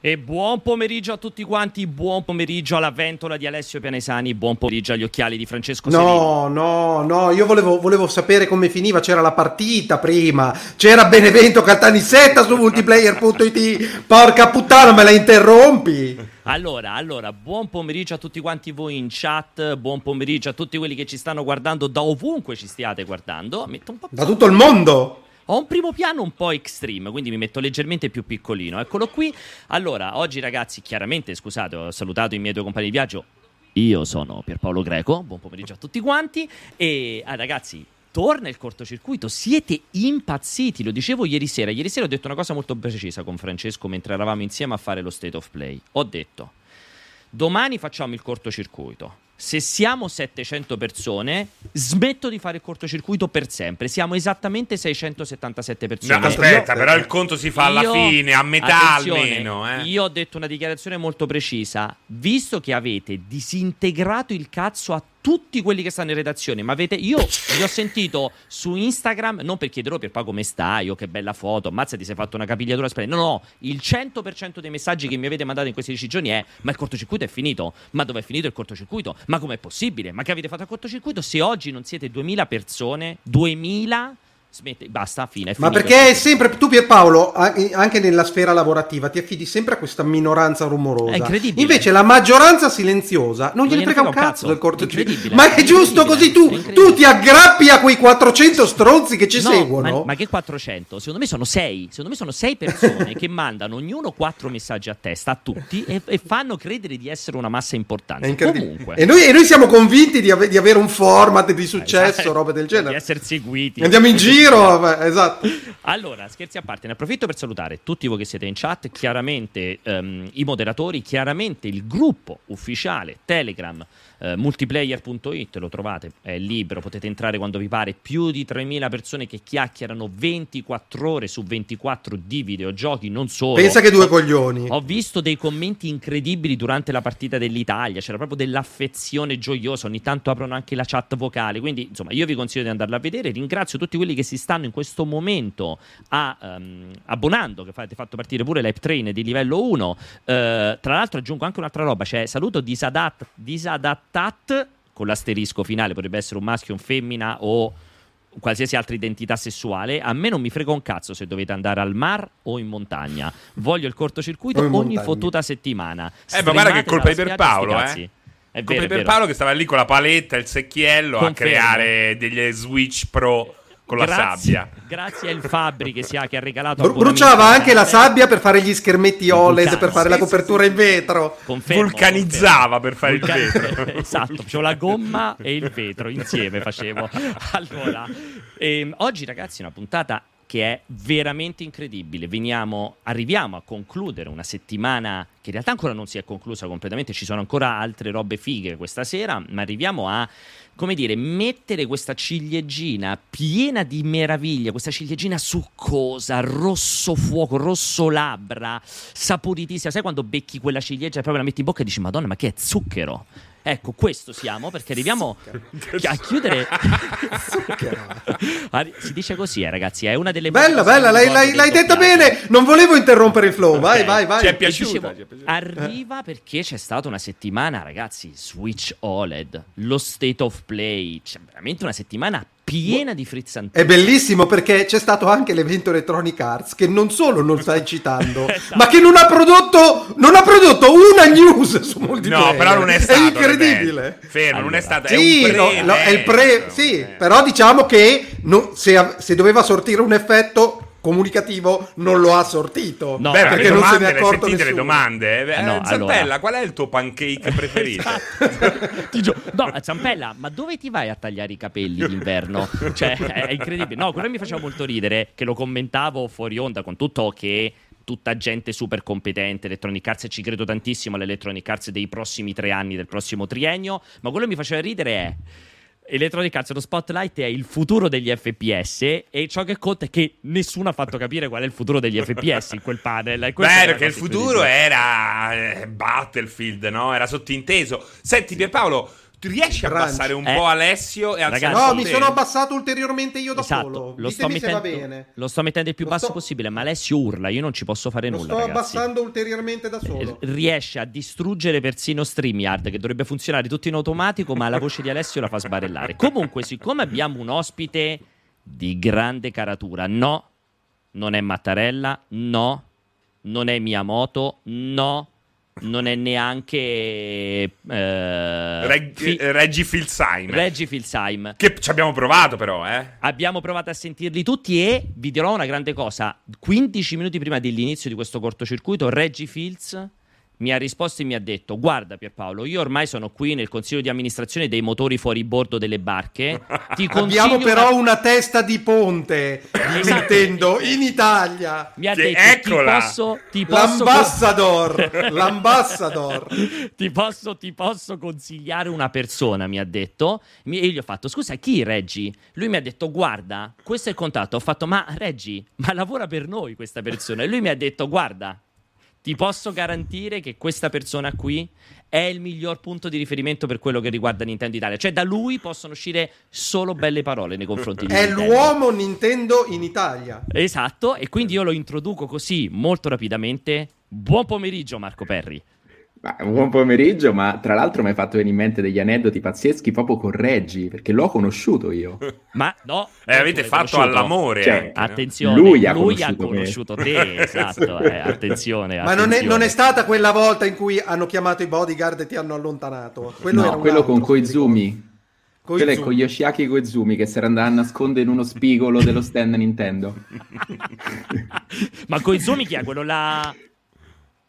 E buon pomeriggio a tutti quanti, buon pomeriggio alla ventola di Alessio Pianesani, buon pomeriggio agli occhiali di Francesco No, Serino. no, no, io volevo, volevo sapere come finiva, c'era la partita prima, c'era Benevento Caltanissetta su multiplayer.it, porca puttana me la interrompi! Allora, allora, buon pomeriggio a tutti quanti voi in chat, buon pomeriggio a tutti quelli che ci stanno guardando da ovunque ci stiate guardando. Metto un po' Da tutto il mondo! Ho un primo piano un po' extreme, quindi mi metto leggermente più piccolino. Eccolo qui. Allora, oggi ragazzi, chiaramente, scusate, ho salutato i miei due compagni di viaggio. Io sono Pierpaolo Greco, buon pomeriggio a tutti quanti. E ah, ragazzi, torna il cortocircuito. Siete impazziti, lo dicevo ieri sera. Ieri sera ho detto una cosa molto precisa con Francesco mentre eravamo insieme a fare lo state of play. Ho detto, domani facciamo il cortocircuito. Se siamo 700 persone, smetto di fare il cortocircuito per sempre. Siamo esattamente 677 persone. No, aspetta, Io- però il conto si fa alla Io- fine, a metà almeno. Eh. Io ho detto una dichiarazione molto precisa. Visto che avete disintegrato il cazzo a tutti quelli che stanno in redazione, ma avete. Io vi ho sentito su Instagram, non per chiederò per come stai o che bella foto, ammazza ti sei fatto una capigliatura splendida. No, no, il 100% dei messaggi che mi avete mandato in questi 10 giorni è: Ma il cortocircuito è finito? Ma dove è finito il cortocircuito? Ma com'è possibile? Ma che avete fatto al cortocircuito? Se oggi non siete 2000 persone, 2000. Smette, basta, fine. Ma perché è sempre, tu Pierpaolo, anche nella sfera lavorativa, ti affidi sempre a questa minoranza rumorosa. È incredibile. Invece la maggioranza silenziosa non gliene gliene frega un cazzo cazzo. del cortocircuito. Incredibile. Ma è giusto così, tu, tu ti aggrappi a quei 400 stronzi che ci No, seguono. Ma, ma che 400? Secondo me sono 6. Secondo me sono 6 persone che mandano ognuno 4 messaggi a testa a tutti e, e fanno credere di essere una massa importante. È incredibile. Comunque, E noi, e noi siamo convinti di, ave- di avere un format di successo, Esatto, robe del Di genere. essere seguiti. Andiamo in giro, vabbè, esatto. Allora, scherzi a parte, ne approfitto per salutare tutti voi che siete in chat, chiaramente ehm, i moderatori, chiaramente il gruppo ufficiale Telegram eh, multiplayer.it, lo trovate, è libero, potete entrare quando vi pare, più di 3.000 persone che chiacchierano 24 ore su 24 di videogiochi, non solo. Pensa che due coglioni. Ho visto dei commenti incredibili durante la partita dell'Italia, c'era proprio dell'affezione gioiosa, ogni tanto aprono anche la chat vocale, quindi insomma io vi consiglio di andarla a vedere, ringrazio tutti quelli che si stanno in questo momento a, ehm, abbonando, che avete fatto partire pure l'App Train di livello 1, Eh, tra l'altro aggiungo anche un'altra roba, c'è saluto disadat, disadattat, con l'asterisco finale, potrebbe essere un maschio, un femmina o qualsiasi altra identità sessuale, a me non mi frega un cazzo se dovete andare al mar o in montagna. Voglio il cortocircuito ogni montagna. fottuta settimana. Eh, ma guarda che colpa di Pierpaolo, sti eh. cazzi. È Come vero, è per. Paolo che stava lì con la paletta e il secchiello Confermo. a creare degli Switch Pro con la Grazie- sabbia. Grazie al Fabri che, si ha, che ha regalato Bru- bruciava anche la sabbia per fare gli schermetti OLED, Vulcano. per fare la Sì, copertura in vetro. Confermo, Vulcanizzava per fare il Vulcan- vetro. esatto, facevo la gomma e il vetro insieme facevo. Allora, ehm, oggi ragazzi una puntata che è veramente incredibile. Veniamo, arriviamo a concludere una settimana che in realtà ancora non si è conclusa completamente, ci sono ancora altre robe fighe questa sera, ma arriviamo a come dire, mettere questa ciliegina piena di meraviglia, questa ciliegina succosa, rosso fuoco, rosso labbra, saporitissima. Sai quando becchi quella ciliegia e proprio la metti in bocca e dici Madonna, ma che è zucchero? Ecco, questo siamo perché arriviamo a chiudere. Si dice così, eh, ragazzi. È una delle Bella, bella, l'hai, l'hai- l'hai detta bene. Non volevo interrompere il flow. Vai, Ok. vai, vai. Ci è E piaciuta, dicevo, arriva perché c'è stata una settimana, ragazzi, Switch OLED, lo State of Play, c'è veramente una settimana piena di frizzanti. È bellissimo perché c'è stato anche l'evento Electronic Arts che non solo non stai citando, Esatto. ma che non ha prodotto non ha prodotto una news su multiplayer. No, però non è stato. È incredibile. Fermo, non è Allora. stato. Sì, è un no, pre, no, è il pre, sì, eh. però diciamo che no- se, se doveva sortire un effetto comunicativo non lo ha sortito. No, Beh, perché le non se ne è le accorto sentite le nessuno. domande? Eh, Eh, no, Zampella, allora. qual è il tuo pancake preferito? Esatto. No, Zampella, ma dove ti vai a tagliare i capelli d'inverno? Cioè, è incredibile. No, quello che mi faceva molto ridere, che lo commentavo fuori onda, con tutto che tutta gente super competente, Electronic Arts, e ci credo tantissimo all'Electronic Arts dei prossimi tre anni, del prossimo triennio, ma quello che mi faceva ridere è... Electronic Arts, lo spotlight è il futuro degli FPS e ciò che conta è che nessuno ha fatto capire qual è il futuro degli FPS in quel panel. Beh, perché il futuro era eh, Battlefield, no? Era sottinteso. Senti, Pierpaolo, riesci a abbassare un Eh. po' Alessio e alzare Ragazzi- No, mi sono abbassato ulteriormente io da Esatto, solo. lo sto, mettendo, bene. lo sto mettendo il più Lo basso sto- possibile, ma Alessio urla, io non ci posso fare Lo nulla, sto ragazzi. abbassando ulteriormente da solo. R- Riesce a distruggere persino StreamYard, che dovrebbe funzionare tutto in automatico, ma la voce di Alessio la fa sbarellare. Comunque, siccome abbiamo un ospite di grande caratura, no, non è Mattarella, no, non è Miyamoto, no, non è neanche eh, Reg- Fi- eh, Reggie Filsheim. Reggie Filsheim. Che ci abbiamo provato però, eh. Abbiamo provato a sentirli tutti e vi dirò una grande cosa. 15 minuti prima dell'inizio di questo cortocircuito, Reggie Fields mi ha risposto e mi ha detto: Guarda, Pierpaolo, io ormai sono qui nel consiglio di amministrazione dei motori fuori bordo delle barche. Ti consiglio Abbiamo però una- una testa di ponte Nintendo in Italia. Mi ha Che- detto: eccola! Ti posso. Ti posso L'ambassador, l'ambassador. ti, posso, ti posso consigliare una persona, mi ha detto. E io gli ho fatto, scusa, chi Reggi? Lui mi ha detto, guarda, questo è il contatto. Ho fatto, ma Reggi, ma lavora per noi questa persona? E lui mi ha detto, guarda, ti posso garantire che questa persona qui è il miglior punto di riferimento per quello che riguarda Nintendo Italia. Cioè, da lui possono uscire solo belle parole nei confronti di È Nintendo. l'uomo Nintendo in Italia. Esatto, e quindi io lo introduco così molto rapidamente. Buon pomeriggio, Marco Perri. Buon pomeriggio, ma tra l'altro mi hai fatto venire in mente degli aneddoti pazzeschi proprio con Reggi, perché l'ho conosciuto io. Ma no, Eh, avete fatto conosciuto. all'amore. Cioè, anche? Attenzione, Lui ha lui ha conosciuto me. conosciuto te, esatto, eh, attenzione. Ma non è, attenzione. non è stata quella volta in cui hanno chiamato i bodyguard e ti hanno allontanato. Quello era no, quello altro, con Koizumi. ricordi. Quello è Koizumi. con Yoshiaki Koizumi che si era andato a nascondere in uno spigolo dello stand Nintendo. Ma Koizumi chi è? Quello là...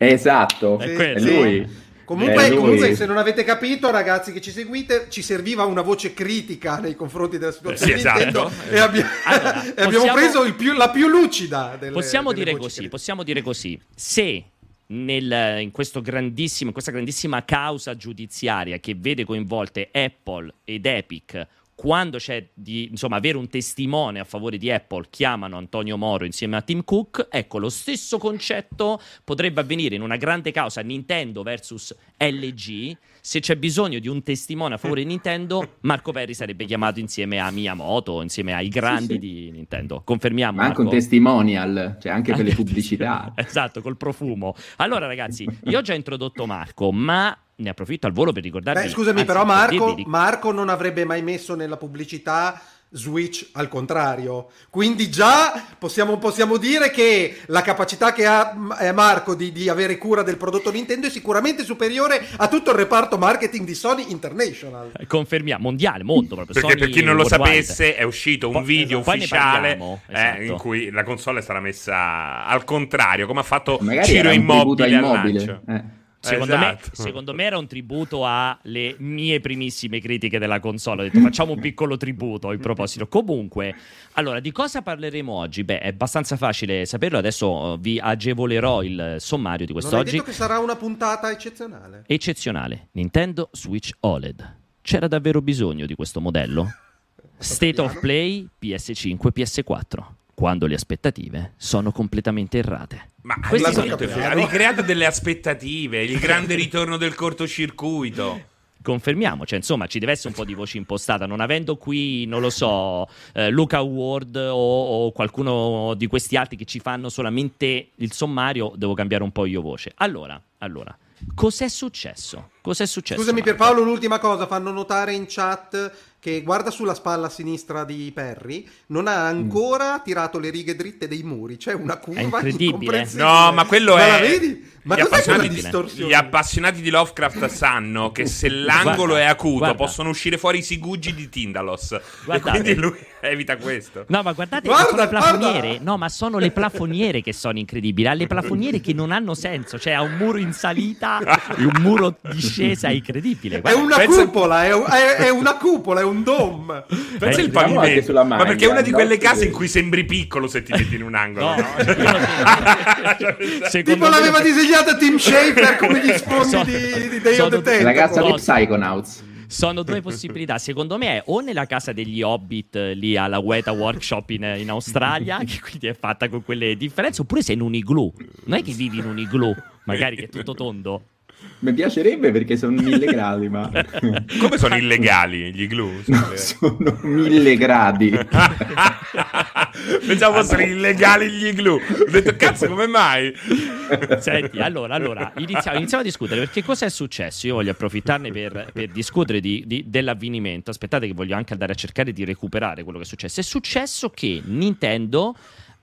Esatto, È è, lui. Comunque, lui. comunque, se non avete capito, ragazzi che ci seguite, ci serviva una voce critica nei confronti della situazione Sì, esatto. Nintendo e, abbia- Allora, e abbiamo possiamo- preso il più- la più lucida delle Possiamo delle dire voci così, critiche. possiamo dire così. Se nel- in, questo grandissimo, in questa grandissima causa giudiziaria che vede coinvolte Apple ed Epic, quando c'è di insomma, avere un testimone a favore di Apple, chiamano Antonio Moro insieme a Tim Cook, ecco lo stesso concetto potrebbe avvenire in una grande causa Nintendo versus LG. Se c'è bisogno di un testimone a favore di Nintendo, Marco Perri sarebbe chiamato insieme a Miyamoto, insieme ai grandi sì. di Nintendo. Confermiamo. Ma anche un Marco? testimonial, cioè anche per le Anche- pubblicità. esatto, col profumo. Allora, ragazzi, io ho già introdotto Marco, ma ne approfitto al volo per ricordarvi. Beh, scusami, anzi, però per Marco, Marco non avrebbe mai messo nella pubblicità Switch al contrario. Quindi già possiamo, possiamo dire che la capacità che ha eh, Marco di, di avere cura del prodotto Nintendo è sicuramente superiore a tutto il reparto marketing di Sony International. Eh, Confermiamo, mondiale, mondo proprio. Perché Sony per chi non lo worldwide. sapesse è uscito un Poi- video ne ufficiale parliamo, eh, esatto. in cui la console sarà messa al contrario, come ha fatto Magari Ciro Immobile a al Immobile. lancio. Eh. Secondo, Esatto. me, secondo me era un tributo alle mie primissime critiche della console. Ho detto facciamo un piccolo tributo in proposito. Comunque, allora, di cosa parleremo oggi? Beh, è abbastanza facile saperlo. Adesso eh, vi agevolerò il sommario di Non hai quest'oggi. detto che sarà una puntata eccezionale. Eccezionale, Nintendo Switch OLED. C'era davvero bisogno di questo modello? State of Play PS5 PS4. Quando le aspettative sono completamente errate. Ma sono- capito? ha ricreato delle aspettative, il grande ritorno del cortocircuito. Confermiamo, cioè insomma ci deve essere un po' di voce impostata, non avendo qui, non lo so, eh, Luca Ward o, o qualcuno di questi altri che ci fanno solamente il sommario, devo cambiare un po' io voce. Allora, allora, cos'è successo? Cos'è successo? Scusami Marco? Pierpaolo, l'ultima cosa, fanno notare in chat che guarda sulla spalla sinistra di Perry, non ha ancora tirato le righe dritte dei muri, c'è una curva incredibile. No, ma quello Ma è. la vedi? Ma gli, appassionati, distorsione? gli appassionati di Lovecraft sanno che se l'angolo Guarda, è acuto guarda. possono uscire fuori i sigugi di Tindalos. E Guardate. quindi lui evita questo. No, ma guardate, Guarda, sono le plafoniere. No, ma sono le plafoniere che sono incredibili. Ha le plafoniere che non hanno senso. Cioè, ha un muro in salita e un muro discesa incredibile. È Guarda, una pensa- cupola, è, è- è una cupola, è un dome. Pensa Eh, il pavimento. sulla Ma maglia, perché è una di quelle no? case in cui sembri piccolo se ti metti in un angolo. No, no? io- secondo Tipo me- l'aveva disegnata Tim Schafer come gli sfondi Sono- di, di Day sono- of the Tentacle. Casa di? Psychonauts. Sono due possibilità. Secondo me è o nella casa degli Hobbit eh, lì alla Weta Workshop in, in Australia, che quindi è fatta con quelle differenze, oppure sei in un igloo. Non è che vivi in un igloo, magari che è tutto tondo. Mi piacerebbe perché sono mille gradi, ma... Come sono illegali gli igloo? No, sono mille gradi. Pensavo fossero illegali gli igloo. Ho detto, cazzo, come mai? Senti, allora, allora iniziamo, iniziamo, a discutere perché cosa è successo? Io voglio approfittarne per, per discutere di, di, dell'avvenimento. Aspettate, che voglio anche andare a cercare di recuperare quello che è successo. È successo che Nintendo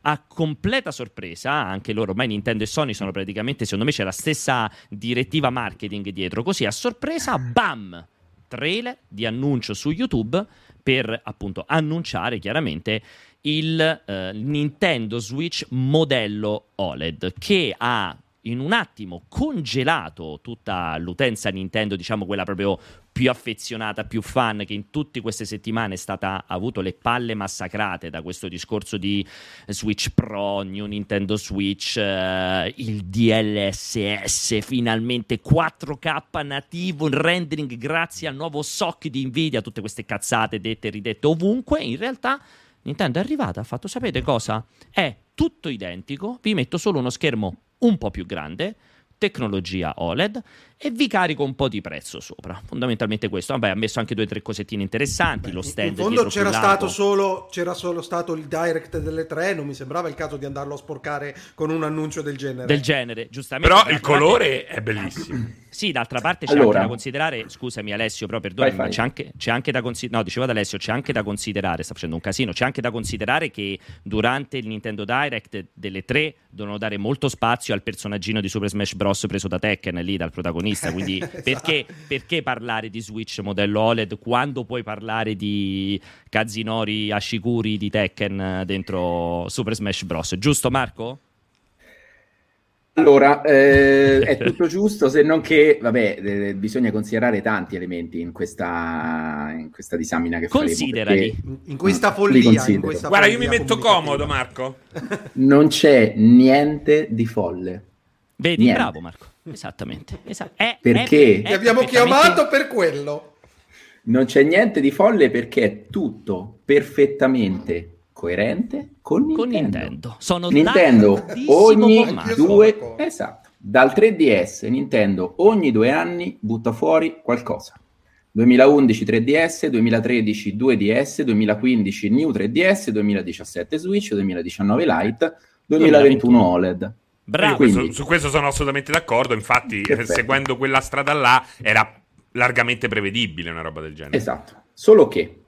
a completa sorpresa, anche loro ormai Nintendo e Sony sono praticamente, secondo me c'è la stessa direttiva marketing dietro, così a sorpresa, bam, trailer di annuncio su YouTube per appunto annunciare chiaramente il eh, Nintendo Switch modello OLED che ha in un attimo congelato tutta l'utenza Nintendo, diciamo quella proprio più affezionata, più fan, che in tutte queste settimane è stata, ha avuto le palle massacrate da questo discorso di Switch Pro, New Nintendo Switch, eh, il DLSS, finalmente 4K nativo, in rendering grazie al nuovo SOC di Nvidia, tutte queste cazzate dette e ridette ovunque, in realtà Nintendo è arrivata, ha fatto sapete cosa? È tutto identico, vi metto solo uno schermo un po' più grande, tecnologia OLED e vi carico un po' di prezzo sopra. Fondamentalmente questo. Vabbè, ha messo anche due o tre cosettine interessanti. Beh, lo stand in fondo c'era stato, solo, c'era solo stato il direct delle tre. Non mi sembrava il caso di andarlo a sporcare con un annuncio del genere. Del genere, giustamente. Però il colore parte... è bellissimo. Sì, d'altra parte c'è allora. anche da considerare, scusami Alessio, però perdonami, ma c'è anche, c'è anche da considerare, no, diceva ad Alessio, c'è anche da considerare, sta facendo un casino, c'è anche da considerare che durante il Nintendo Direct delle tre devono dare molto spazio al personaggino di Super Smash Bros. preso da Tekken, lì dal protagonista, quindi esatto. perché, perché, parlare di Switch modello OLED quando puoi parlare di Kazinori Ashikuri di Tekken dentro Super Smash Bros. Giusto Marco? Allora, eh, è tutto giusto, se non che, vabbè, eh, bisogna considerare tanti elementi in questa, in questa disamina che Considerali. faremo. In questa follia. In questa Guarda, io mi metto comodo, Marco. Non c'è niente di folle. Vedi, niente. bravo Marco. Esattamente. Esatto. È, perché? Ti abbiamo chiamato per quello. Non c'è niente di folle perché è tutto perfettamente coerente con Nintendo. Con Nintendo. Sono Nintendo ogni due... Esatto. Dal 3DS Nintendo ogni due anni butta fuori qualcosa. 2011 3DS, 2013 2DS, 2015 New 3DS, 2017 Switch, 2019 Lite, 2021 OLED. Bravo. Quindi, su, questo sono assolutamente d'accordo, infatti seguendo quella strada là era largamente prevedibile una roba del genere. Esatto, solo che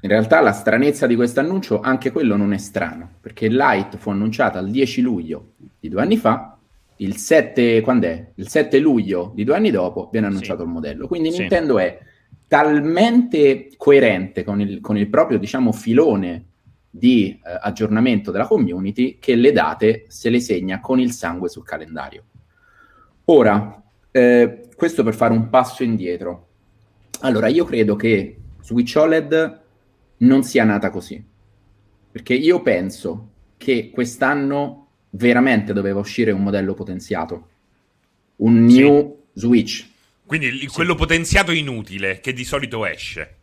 in realtà la stranezza di questo annuncio, anche quello non è strano, perché Light fu annunciata il 10 luglio di due anni fa, il 7, quando è? Il 7 luglio di due anni dopo viene annunciato sì. il modello. Quindi sì. Nintendo è talmente coerente con il, con il proprio, diciamo, filone di eh, aggiornamento della community che le date se le segna con il sangue sul calendario. Ora, eh, questo per fare un passo indietro. Allora, io credo che Switch OLED non sia nata così. Perché io penso che quest'anno veramente doveva uscire un modello potenziato, un new sì. Switch. Quindi sì. quello potenziato inutile che di solito esce.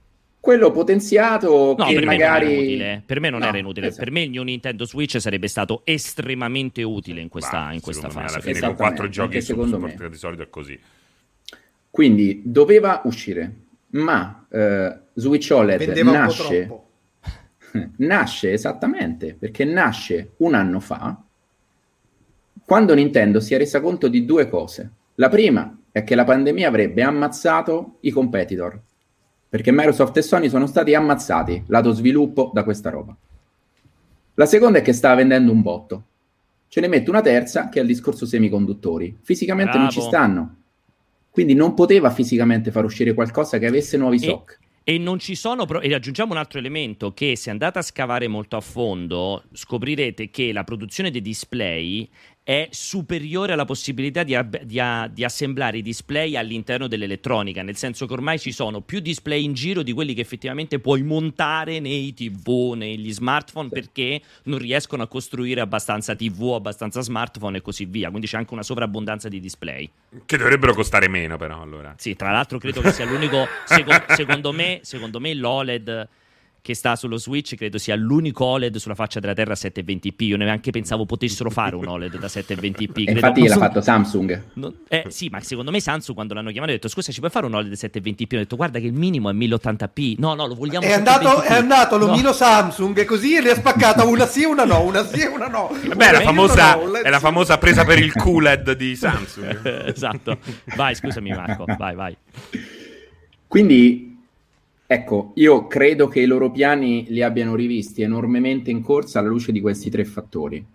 Quello potenziato no, che per magari... Me inutile. Per me non no, era inutile. Esatto. Per me il new Nintendo Switch sarebbe stato estremamente utile in questa, bah, in questa fase. alla fine con quattro giochi su, secondo me. di solito è così. Quindi doveva uscire ma eh, Switch OLED Vendeva nasce, nasce esattamente perché nasce un anno fa quando Nintendo si è resa conto di due cose. La prima è che la pandemia avrebbe ammazzato i competitor perché Microsoft e Sony sono stati ammazzati lato sviluppo da questa roba. La seconda è che stava vendendo un botto. Ce ne metto una terza che è il discorso semiconduttori. Fisicamente Bravo. non ci stanno quindi non poteva fisicamente far uscire qualcosa che avesse nuovi SOC. E non ci sono, pro- e aggiungiamo un altro elemento, che se andate a scavare molto a fondo scoprirete che la produzione dei display è superiore alla possibilità di, ab- di, a- di, assemblare i display all'interno dell'elettronica, nel senso che ormai ci sono più display in giro di quelli che effettivamente puoi montare nei TV, negli smartphone, sì. perché non riescono a costruire abbastanza TV, abbastanza smartphone e così via. Quindi c'è anche una sovrabbondanza di display. Che dovrebbero costare meno, però allora. Sì, tra l'altro credo che sia l'unico. seco- secondo, me, secondo me l'OLED che sta sullo Switch credo sia l'unico OLED sulla faccia della Terra a 720p. Io neanche pensavo potessero fare un OLED da 720p. Credo infatti l'ha so- fatto Samsung. non- eh, sì, ma secondo me Samsung quando l'hanno chiamato ha detto scusa ci puoi fare un OLED 720p? Ho detto guarda che il minimo è 1080p. No, no, lo vogliamo È andato, 720p. è andato No. l'omino Samsung e così e le ha spaccata una sì e una no, una sì e una no. Beh, Una è la sì famosa, una no, è la famosa presa per il QLED di Samsung. esatto. Vai, scusami Marco, vai, vai. Quindi, ecco, io credo che i loro piani li abbiano rivisti enormemente in corsa alla luce di questi tre fattori.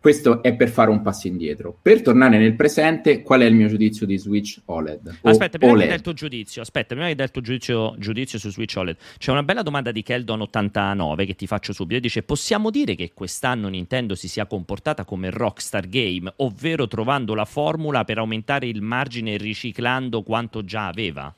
Questo è per fare un passo indietro. Per tornare nel presente, qual è il mio giudizio di Switch OLED? Aspetta, prima che OLED. dai il tuo giudizio, aspetta, prima che il tuo giudizio, giudizio su Switch OLED, c'è una bella domanda di Keldon89 che ti faccio subito. Dice: Possiamo dire che quest'anno Nintendo si sia comportata come Rockstar Game, ovvero trovando la formula per aumentare il margine riciclando quanto già aveva?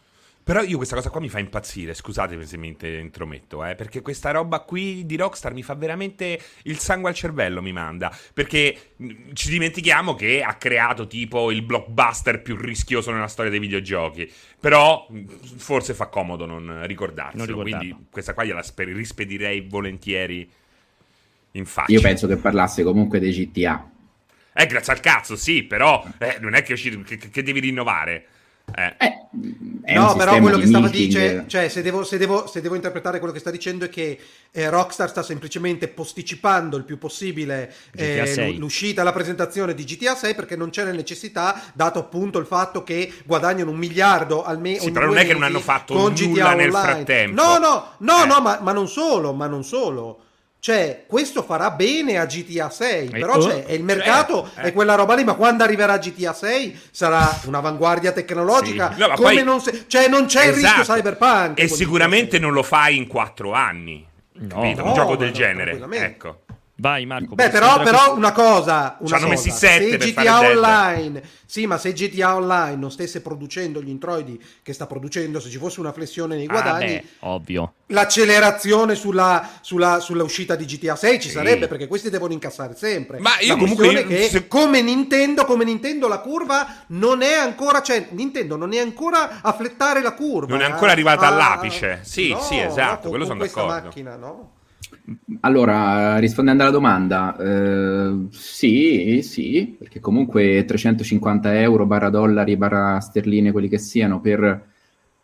Però io questa cosa qua mi fa impazzire, scusatemi se mi int- intrometto, eh, perché questa roba qui di Rockstar mi fa veramente il sangue al cervello, mi manda, perché mh, ci dimentichiamo che ha creato tipo il blockbuster più rischioso nella storia dei videogiochi, però mh, forse fa comodo non ricordarselo, Non quindi questa qua gliela sper- rispedirei volentieri in faccia. Io penso che parlasse comunque dei GTA. Eh, grazie al cazzo, sì, però eh, non è che, è uscito- che, che- che devi rinnovare. Eh. Eh, no, però quello che stava dicendo, cioè se devo, se, devo, se devo interpretare quello che sta dicendo è che eh, Rockstar sta semplicemente posticipando il più possibile eh, GTA 6. l- l'uscita la presentazione di GTA 6 perché non c'è la necessità, dato appunto il fatto che guadagnano un miliardo al mese. Sì, però non è che non hanno fatto nulla nel frattempo. No, no, no, Eh. no, ma, ma non solo, ma non solo. Cioè, questo farà bene a GTA 6, però oh, cioè, è il mercato certo, eh. è quella roba lì, ma quando arriverà GTA 6 sarà un'avanguardia tecnologica Sì. No, come poi- non se- cioè non c'è il rischio Esatto. cyberpunk E sicuramente non lo fai in quattro anni. capito? No, un gioco del no, genere. Ecco. Vai, Marco. Beh, però, però una cosa, una Ci hanno cosa, messi sette se GTA. Online, sì, ma se GTA Online non stesse producendo gli introiti che sta producendo, se ci fosse una flessione nei Ah, guadagni, beh, ovvio. l'accelerazione sulla, sulla, sulla uscita di GTA 6 ci Sì. sarebbe perché questi devono incassare sempre. Ma io La comunque io- che se- come Nintendo, come Nintendo la curva non è ancora, cioè Nintendo non è ancora a flettare la curva. Non è ancora arrivata Ah, all'apice. Sì, no, sì, esatto, no, quello con sono questa d'accordo. macchina, no? Allora, rispondendo alla domanda, eh, sì, sì, perché comunque 350 euro barra dollari barra sterline, quelli che siano, per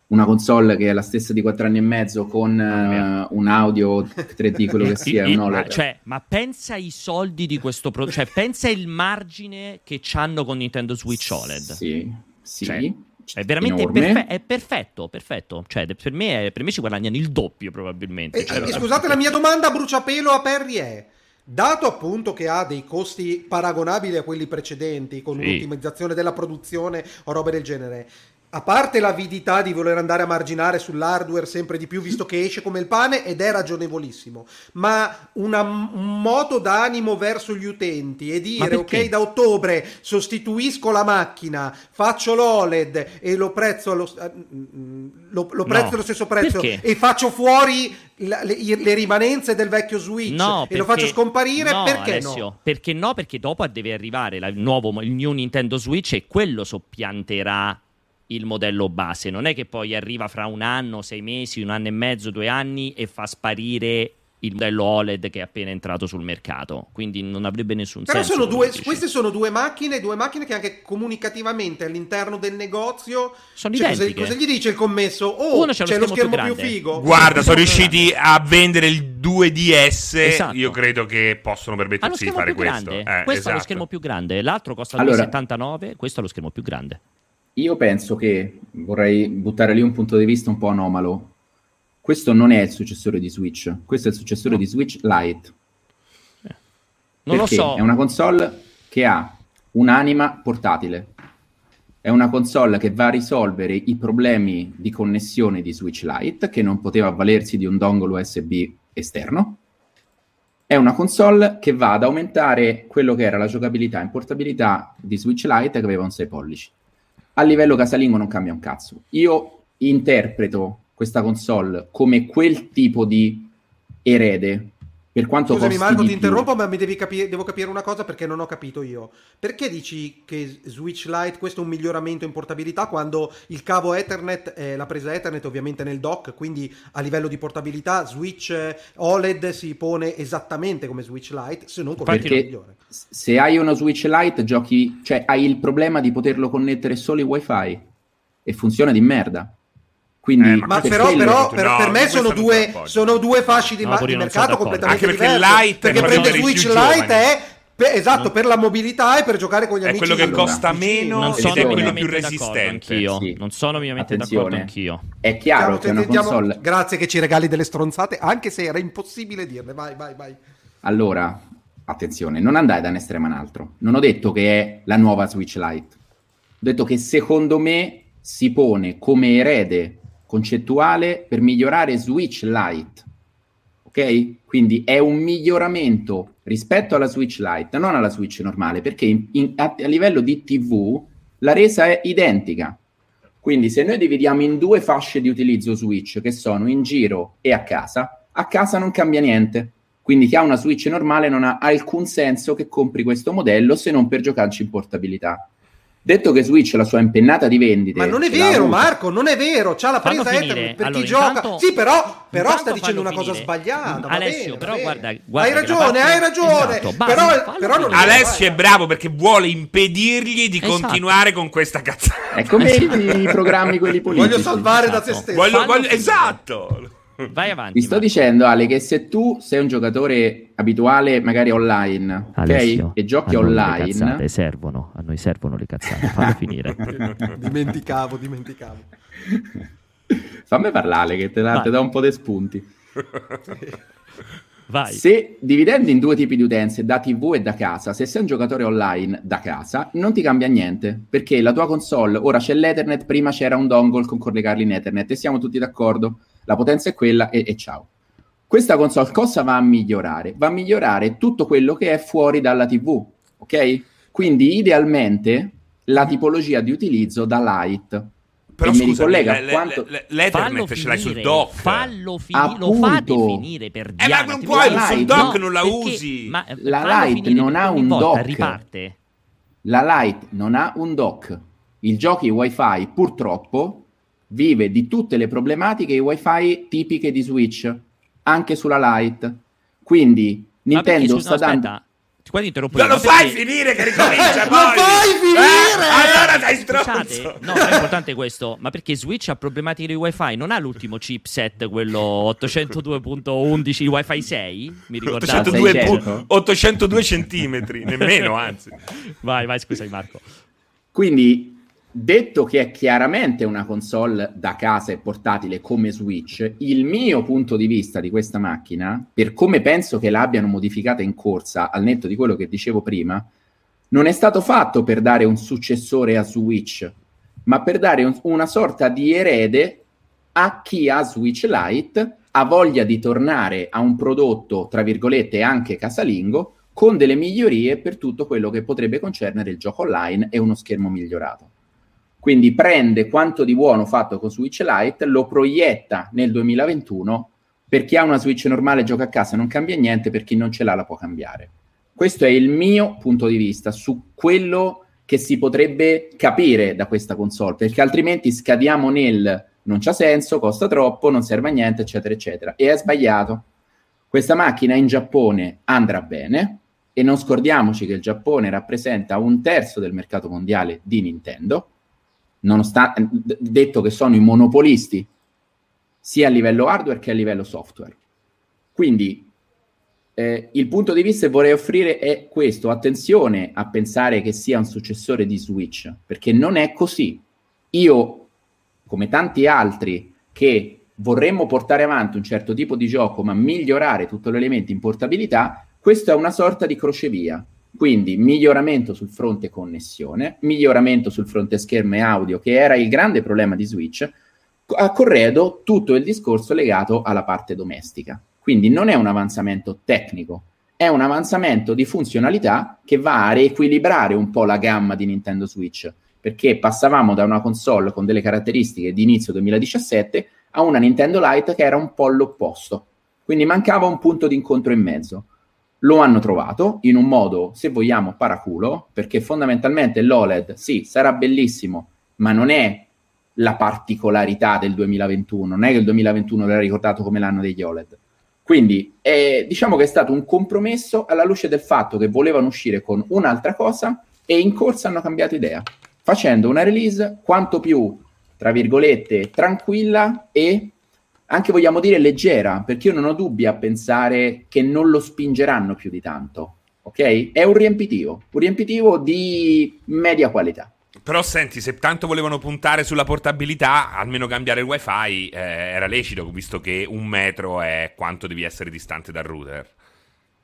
una console che è la stessa di 4 anni e mezzo con eh, un audio 3D, quello che sia, I- OLED. ma, cioè, ma pensa ai soldi di questo prodotto, cioè pensa il margine che c'hanno con Nintendo Switch OLED. Sì, sì. Cioè, È veramente perfe- è perfetto, perfetto. Cioè, per me, è- per me ci guadagnano il doppio probabilmente. E, Cioè, e scusate, la mia domanda a bruciapelo a Perry è: dato appunto che ha dei costi paragonabili a quelli precedenti, con Sì. un'ottimizzazione della produzione o robe del genere. A parte l'avidità di voler andare a marginare sull'hardware sempre di più, visto che esce come il pane ed è ragionevolissimo, ma una- un moto d'animo verso gli utenti e dire perché? ok, da ottobre sostituisco la macchina, faccio l'OLED e lo prezzo allo, eh, mm, lo, lo prezzo No. allo stesso prezzo Perché? e faccio fuori la- le, le rimanenze del vecchio Switch No, e lo perché- faccio scomparire, no, perché Alessio, no? Perché no? Perché dopo deve arrivare la- il nuovo, il new Nintendo Switch e quello soppianterà il modello base. Non è che poi arriva fra un anno, sei mesi, un anno e mezzo, due anni e fa sparire il modello OLED che è appena entrato sul mercato. Quindi non avrebbe nessun Però senso. dici. queste sono due macchine, due macchine che anche comunicativamente all'interno del negozio Sono cioè, cosa, identiche. cosa gli dice il commesso? Oh, Uno lo c'è lo schermo schermo più figo. Guarda, sono No, riusciti a vendere il 2DS. Esatto. Io credo che possono permettersi di fare questo. Eh, questo ha lo esatto. schermo più grande. L'altro costa Allora- 2,79. Questo ha lo schermo più grande. Io penso che vorrei buttare lì un punto di vista un po' anomalo. Questo non è il successore di Switch, questo è il successore di Switch Lite. Non perché lo so. È una console che ha un'anima portatile. È una console che va a risolvere i problemi di connessione di Switch Lite, che non poteva avvalersi di un dongle USB esterno. È una console che va ad aumentare quello che era la giocabilità in portabilità di Switch Lite che aveva un 6 pollici. A livello casalingo non cambia un cazzo. Io interpreto questa console come quel tipo di erede per quanto Scusami costi Marco, di ti più. interrompo, ma mi devi capire, devo capire una cosa perché non ho capito io. Perché dici che Switch Lite questo è un miglioramento in portabilità quando il cavo Ethernet, eh, la presa Ethernet ovviamente nel dock, quindi a livello di portabilità Switch OLED si pone esattamente come Switch Lite, se non con Infatti- migliore. Se hai uno Switch Lite, giochi, cioè hai il problema di poterlo connettere solo in wifi e funziona di merda. Quindi, Eh, ma Ma per però, però No, per, no, per me sono due, sono sono due fasci di, No, ma- di sono mercato completamente Anche perché diversi. Lite perché per prende Switch Lite è per- esatto per la mobilità e per giocare con gli È amici quello che costa meno Non No, ed sono è quello più resistente. anch'io. Sì. Non sono minimamente Attenzione. d'accordo anch'io. È chiaro Sentiamo- che una sentiamo- console... Grazie che ci regali delle stronzate, anche se era impossibile dirle. Vai, vai, vai. Allora, attenzione, non andai da un estremo a un altro. Non ho detto che è la nuova Switch Lite. Ho detto che secondo me si pone come erede concettuale per migliorare Switch Lite. Ok? Quindi è un miglioramento rispetto alla Switch Lite, non alla Switch normale, perché in- a, a livello di TV la resa è identica. Quindi se noi dividiamo in due fasce di utilizzo Switch, che sono in giro e a casa, a casa non cambia niente. Quindi chi ha una Switch normale non ha alcun senso che compri questo modello se non per giocarci in portabilità. Detto che Switch la sua impennata di vendite... Ma non è vero, Marco, non è vero. C'ha la presa. Ethernet per Allora, chi gioca. intanto- sì, però, però sta dicendo una cosa finire. sbagliata. Alessio, bene, però guarda- guarda hai ragione, parte- hai ragione. Esatto, basta, però, fallo però non. Alessio è bravo perché vuole impedirgli di Esatto. continuare con questa cazzata. È come i, i programmi quelli politici. Voglio salvare da Esatto. se stesso. Voglio- voglio- finire. esatto. Vai avanti. Ti sto Marco. dicendo, Ale, che se tu sei un giocatore abituale, magari online, Alessio, ok? E giochi noi Le online, cazzate servono, a noi servono le cazzate, fallo finire. dimenticavo, dimenticavo. fammi parlare che te, te do un po' di spunti. Vai. Se dividendo in due tipi di utenze, da TV e da casa, se sei un giocatore online da casa, non ti cambia niente, perché la tua console, ora c'è l'Ethernet, prima c'era un dongle con collegarli in Ethernet e siamo tutti d'accordo, la potenza è quella e, e ciao. Questa console cosa va a migliorare? Va a migliorare tutto quello che è fuori dalla TV, ok? Quindi idealmente la tipologia di utilizzo da light. Però e mi ricollega le- a le- quanto... le- Fallo l'Ethernet ce l'hai sul finire, dock. Fallo finire, lo fate finire per Eh, ma non puoi, voglio- sul dock No, non la perché- usi. Ma, eh, La Lite finire, non ha un volta dock. Riparte. La Lite non ha un dock. Il giochi wifi purtroppo vive di tutte le problematiche wifi tipiche di Switch, anche sulla Lite. Quindi Nintendo scusa, sta no, dando... aspetta, qua ti interrompo Non lo fai perché- finire che ricomincia Lo poi. fai finire! Eh, allora Scusate, stronzo. no, è importante questo, ma perché Switch ha problematiche di wifi, non ha l'ultimo chipset, quello 802.11 wifi 6? Mi ricordate? 802, Sei pu- certo? 802 centimetri, nemmeno anzi. Vai, vai, scusami Marco. Quindi, detto che è chiaramente una console da casa e portatile come Switch, il mio punto di vista di questa macchina, per come penso che l'abbiano modificata in corsa, al netto di quello che dicevo prima, non è stato fatto per dare un successore a Switch, ma per dare un- una sorta di erede a chi ha Switch Lite, ha voglia di tornare a un prodotto, tra virgolette, anche casalingo, con delle migliorie per tutto quello che potrebbe concernere il gioco online e uno schermo migliorato. Quindi prende quanto di buono fatto con Switch Lite, lo proietta nel 2021, per chi ha una Switch normale gioca a casa non cambia niente, per chi non ce l'ha la può cambiare. Questo è il mio punto di vista su quello che si potrebbe capire da questa console, perché altrimenti scadiamo nel non c'ha senso, costa troppo, non serve a niente, eccetera, eccetera. E è sbagliato. Questa macchina in Giappone andrà bene e non scordiamoci che il Giappone rappresenta un terzo del mercato mondiale di Nintendo, nonostante detto che sono i monopolisti sia a livello hardware che a livello software. Quindi eh, il punto di vista che vorrei offrire è questo: attenzione a pensare che sia un successore di Switch, perché non è così. Io, come tanti altri che vorremmo portare avanti un certo tipo di gioco, ma migliorare tutto l'elemento in portabilità, questo è una sorta di crocevia. Quindi miglioramento sul fronte connessione, miglioramento sul fronte schermo e audio, che era il grande problema di Switch, a corredo tutto il discorso legato alla parte domestica. Quindi non è un avanzamento tecnico, è un avanzamento di funzionalità che va a riequilibrare un po' la gamma di Nintendo Switch, perché passavamo da una console con delle caratteristiche di inizio 2017 a una Nintendo Lite che era un po' l'opposto. Quindi mancava un punto di incontro in mezzo. Lo hanno trovato in un modo, se vogliamo, paraculo, perché fondamentalmente l'OLED, sì, sarà bellissimo, ma non è la particolarità del 2021, non è che il 2021 l'ha ricordato come l'anno degli OLED. Quindi eh, diciamo che è stato un compromesso alla luce del fatto che volevano uscire con un'altra cosa e in corsa hanno cambiato idea, facendo una release quanto più, tra virgolette, tranquilla e anche vogliamo dire leggera, perché io non ho dubbi a pensare che non lo spingeranno più di tanto. Ok? È un riempitivo, un riempitivo di media qualità. Però senti, se tanto volevano puntare sulla portabilità, almeno cambiare il wifi eh, era lecito, visto che un metro è quanto devi essere distante dal router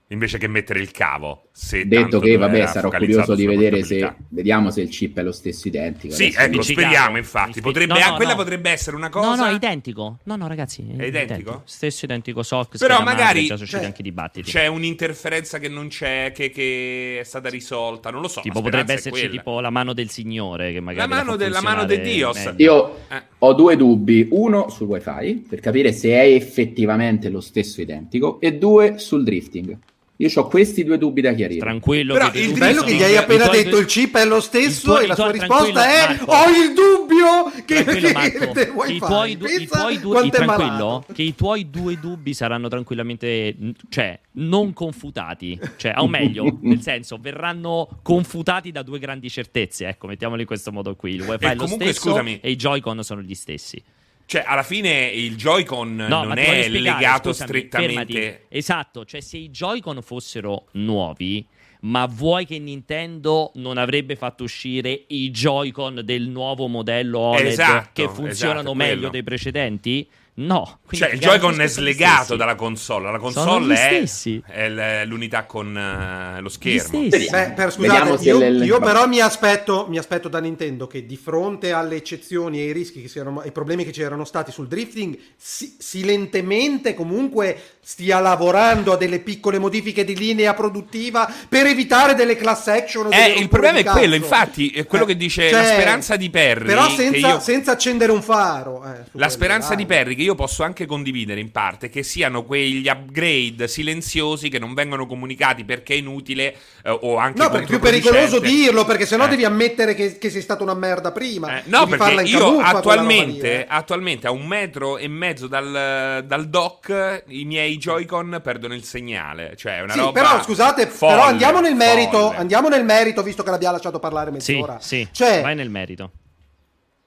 invece che mettere il cavo. Se Detto che, vabbè, sarò curioso di vedere se vediamo se il chip è lo stesso identico. Sì, ecco, speriamo infatti. Potrebbe, no, no, quella no. potrebbe essere una cosa. No, no, identico. No, no, ragazzi. È, identico? identico? Stesso identico SOC. Però magari c'è, anche dibattiti. c'è un'interferenza che non c'è, che, che, è stata risolta. Non lo so. Tipo, potrebbe esserci tipo la mano del Signore. Che magari la mano, de, la mano di Dios. Io eh. ho due dubbi. Uno sul wifi, per capire se è effettivamente lo stesso identico, e due sul drifting. Io ho questi due dubbi da chiarire. Tranquillo. Però il bello che gli hai appena detto due... il chip è lo stesso e la sua risposta è Marco. ho il dubbio che, che, Marco, che i tuoi, du- i tuoi due tranquillo che i tuoi due dubbi saranno tranquillamente cioè non confutati, cioè o meglio, nel senso verranno confutati da due grandi certezze, ecco, mettiamolo in questo modo qui. Il wifi è lo stesso scusami. e i Joy-Con sono gli stessi. Cioè, alla fine il Joy-Con no, non è spiegare, legato scusami, strettamente. Fermati. Esatto, cioè se i Joy-Con fossero nuovi, ma vuoi che Nintendo non avrebbe fatto uscire i Joy-Con del nuovo modello OLED esatto, che funzionano esatto, meglio quello. dei precedenti? No. Cioè, il Joy-Con è slegato dalla console. La console è, è, l'unità con uh, lo schermo. Beh, per, scusate, io, le... io, però mi aspetto, mi aspetto, da Nintendo che di fronte alle eccezioni e ai rischi che si erano, ai problemi che ci erano stati sul drifting, si, silentemente comunque stia lavorando a delle piccole modifiche di linea produttiva per evitare delle class action. Eh, il problema è quello, infatti, è quello eh, che dice cioè, la speranza di Perry. Però senza, io... senza accendere un faro. Eh, la speranza di Perry, che io posso anche condividere in parte, che siano quegli upgrade silenziosi che non vengono comunicati perché è inutile eh, o anche No, perché è più pericoloso dirlo, perché sennò eh. devi ammettere che, che, sei stata una merda prima. Eh, no, perché io attualmente, attualmente a un metro e mezzo dal, dal dock i miei Joy-Con perdono il segnale. Cioè, è una sì, roba. Però scusate, folle, però andiamo nel merito. Folle. Andiamo nel merito, visto che l'abbiamo lasciato parlare mezz'ora. Sì, sì. Cioè, vai nel merito.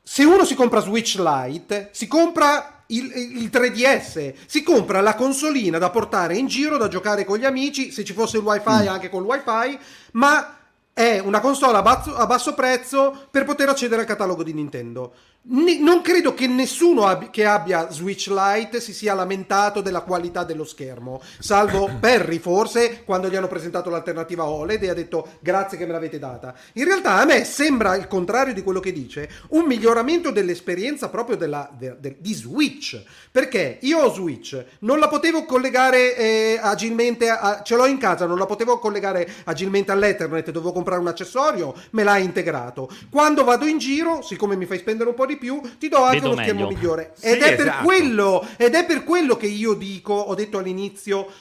Se uno si compra Switch Lite, si compra il, il, 3DS, si compra la consolina da portare in giro, da giocare con gli amici, se ci fosse il wifi mm. anche col wifi, ma è una console a basso, a basso prezzo per poter accedere al catalogo di Nintendo non credo che nessuno ab- che abbia Switch Lite si sia lamentato della qualità dello schermo, salvo Perry forse quando gli hanno presentato l'alternativa OLED e ha detto grazie che me l'avete data. In realtà a me sembra il contrario di quello che dice, un miglioramento dell'esperienza proprio della, de, de, di Switch, perché io ho Switch, non la potevo collegare eh, agilmente, a, ce l'ho in casa, non la potevo collegare agilmente all'Ethernet, dovevo comprare un accessorio, me l'ha integrato. Quando vado in giro, siccome mi fai spendere un po' di più, ti do anche Vedo uno schermo migliore. Sì, ed, è esatto. quello, ed è per quello che io dico, ho detto all'inizio,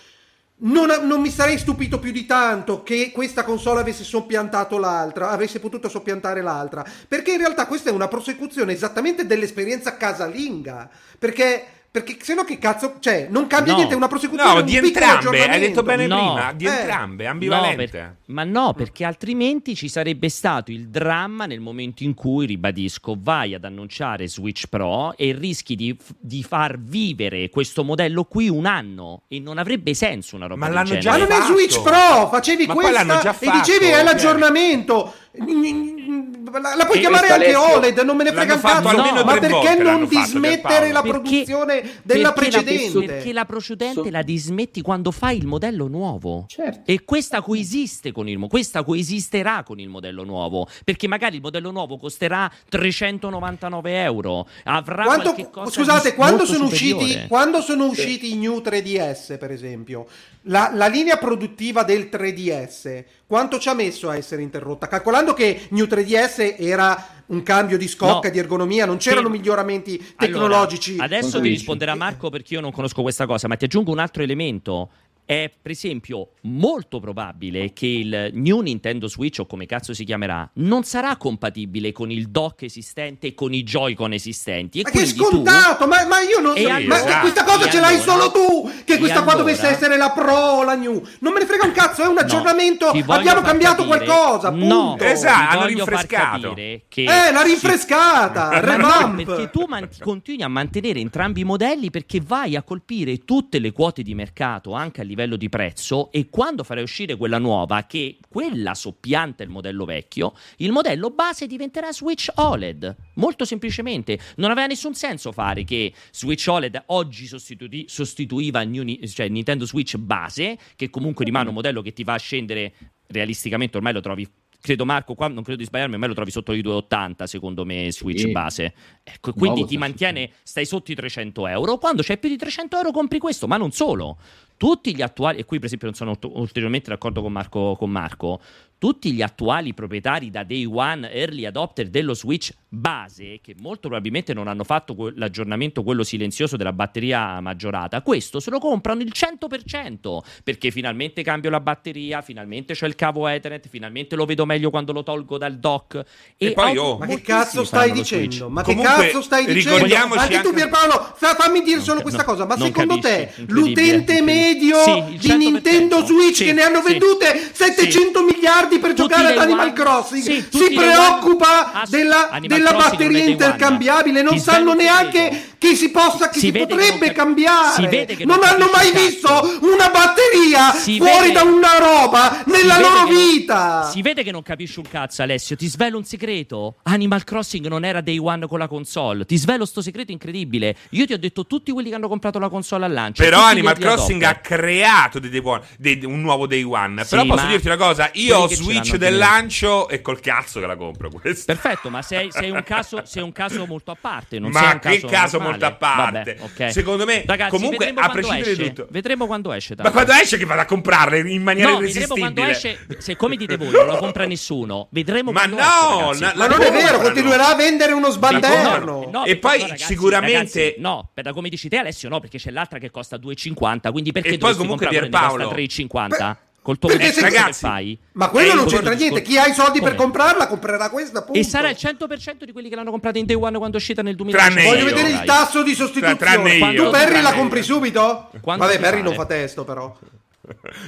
non, non, mi sarei stupito più di tanto che questa console avesse soppiantato l'altra, avesse potuto soppiantare l'altra, perché in realtà questa è una prosecuzione esattamente dell'esperienza casalinga, perché perché se no che cazzo, cioè, non cambia no. niente, è una prosecuzione No, di entrambe, hai detto bene no. prima, di eh. entrambe, ambivalente. No, per, ma no, perché altrimenti ci sarebbe stato il dramma nel momento in cui, ribadisco, vai ad annunciare Switch Pro e rischi di, di far vivere questo modello qui un anno e non avrebbe senso una roba Ma l'hanno già Ma non è Switch Pro, facevi ma questa e dicevi è l'aggiornamento. La, la puoi e chiamare anche OLED, non me ne frega un cazzo. No, ma perché non dismettere la produzione perché, della perché precedente? La, perché la precedente so. la dismetti quando fai il modello nuovo. Certo. E questa coesiste con il questa coesisterà con il modello nuovo. Perché magari il modello nuovo costerà 399 euro. Avrà quanto, Scusate, quando sono, usciti, quando sono usciti i New 3DS, per esempio, la, la linea produttiva del 3DS quanto ci ha messo a essere interrotta? Calcolando che New 3DS era un cambio di scocca, No. di ergonomia, non c'erano Che- miglioramenti Allora, tecnologici. adesso Cosa vi risponderà Marco perché io non conosco questa cosa, ma ti aggiungo un altro elemento. È per esempio molto probabile che il new Nintendo Switch o come cazzo si chiamerà non sarà compatibile con il dock esistente e con i Joy-Con esistenti. E Ma che quindi tu- scontato, ma, ma io non so. allora- ma questa cosa ce l'hai allora- solo tu. Che questa qua allora- dovesse essere la Pro o la New. Non me ne frega un cazzo, è un No, aggiornamento. voglio Abbiamo cambiato capire- qualcosa. Punto. No, Esatto, hanno rinfrescato. che Eh, la si- rinfrescata, no, revamp. perché tu man- continui a mantenere entrambi i modelli perché vai a colpire tutte le quote di mercato anche a livello di prezzo e quando farai uscire quella nuova che quella soppianta il modello vecchio, il modello base diventerà Switch OLED. Molto semplicemente, non aveva nessun senso fare che Switch OLED oggi sostitui- sostituiva new cioè Nintendo Switch base, che comunque rimane un modello che ti va a scendere realisticamente ormai lo trovi credo Marco qua non credo di sbagliarmi ormai lo trovi sotto i 280 secondo me Switch Sì. base. Ecco quindi Nuovo, ti mantiene stai sotto i 300 euro. Quando c'è più di 300 euro compri questo ma non solo. Tutti gli attuali e qui per esempio non sono ult- ulteriormente d'accordo con Marco, con Marco tutti gli attuali proprietari da day one early adopter dello Switch base che molto probabilmente non hanno fatto que- l'aggiornamento quello silenzioso della batteria maggiorata questo se lo comprano il 100% perché finalmente cambio la batteria finalmente c'è il cavo Ethernet finalmente lo vedo meglio quando lo tolgo dal dock E poi, auto- oh, Ma che cazzo stai lo Switch. dicendo? Ma Comunque, che cazzo stai dicendo? ricordiamoci Anche tu Pierpaolo, fa- fammi dire solo questa no, cosa, ma secondo capisci, te l'utente medio Sì, di 100%. Nintendo Switch Sì, che ne hanno sì. vendute 700 miliardi per Tutti giocare ad Animal one. Crossing Sì, si preoccupa one. Ass- della, della batteria intercambiabile, non sanno neanche che si possa, che Si si, potrebbe non cambiare. si vede che non non hanno mai visto una batteria Si fuori vede- da una roba nella loro che non- vita. si vede che non capisci un cazzo, Alessio. Ti svelo un segreto. Animal Crossing non era day one con la console. Ti svelo sto segreto incredibile. Io ti ho detto tutti quelli che hanno comprato la console al lancio. Però Animal Crossing ha creato dei day one- dei- un nuovo day one. Sì, Però posso dirti una cosa: io ho Switch del lancio e col cazzo che la compro questa. Perfetto, ma sei, sei un caso, sei un caso molto a parte. Non Ma sei un che caso, caso normale. molto a parte? Vabbè, ok. Secondo me, Ragazzi, comunque, vedremo a quando prescindere esce. da tutto. Vedremo quando esce. Ma tanto. quando esce che vado a comprarle in maniera No, vedremo quando irresistibile? esce. Se come dite voi, non la compra nessuno. Vedremo Ma quando no, esce, ragazzi. Ma non è vero, continuerà a vendere uno sbanderno. No, no, E poi ragazzi, sicuramente- ragazzi, no, per da come dici te Alessio no, perché c'è l'altra che costa 2,50, quindi perché E poi dovresti comunque Pierpaolo- costa 3,50? Col tuo perché se- che ragazzi, fai? Ma quello È non il c'entra discorso- niente. Chi ha i soldi per Come? comprarla comprerà questa. Punto. E sarà il 100% di quelli che l'hanno comprata in day one quando è uscita nel 2000. Tranne Voglio io, vedere il dai. tasso di sostituzione. Tranne io, tu Perry tranne la io. compri subito? Quando Vabbè, Perry non fa testo, però.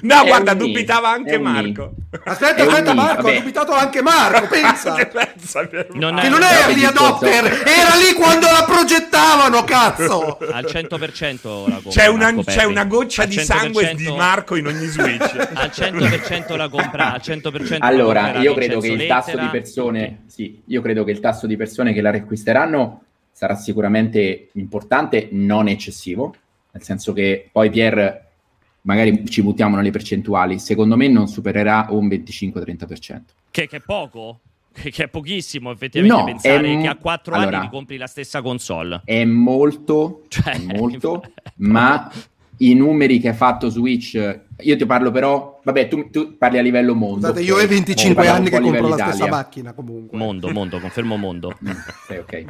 No, È guarda, dubitava è anche Marco. Aspetta, È aspetta, Marco. vabbè. Ha dubitato anche Marco. Pensa. Che pensa? Non Che non è early adopter, era lì quando la progettavano, cazzo. Al 100% la compra. C'è una, c'è una goccia Al di sangue 100% di Marco in ogni Switch. Al 100% la compra, al 100% la Allora, io credo che il tasso di persone, sì, io credo che il tasso di persone che la riacquisteranno sarà sicuramente importante, non eccessivo, nel senso che poi Pier, magari ci buttiamo nelle percentuali, secondo me non supererà un 25-30%. Che, che è poco? Che, è pochissimo, effettivamente, No, pensare m- che a 4 allora- anni ti compri la stessa console. È molto, Cioè, è molto, ma i numeri che ha fatto Switch, io ti parlo però, vabbè, tu, tu parli a livello mondo. Scusate, io ho 25 Parliamo anni che compro la stessa Italia. macchina comunque. Mondo, mondo, confermo mondo. Mm, ok, ok.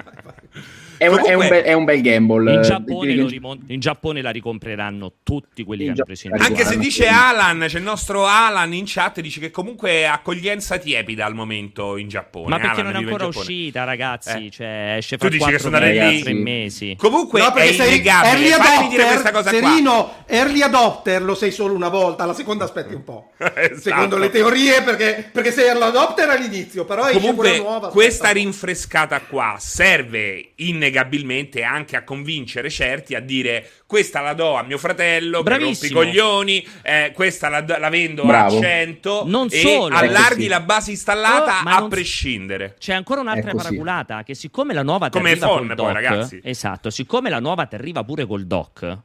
È un, è un Comunque- bel, è un bel gamble. In eh, Giappone, che- rimon- in Giappone la ricompreranno tutti quelli che In hanno preso in. Anche se dice sì. Alan, c'è il nostro Alan in chat, dice che comunque è accoglienza tiepida al momento in Giappone. Ma perché Alan non è ancora uscita, ragazzi? Eh. Cioè, esce Tu fra dici che sono andati mesi, lì- tre mesi. Comunque No, perché è sei innegabile. early Fammi dire questa adopter, cosa qua. Serino, early adopter lo sei solo una volta, la seconda aspetti un po'. Esatto. Secondo le teorie, perché, perché sei early adopter all'inizio, però esce Comunque, quella nuova. questa rinfrescata qua serve innegabilmente anche a convincere certi a dire questa la do a mio fratello per Bravissimo. coglioni, eh, questa la, la vendo Bravo. a 100 Non e solo. allarghi Ecco sì. la base installata Oh, a non- prescindere. C'è ancora un'altra È paraculata che siccome la nuova Come arriva iPhone, col poi, dock, ragazzi. esatto, siccome la nuova ti arriva pure col dock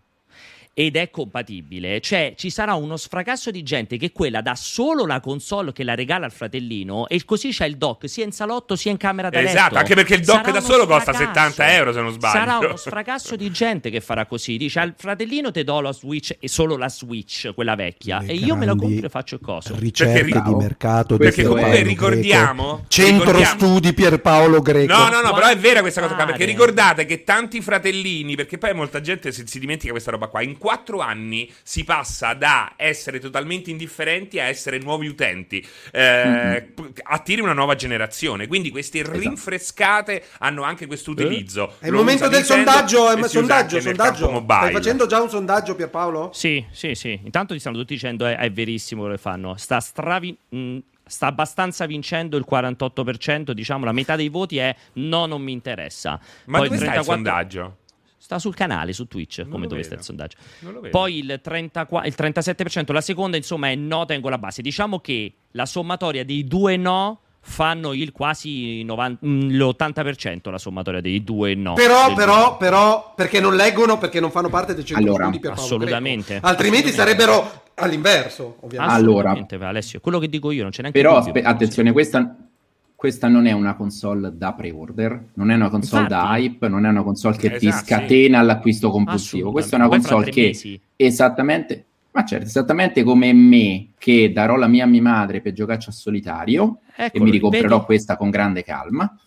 ed è compatibile, cioè ci sarà uno sfracasso di gente che quella dà solo la console che la regala al fratellino e così c'è il dock sia in salotto sia in camera da letto. Esatto, anche perché il dock Sarà da solo costa sfracasso. 70 euro, se non sbaglio. Sarà uno sfracasso di gente che farà così. Dice al fratellino te do la Switch e solo la Switch, quella vecchia, Le e io me la compro e faccio il coso. Ricerche Perché- di mercato Perché comunque Greco. ricordiamo- Centro ricordiamo- studi Pierpaolo Greco. No, no, no, però è vera questa cosa qua. Perché ricordate che tanti fratellini, perché poi molta gente si, si dimentica questa roba qua. In quattro anni si passa da essere totalmente indifferenti a essere nuovi utenti. Eh, p- Attiri una nuova generazione. Quindi queste Esatto. rinfrescate hanno anche questo utilizzo. È il Lo momento del Nintendo sondaggio, eh, usa sondaggio, sondaggio. Stai facendo già un sondaggio Pierpaolo? Sì, sì, sì. Intanto ti stanno tutti dicendo è, è verissimo quello che fanno. Sta stravi- mh, Sta abbastanza vincendo il 48%, diciamo la metà dei voti è no, non mi interessa. Ma Poi dove sta il 34 sondaggio? Sta sul canale, su Twitch, Non come dove sta il sondaggio. Non lo vedo. Poi il, 34 il 37%, la seconda insomma è no, tengo la base. Diciamo che la sommatoria dei due no fanno il quasi 90 mm, l'80% la sommatoria dei due no. Però, però, però, perché non leggono, perché non fanno parte del centro Allora, studi Pierpaolo assolutamente. Greco. Altrimenti Assolutamente. sarebbero all'inverso, ovviamente. Allora. Alessio, quello che dico io non c'è neanche Però dubbio. aspe- attenzione, questa, questa non è una console da pre-order, non è una console da Infatti. hype, non è una console che ti Esatto, scatena l'acquisto compulsivo. Questa è una Poi console che mesi- esattamente, ma certo, esattamente come me che darò la mia a mia madre per giocarci a solitario e Eccolo, mi ricomprerò vedi? questa con grande calma.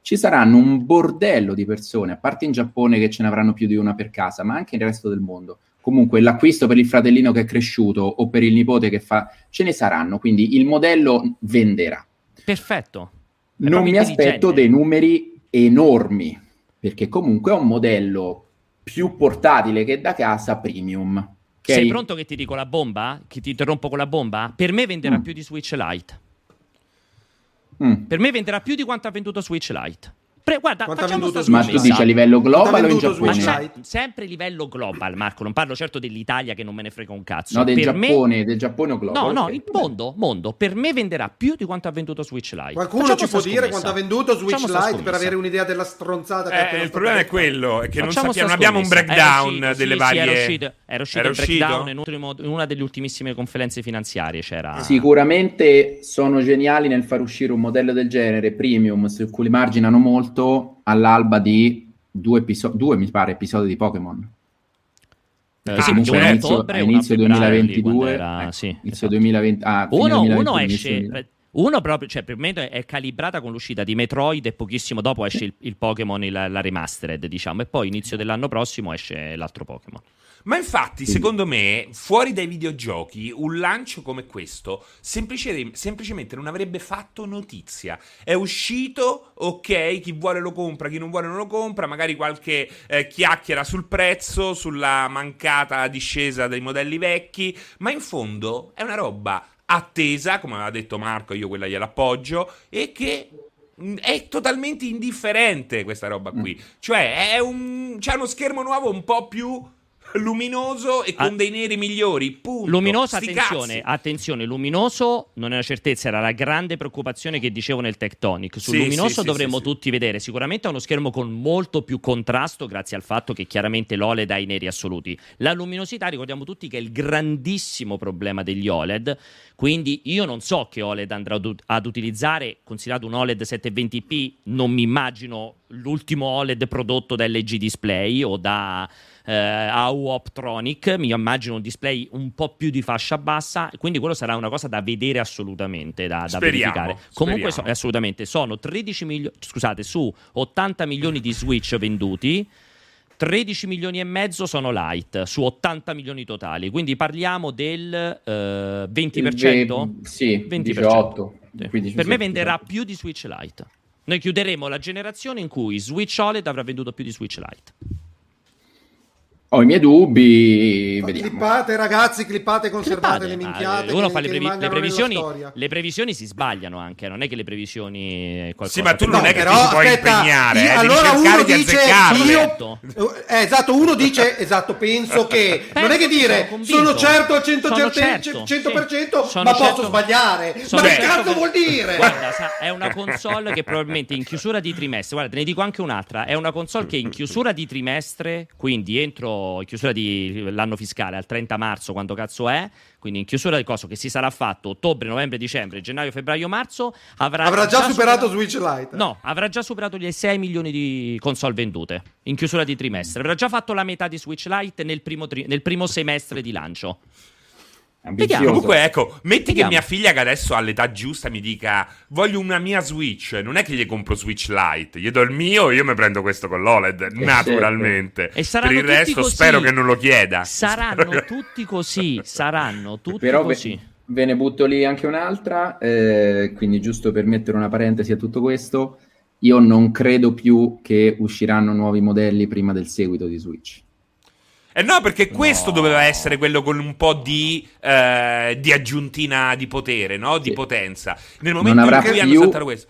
Ci saranno un bordello di persone, a parte in Giappone che ce ne avranno più di una per casa, ma anche nel resto del mondo. Comunque l'acquisto per il fratellino che è cresciuto o per il nipote che fa, ce ne saranno, quindi il modello venderà. Perfetto. Non mi aspetto dei numeri enormi, perché comunque è un modello più portatile che da casa premium. ok? Sei pronto che ti dico la bomba? Che ti interrompo con la bomba? Per me venderà Mm. più di Switch Lite. Mm. Per me venderà più di quanto ha venduto Switch Lite. Pre- guarda, Quanto facciamo sta Ma tu dici a livello global o in Giappone? C'è sempre livello global, Marco. Non parlo certo dell'Italia che non me ne frega un cazzo. No, del per me- Giappone, del Giappone o global? No, no, ok. il mondo, mondo, per me venderà più di quanto ha venduto Switch Lite. Qualcuno Facciamo ci può dire scommessa. quanto ha venduto Switch Facciamo Lite per avere un'idea della stronzata che ha Eh, il problema è quello, è che non sappiamo, non abbiamo un scommessa. breakdown uscito- delle sì, varie... Sì, era uscito, era uscito Era il breakdown uscito? in, ultimo- in una delle ultimissime conferenze finanziarie. C'era. Sicuramente sono geniali nel far uscire un modello del genere premium su cui marginano molto all'alba di due, episo- due mi pare, episodi di Pokémon. Eh, Ah, sì, comunque a inizio- a inizio febbraio, lì, 2022, quando era- eh, sì, inizio esatto. 2020, ah, Uno, 2021, uno esce. 2020. Uno proprio, cioè, per me è calibrata con l'uscita di Metroid e pochissimo dopo esce il, il Pokémon, il- la remastered, diciamo, e poi inizio dell'anno prossimo esce l'altro Pokémon. Ma infatti, secondo me, fuori dai videogiochi, un lancio come questo semplice- semplicemente non avrebbe fatto notizia. È uscito, ok, chi vuole lo compra, chi non vuole non lo compra, magari qualche eh, chiacchiera sul prezzo, sulla mancata discesa dei modelli vecchi, ma in fondo è una roba attesa, come aveva detto Marco, io quella gliela appoggio, e che mh, è totalmente indifferente questa roba qui. Cioè, è un, c'è uno schermo nuovo un po' più luminoso e con Ah. dei neri migliori. Punto. Luminoso, Sti attenzione, cazzi. attenzione, luminoso non è una certezza, era la grande preoccupazione che dicevo nel Tectonic. Sul Sì, luminoso sì, dovremmo sì, tutti vedere, sicuramente è uno schermo con molto più contrasto grazie al fatto che chiaramente l'OLED ha i neri assoluti. La luminosità ricordiamo tutti che è il grandissimo problema degli OLED, quindi io non so che OLED andrà ad utilizzare, considerato un OLED 720p, non mi immagino l'ultimo OLED prodotto da LG Display o da eh, AU Optronic, mi immagino un display un po' più di fascia bassa, quindi quello sarà una cosa da vedere assolutamente, da, da Speriamo, verificare. Comunque so- assolutamente sono 13 milioni, scusate, su 80 milioni di Switch venduti. 13 milioni e mezzo sono light su 80 milioni totali, quindi parliamo del eh, 20%? Ve- sì, 20%. 18. Sì. 15, per me venderà 18. più di Switch Lite. Noi chiuderemo la generazione in cui Switch OLED avrà venduto più di Switch Lite. Ho i miei dubbi, Ma vediamo. Clippate ragazzi, clippate, conservate le Ah, minchiate. uno che- fa le, previ- le previsioni, le previsioni si sbagliano anche, non è che le previsioni Sì, ma tu non No, è che però, ti puoi aspetta, impegnare, io- eh, allora uno di dice io eh, esatto, uno dice esatto, penso che non è che Penso, dire sono sono certo al 100%, Sono 100%, certo, sì. Sono ma certo. posso sbagliare. Ma che certo cazzo vuol dire? Guarda, sa- è una console che probabilmente in chiusura di trimestre, guarda, te ne dico anche un'altra, è una console che in chiusura di trimestre, quindi entro in chiusura di l'anno fiscale, al 30 marzo, quando cazzo è, quindi in chiusura del coso che si sarà fatto ottobre, novembre, dicembre, gennaio, febbraio, marzo, avrà, Avrà già superato Switch Lite. No, avrà già superato gli 6 milioni di console vendute in chiusura di trimestre. Avrà già fatto la metà di Switch Lite nel primo, tri- nel primo semestre di lancio. Ambizioso. Comunque, ecco, metti Vediamo. che mia figlia, che adesso ha l'età giusta, mi dica: Voglio una mia Switch. Non è che gli compro Switch Lite, gli do il mio, io mi prendo questo con l'OLED. naturalmente. E saranno per il tutti resto, così. spero che non lo chieda. Saranno Spero che- tutti così, saranno tutti Però ve, così. ve ne butto lì anche un'altra, eh, quindi giusto per mettere una parentesi a tutto questo, io non credo più che usciranno nuovi modelli prima del seguito di Switch. Eh no, perché questo No. doveva essere quello con un po' di, eh, di aggiuntina di potere, no? Di Sì. potenza. Nel Non momento in avrà cui hanno più- saltato questo.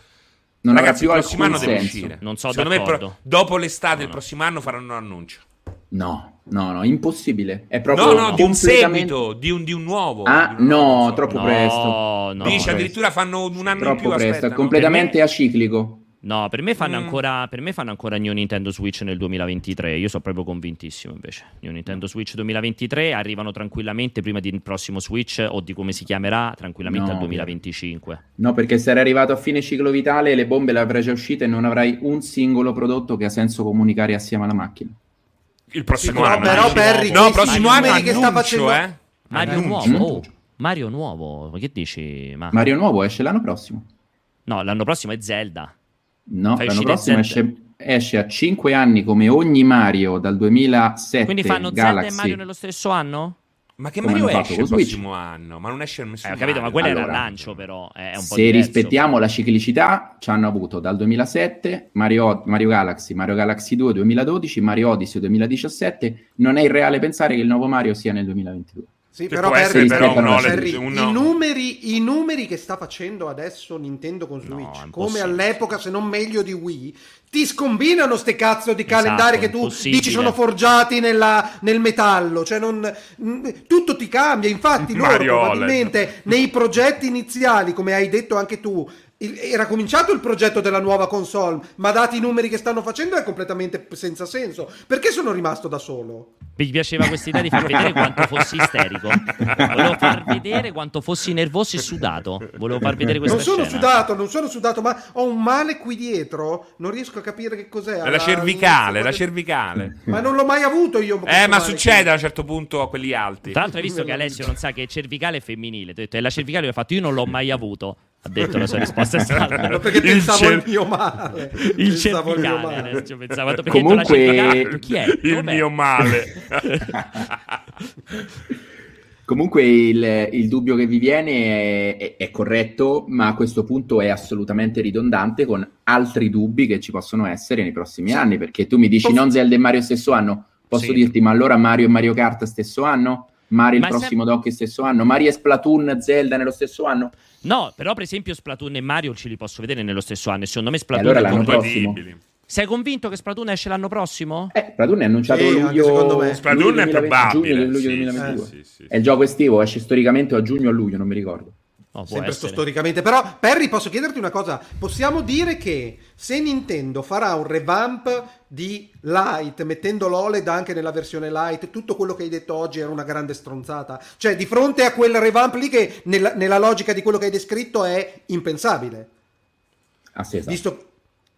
Non Ragazzi, avrà il più prossimo alcun anno deve senso. uscire. Non so Secondo me, d'accordo. pro- dopo l'estate No, no. prossimo anno faranno un annuncio. No, no, no, impossibile. È No, proprio no, di un completamente- seguito, di un, di un nuovo. Ah, di un nuovo no, console. troppo No, presto. no. Troppo Dice presto. addirittura fanno un anno in Troppo più. presto, è aspettano. completamente aciclico. No, per me fanno Mm. ancora per me fanno ancora New Nintendo Switch nel 2023. Io sono proprio convintissimo invece. New Nintendo Switch 2023 arrivano tranquillamente prima del prossimo Switch o di come si chiamerà tranquillamente No, al 2025. No, perché se eri arrivato a fine ciclo vitale, le bombe le avrai già uscite e non avrai un singolo prodotto che ha senso comunicare assieme alla macchina. Il prossimo Però, anno. però? Perry, no, prossimo anno che sta facendo- eh. Mario Annuncio. nuovo. Oh, Mario nuovo. Ma che dici? Ma... Mario nuovo esce l'anno prossimo. No, l'anno prossimo è Zelda. No, Fai l'anno prossimo esce, esce a 5 anni come ogni Mario dal 2007 Quindi fanno Galaxy. Zelda e Mario nello stesso anno? Ma che Come Mario esce il prossimo anno? Ma non esce nessun Eh, capito, ma Mario. quello era il Allora, lancio però, è un po' Se diverso. rispettiamo la ciclicità, ci hanno avuto dal 2007 Mario, Mario Galaxy, Mario Galaxy 2 2012, Mario Odyssey 2017. Non è irreale pensare che il nuovo Mario sia nel 2022. Sì, Che però, essere però, però un Perry, OLED, un- i, numeri, i numeri che sta facendo adesso Nintendo con No, Switch, è come all'epoca, se non meglio di Wii, ti scombinano ste cazzo di Esatto, calendari che tu dici sono forgiati nella- nel metallo, cioè non, tutto ti cambia. Infatti, loro Mario probabilmente nei progetti iniziali, come hai detto anche tu, era cominciato il progetto della nuova console, ma dati i numeri che stanno facendo è completamente senza senso. Perché sono rimasto da solo? Mi piaceva questa idea di far vedere quanto fossi isterico. Volevo far vedere quanto fossi nervoso e sudato. Volevo far vedere questa Non sono scena. sudato, non sono sudato, ma ho un male qui dietro. Non riesco a capire che cos'è. È la cervicale, la cervicale. Ma non l'ho mai avuto io. Eh, ma succede qui. a un certo punto a quelli alti. Tra l'altro hai visto che Alessio non sa che è cervicale è femminile. Ti ho detto, è la cervicale, ho fatto io non l'ho mai avuto. Ha detto la sua risposta è No, stata perché Il pensavo cer- il mio male. il Pensavo il mio male. Alessio pensava perché Comunque- chi è? Il Dov'è? mio male. Comunque il, il dubbio che vi viene è, è- è corretto, ma a questo punto è assolutamente ridondante con altri dubbi che ci possono essere nei prossimi Sì. anni, perché tu mi dici Posso- non Zelda e Mario stesso anno, posso Sì. dirti ma allora Mario e Mario Kart stesso anno? Mario Ma il se- prossimo Donkey stesso anno? Mario e Splatoon Zelda nello stesso anno? No, però per esempio Splatoon e Mario ce li posso vedere nello stesso anno. E secondo me E Splatoon allora è l'anno prossimo. Sei convinto che Splatoon esce l'anno prossimo? Eh, Splatoon è annunciato Sì, luglio, secondo me. Splatoon luglio è 2020, probabile. giugno, luglio sì, 2022. sì, sì, sì. È il gioco estivo, esce storicamente a giugno o a luglio, non mi ricordo. No, Sempre essere. storicamente. Però, Perry, posso chiederti una cosa? Possiamo dire che se Nintendo farà un revamp di Lite, mettendo l'OLED anche nella versione Lite, tutto quello che hai detto oggi era una grande stronzata. Cioè, di fronte a quel revamp lì che nella, nella logica di quello che hai descritto è impensabile. Ah, sì, esatto. Visto...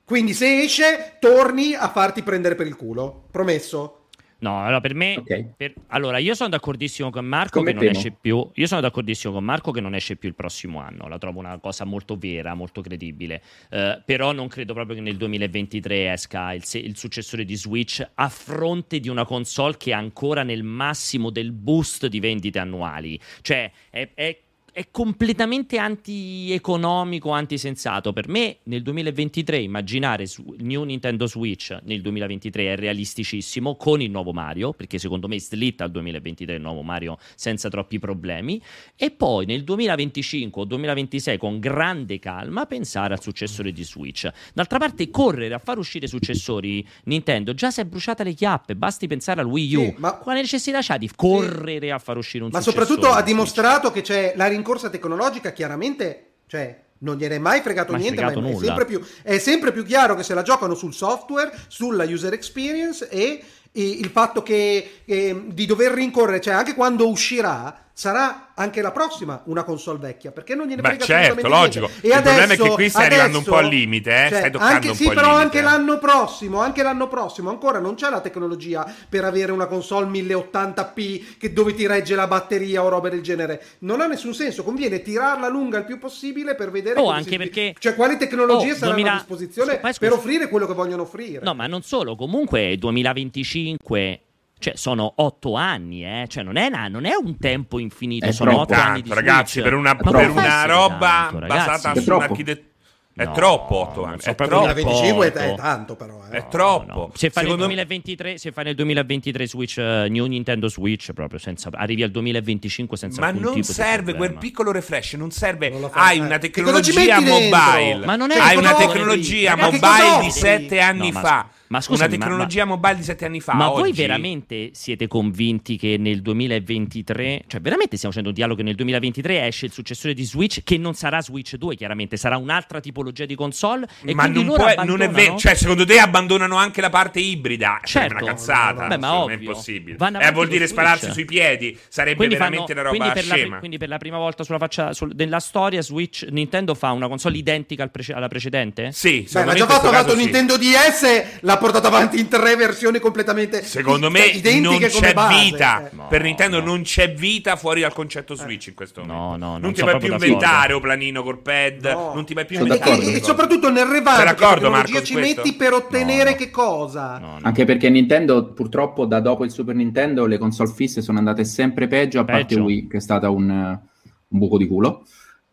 Quindi se esce, torni a farti prendere per il culo. Promesso. No, allora per me. Ok. per- allora, io sono d'accordissimo con Marco che non esce più. Io sono d'accordissimo con Marco che non esce più il prossimo anno. La trovo una cosa molto vera, molto credibile. Eh, però non credo proprio che nel 2023 esca il, il successore di Switch a fronte di una console che è ancora nel massimo del boost di vendite annuali. Cioè, è. è è completamente antieconomico, antisensato. Per me nel 2023 immaginare su- New Nintendo Switch nel 2023 è realisticissimo con il nuovo Mario, perché secondo me slitta al 2023 il nuovo Mario senza troppi problemi, e poi nel 2025 o 2026 con grande calma pensare al successore di Switch. D'altra parte correre a far uscire successori Nintendo già si è bruciata le chiappe, basti pensare al Wii U. Sì, ma- Quale necessità c'ha di correre a far uscire un Ma successore? soprattutto ha dimostrato che c'è la rincorsa tecnologica, chiaramente, cioè, non gliene è mai fregato Mai niente, fregato ma è sempre, più, è sempre più chiaro che se la giocano sul software, sulla user experience e, i- il fatto che eh, di dover rincorrere, cioè anche quando uscirà, sarà anche la prossima una console vecchia, perché non gliene Beh, frega certo, logico. niente. E Il problema è adesso- che qui stai arrivando un po' adesso- al limite, eh, cioè, stai toccando anche, un sì, po' però limite, anche l'anno prossimo, anche l'anno prossimo ancora non c'è la tecnologia per avere una console 1080p che dove ti regge la batteria o robe del genere. Non ha nessun senso, conviene tirarla lunga il più possibile per vedere Oh, anche si- perché- cioè quali tecnologie Oh, saranno 2000 a disposizione Sì, per offrire quello che vogliono offrire. No, ma non solo, comunque 2025 cioè sono otto anni, eh? cioè non è, una- non è un tempo infinito, È sono otto anni di ragazzi, Switch. per una, per una roba tanto, basata su un'architettura. È No, troppo 8 non anni. so È troppo. 2025 è, tanto però. eh. È troppo. No, Se fai nel Secondo me- 2023, se fai nel 2023 Switch, eh, New Nintendo Switch, proprio senza, arrivi al 2025 senza Ma alcun non tipo di serve quel piccolo refresh, non serve. Non Hai eh. una tecnologia mobile. Ma non è Hai una tecnologia mobile di offri? 7 anni No, ma fa. Ma scusami, una ma- tecnologia mobile di 7 anni fa. Ma voi oggi- veramente siete convinti che nel 2023, cioè veramente stiamo facendo un dialogo che nel 2023 esce il successore di Switch che non sarà Switch 2, chiaramente sarà un'altra tipologia di console e ma quindi non, loro può- non è vero, cioè secondo te abbandonano anche la parte ibrida? Cioè, è Certo. una cazzata, Beh, ma è ovvio. impossibile. Vanno Eh, vuol dire Switch. spararsi sui piedi, sarebbe Quindi, veramente fanno- una roba quindi per, la, quindi per la prima volta sulla faccia sul- della storia Switch Nintendo fa una console identica al prece- alla precedente? Sì, Beh, ma me già fatto, ha fatto sì. Nintendo DS, l'ha portato avanti in tre versioni completamente Secondo me identiche non come c'è base. vita. Eh. No, per Nintendo no. non c'è vita fuori dal concetto Switch in questo No, momento. no, non non ti vai più inventare o planino col pad, No. non ti vai più E, inventare. e- e soprattutto nel che d'accordo, Marco, ci questo? metti per ottenere No, no. che cosa? No, no. Anche perché Nintendo, purtroppo, da dopo il Super Nintendo, le console fisse sono andate sempre peggio, a parte Peggio. Wii, che è stata un, un buco di culo,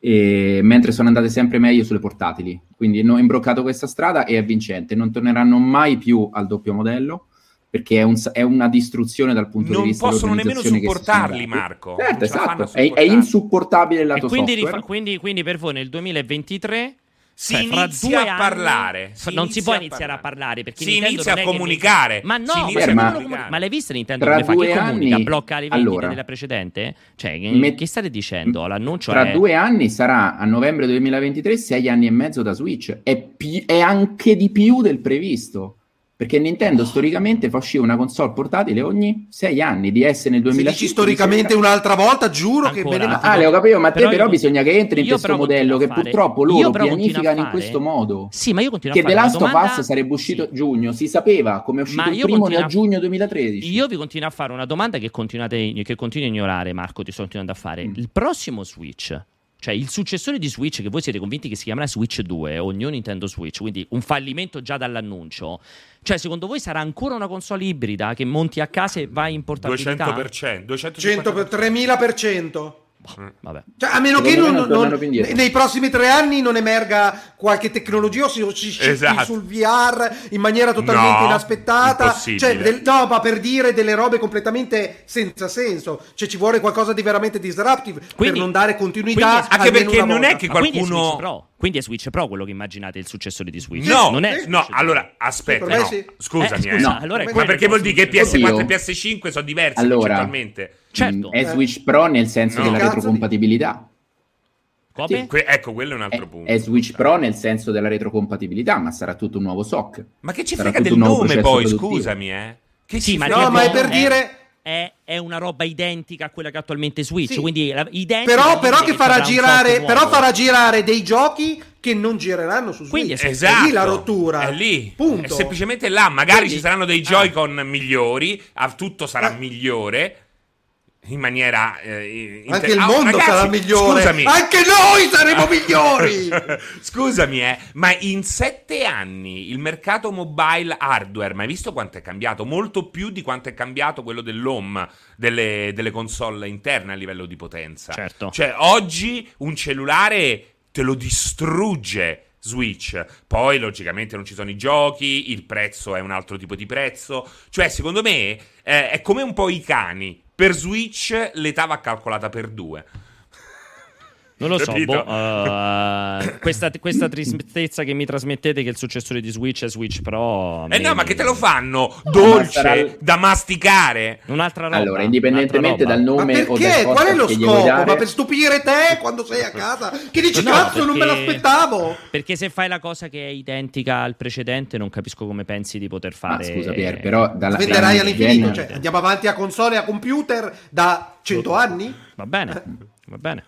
e- mentre sono andate sempre meglio sulle portatili. Quindi hanno imbroccato questa strada e è vincente. Non torneranno mai più al doppio modello, perché è, un è una distruzione dal punto Non di vista possono nemmeno dell'organizzazione che si sono supportarli. Marco. Certo, Non esatto. È, è insupportabile il E lato quindi, software. rifa- quindi, quindi per voi nel 2023 Si cioè, fra inizia due a anni- parlare. si non si può a iniziare a parlare perché Si Nintendo inizia a comunicare. Ma Si no, ma, a comunicare. comu- ma l'hai vista Nintendo Tra come fa? due Che comunica? anni- Blocca le vendite allora, della precedente? Cioè, che, met- che state dicendo? L'annuncio Tra è... due anni sarà a novembre 2023, sei anni e mezzo da Switch. È, pi- è anche di più del previsto. Perché Nintendo storicamente fa uscire una console portatile ogni sei anni, DS nel Se 2005. dici storicamente un'altra volta, giuro che Ancora. bene Ma- ma Ah, le ho capito, ma te Però però, io- bisogna che entri in io questo però modello che continuo purtroppo loro però continuo pianificano in questo modo. Sì, ma io continuo Che a The fare una Last of domanda- Us sarebbe uscito Sì. a giugno, si sapeva come è uscito Ma il io primo continuo a giugno 2013. Io vi continuo a fare una domanda che continuate che continui a ignorare, Marco, ti sto continuando a fare. Mm. Il prossimo Switch, cioè il successore di Switch che voi siete convinti che si chiamerà Switch 2 o New Nintendo Switch, quindi un fallimento già dall'annuncio. Cioè, secondo voi sarà ancora una console ibrida che monti a casa e vai in portabilità? 200%, 250%. 100 per 3000%. Vabbè. Cioè, a meno Secondo che me non, non non- nei prossimi tre anni non emerga qualche tecnologia o si, si scippi Esatto. sul VR in maniera totalmente No, inaspettata. Cioè, del- no, ma per dire delle robe completamente senza senso. Cioè, ci vuole qualcosa di veramente disruptive Quindi- per non dare continuità. quindi- Anche perché non è che Ma quindi è qualcuno-. Quindi è Switch Pro quello che immaginate il successore di Switch. No, non è sì. No, 2. allora aspetta, Sì, no. sì. Scusami, Eh, eh. scusa, No. allora è Ma perché vuol dire che prossimo PS4 e Oddio. PS5 sono diversi Allora, concettualmente? Certo. È Eh. Switch Pro nel senso No. della Cazzo retrocompatibilità. Come? Que- ecco, quello è un È, altro punto. è Switch Pro nel senso della retrocompatibilità, ma sarà tutto un nuovo SOC. Ma che ci Sarà frega del nome poi, produttivo. scusami, eh? Che Sì, ci ma No, ma è per dire- È, è una roba identica a quella che attualmente Switch. Sì. Quindi la- identica Però, però che farà girare, però farà girare dei giochi che non gireranno su Switch. Quindi è È Esatto. lì la rottura. È lì. Punto. È semplicemente là. Magari Quindi- ci saranno dei Ah. Joy-Con migliori. ah, tutto sarà Eh. migliore. In maniera. eh, Anche inter- il Ah, mondo ragazzi, sarà migliore. Scusami. Anche noi saremo migliori. Scusami, eh, ma in sette anni il mercato mobile hardware, ma hai visto quanto è cambiato? Molto più di quanto è cambiato quello dell'home, delle, delle console interne a livello di potenza. Certo. Cioè, oggi un cellulare te lo distrugge. Switch, poi logicamente non ci sono i giochi, il prezzo è un altro tipo di prezzo, cioè secondo me eh, è come un po' i cani, per Switch l'età va calcolata per due. Non lo so, boh, uh, questa, questa tristezza che mi trasmettete che il successore di Switch è Switch Pro. Eh no, ma che te lo fanno? ma Dolce, sarà- da masticare. Un'altra roba. Allora, indipendentemente un'altra dal roba. Ma nome o perché? dal Qual è lo scopo? dare, Ma per stupire te quando sei a casa? Che dici, No, cazzo, non me perché- l'aspettavo! Perché se fai la cosa che è identica al precedente, non capisco come pensi di poter Ma fare. scusa Pier, però dalla Venderai la all'infinito, cioè andiamo avanti a console e a computer da 100 anni? Va bene, va bene.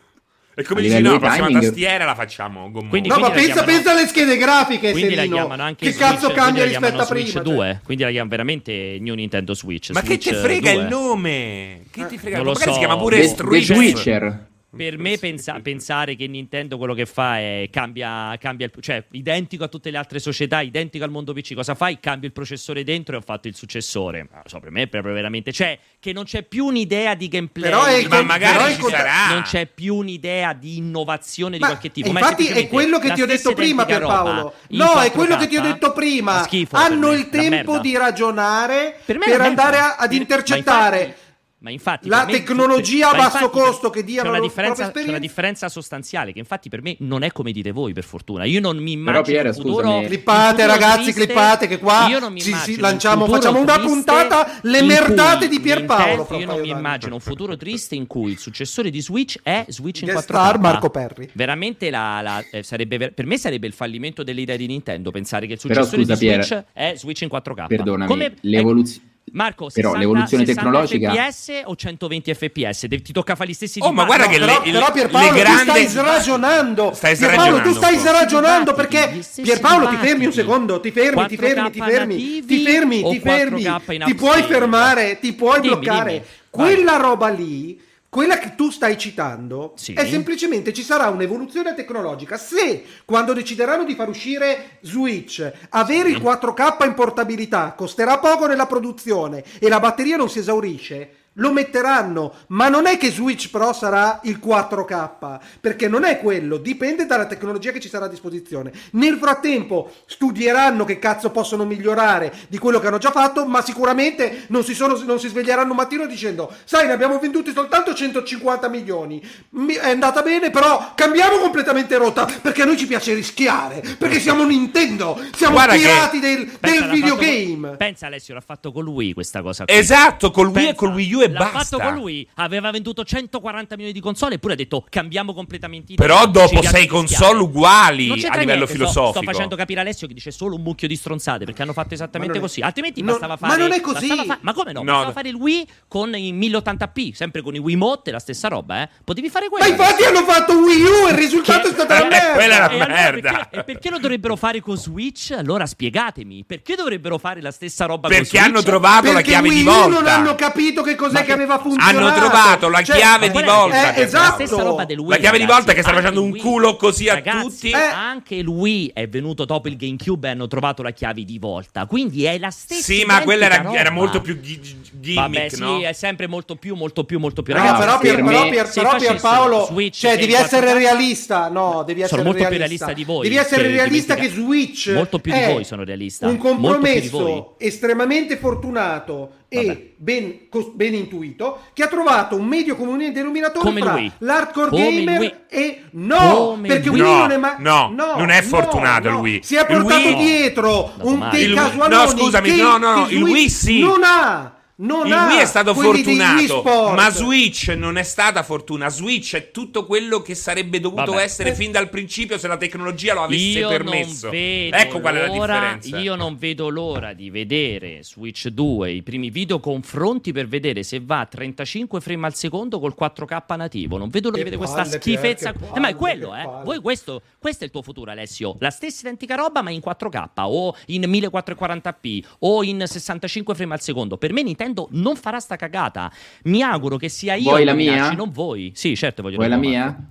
E come dici, no, la prossima timing- tastiera la facciamo gommosa. Quindi- No, ma la pensa, chiamano- pensa alle schede grafiche, Quindi la chiamano anche Che Switch, cazzo quindi cambia rispetto a prima? Switch cioè? 2, quindi la chiamano veramente New Nintendo Switch. Ma che Switch ti frega 2. il nome? Che ti frega? Non lo Magari so. si chiama pure The, The. Switcher. Per me pensa- pensare che Nintendo quello che fa è cambia, cambia il, cioè identico a tutte le altre società, identico al mondo PC, cosa fai? Cambio il processore dentro e ho fatto il successore. Ma, lo so, per me è proprio veramente, cioè che non c'è più un'idea di gameplay. Però è Ma magari però sarà. non c'è più un'idea di innovazione di Ma qualche tipo. Ma infatti è quello che ti ho detto prima roba in No, è 4K. quello che ti ho detto prima. schifo per Hanno il tempo di ragionare Per per, andare a- ad Per- intercettare. Ma infatti, La per me- tecnologia a basso infatti costo che c'è diano una la differenza, c'è una differenza sostanziale che infatti per me non è come dite voi per fortuna. Io non mi Però, immagino Piero, un futuro scusami. un Clippate ragazzi, triste. clippate che qua Io non mi ci- ci un lanciamo, futuro facciamo una puntata le merdate di Pierpaolo un Io non mi immagino un futuro triste in cui il successore di Switch è Switch in Guest 4K. star Marco Perri. Veramente la, la- eh, sarebbe ver- per me sarebbe il fallimento dell'idea di Nintendo pensare che il Però, successore scusa, di Pier, Switch è Switch in 4K. Perdonami, Come- l'evoluzione... Marco, Però 60 l'evoluzione 60 tecnologica- fps o 120 fps? De- ti tocca fare gli stessi Oh, di ma guarda che però, le- però le- Pierpaolo, le grandi- tu stai sragionando. Stai Pierpaolo, sragionando tu stai sragionando. perché Pierpaolo ti fermi un secondo, ti fermi, ti fermi, ti 4K fermi, ti fermi, ti fermi, 4K in ti puoi fermare, ti puoi Dimmi, bloccare. Quella roba lì quella che tu stai citando Sì. è semplicemente ci sarà un'evoluzione tecnologica. Se quando decideranno di far uscire Switch, avere il 4K in portabilità costerà poco nella produzione e la batteria non si esaurisce, lo metteranno, ma non è che Switch Pro sarà il 4K, perché non è quello, dipende dalla tecnologia che ci sarà a disposizione. Nel frattempo studieranno che cazzo possono migliorare di quello che hanno già fatto, ma sicuramente non si, sono- non si sveglieranno un mattino dicendo, sai, ne abbiamo venduti soltanto 150 milioni, Mi- è andata bene, però cambiamo completamente rotta, perché a noi ci piace rischiare, perché siamo Nintendo, siamo Guarda che- pirati del, Pensa, del l'ha videogame. con- pensa Alessio, l'ha fatto con lui questa cosa. qui. Esatto, col Wii e col Wii U e l'ha basta. fatto con lui. Aveva venduto 140 milioni di console eppure ha detto cambiamo completamente idea. Però dopo sei console uguali a c'entra livello niente, sto- filosofico. Sto, facendo capire Alessio che dice solo un mucchio di stronzate perché hanno fatto esattamente Ma così. Altrimenti No, bastava ma fare. non è così. fa- ma come no? No, Bastava no. fare il Wii con i 1080p, sempre con i Wiimote, la stessa roba, eh. Potevi fare quello. Ma infatti hanno fatto Wii U e il risultato Che- è stata la Eh, merda. quella era E allora merda. perché, e perché lo dovrebbero fare con Switch? Allora spiegatemi, perché dovrebbero fare la stessa roba con Perché Switch? hanno trovato la Perché chiave Wii di U volta. non hanno capito che cos'è Ma che che- aveva funzionato. Hanno trovato la Cioè, chiave di è- volta. eh, esatto. La stessa roba del Wii. La chiave di ragazzi. volta che Anche facendo un culo così a Ragazzi, tutti. Eh. Anche il Wii è venuto dopo il GameCube e hanno trovato la chiave di volta. Quindi è la stessa Sì, ma quella era, era molto più gi- gi- gimmick, Vabbè, sì, no? è sempre molto più, molto più, molto più. Ragazzi, però, per però, se però Pierpaolo, Switch cioè devi essere 4K realista, no, devi essere Sono molto più realista. di voi, Devi essere realista che Switch Molto più di voi sono realista. Un di compromesso estremamente fortunato. E ben, cos- ben intuito che ha trovato un medio comune denominatore Come fra lui. l'hardcore Come gamer lui. e no, Come perché lui. No, non è mai no, non è fortunato il Wii. Si è portato dietro No, un dei casualoni no, scusami, che- no, no, no, che il Wii sì. Non ha non Il ha Wii è stato fortunato, ma Switch non è stata fortuna. Switch è tutto quello che sarebbe dovuto Vabbè. essere fin dal principio se la tecnologia lo avesse Io permesso. Ecco qual è la differenza. Io non vedo l'ora di vedere Switch 2, i primi video confronti per vedere se va a 35 frame al secondo col 4K nativo. Non vedo l'ora di Che vedere questa palle, schifezza. Che Eh, ma è palle, quello, eh. palle. Voi questo, questo è il tuo futuro, Alessio. La stessa identica roba, ma in 4K o in 1440p o in 65 frame al secondo. Per me Nintendo non farà sta cagata. Mi auguro che sia io Vuoi la nominarci, mia? non voi. Sì, certo, voglio Vuoi la mia? Marco.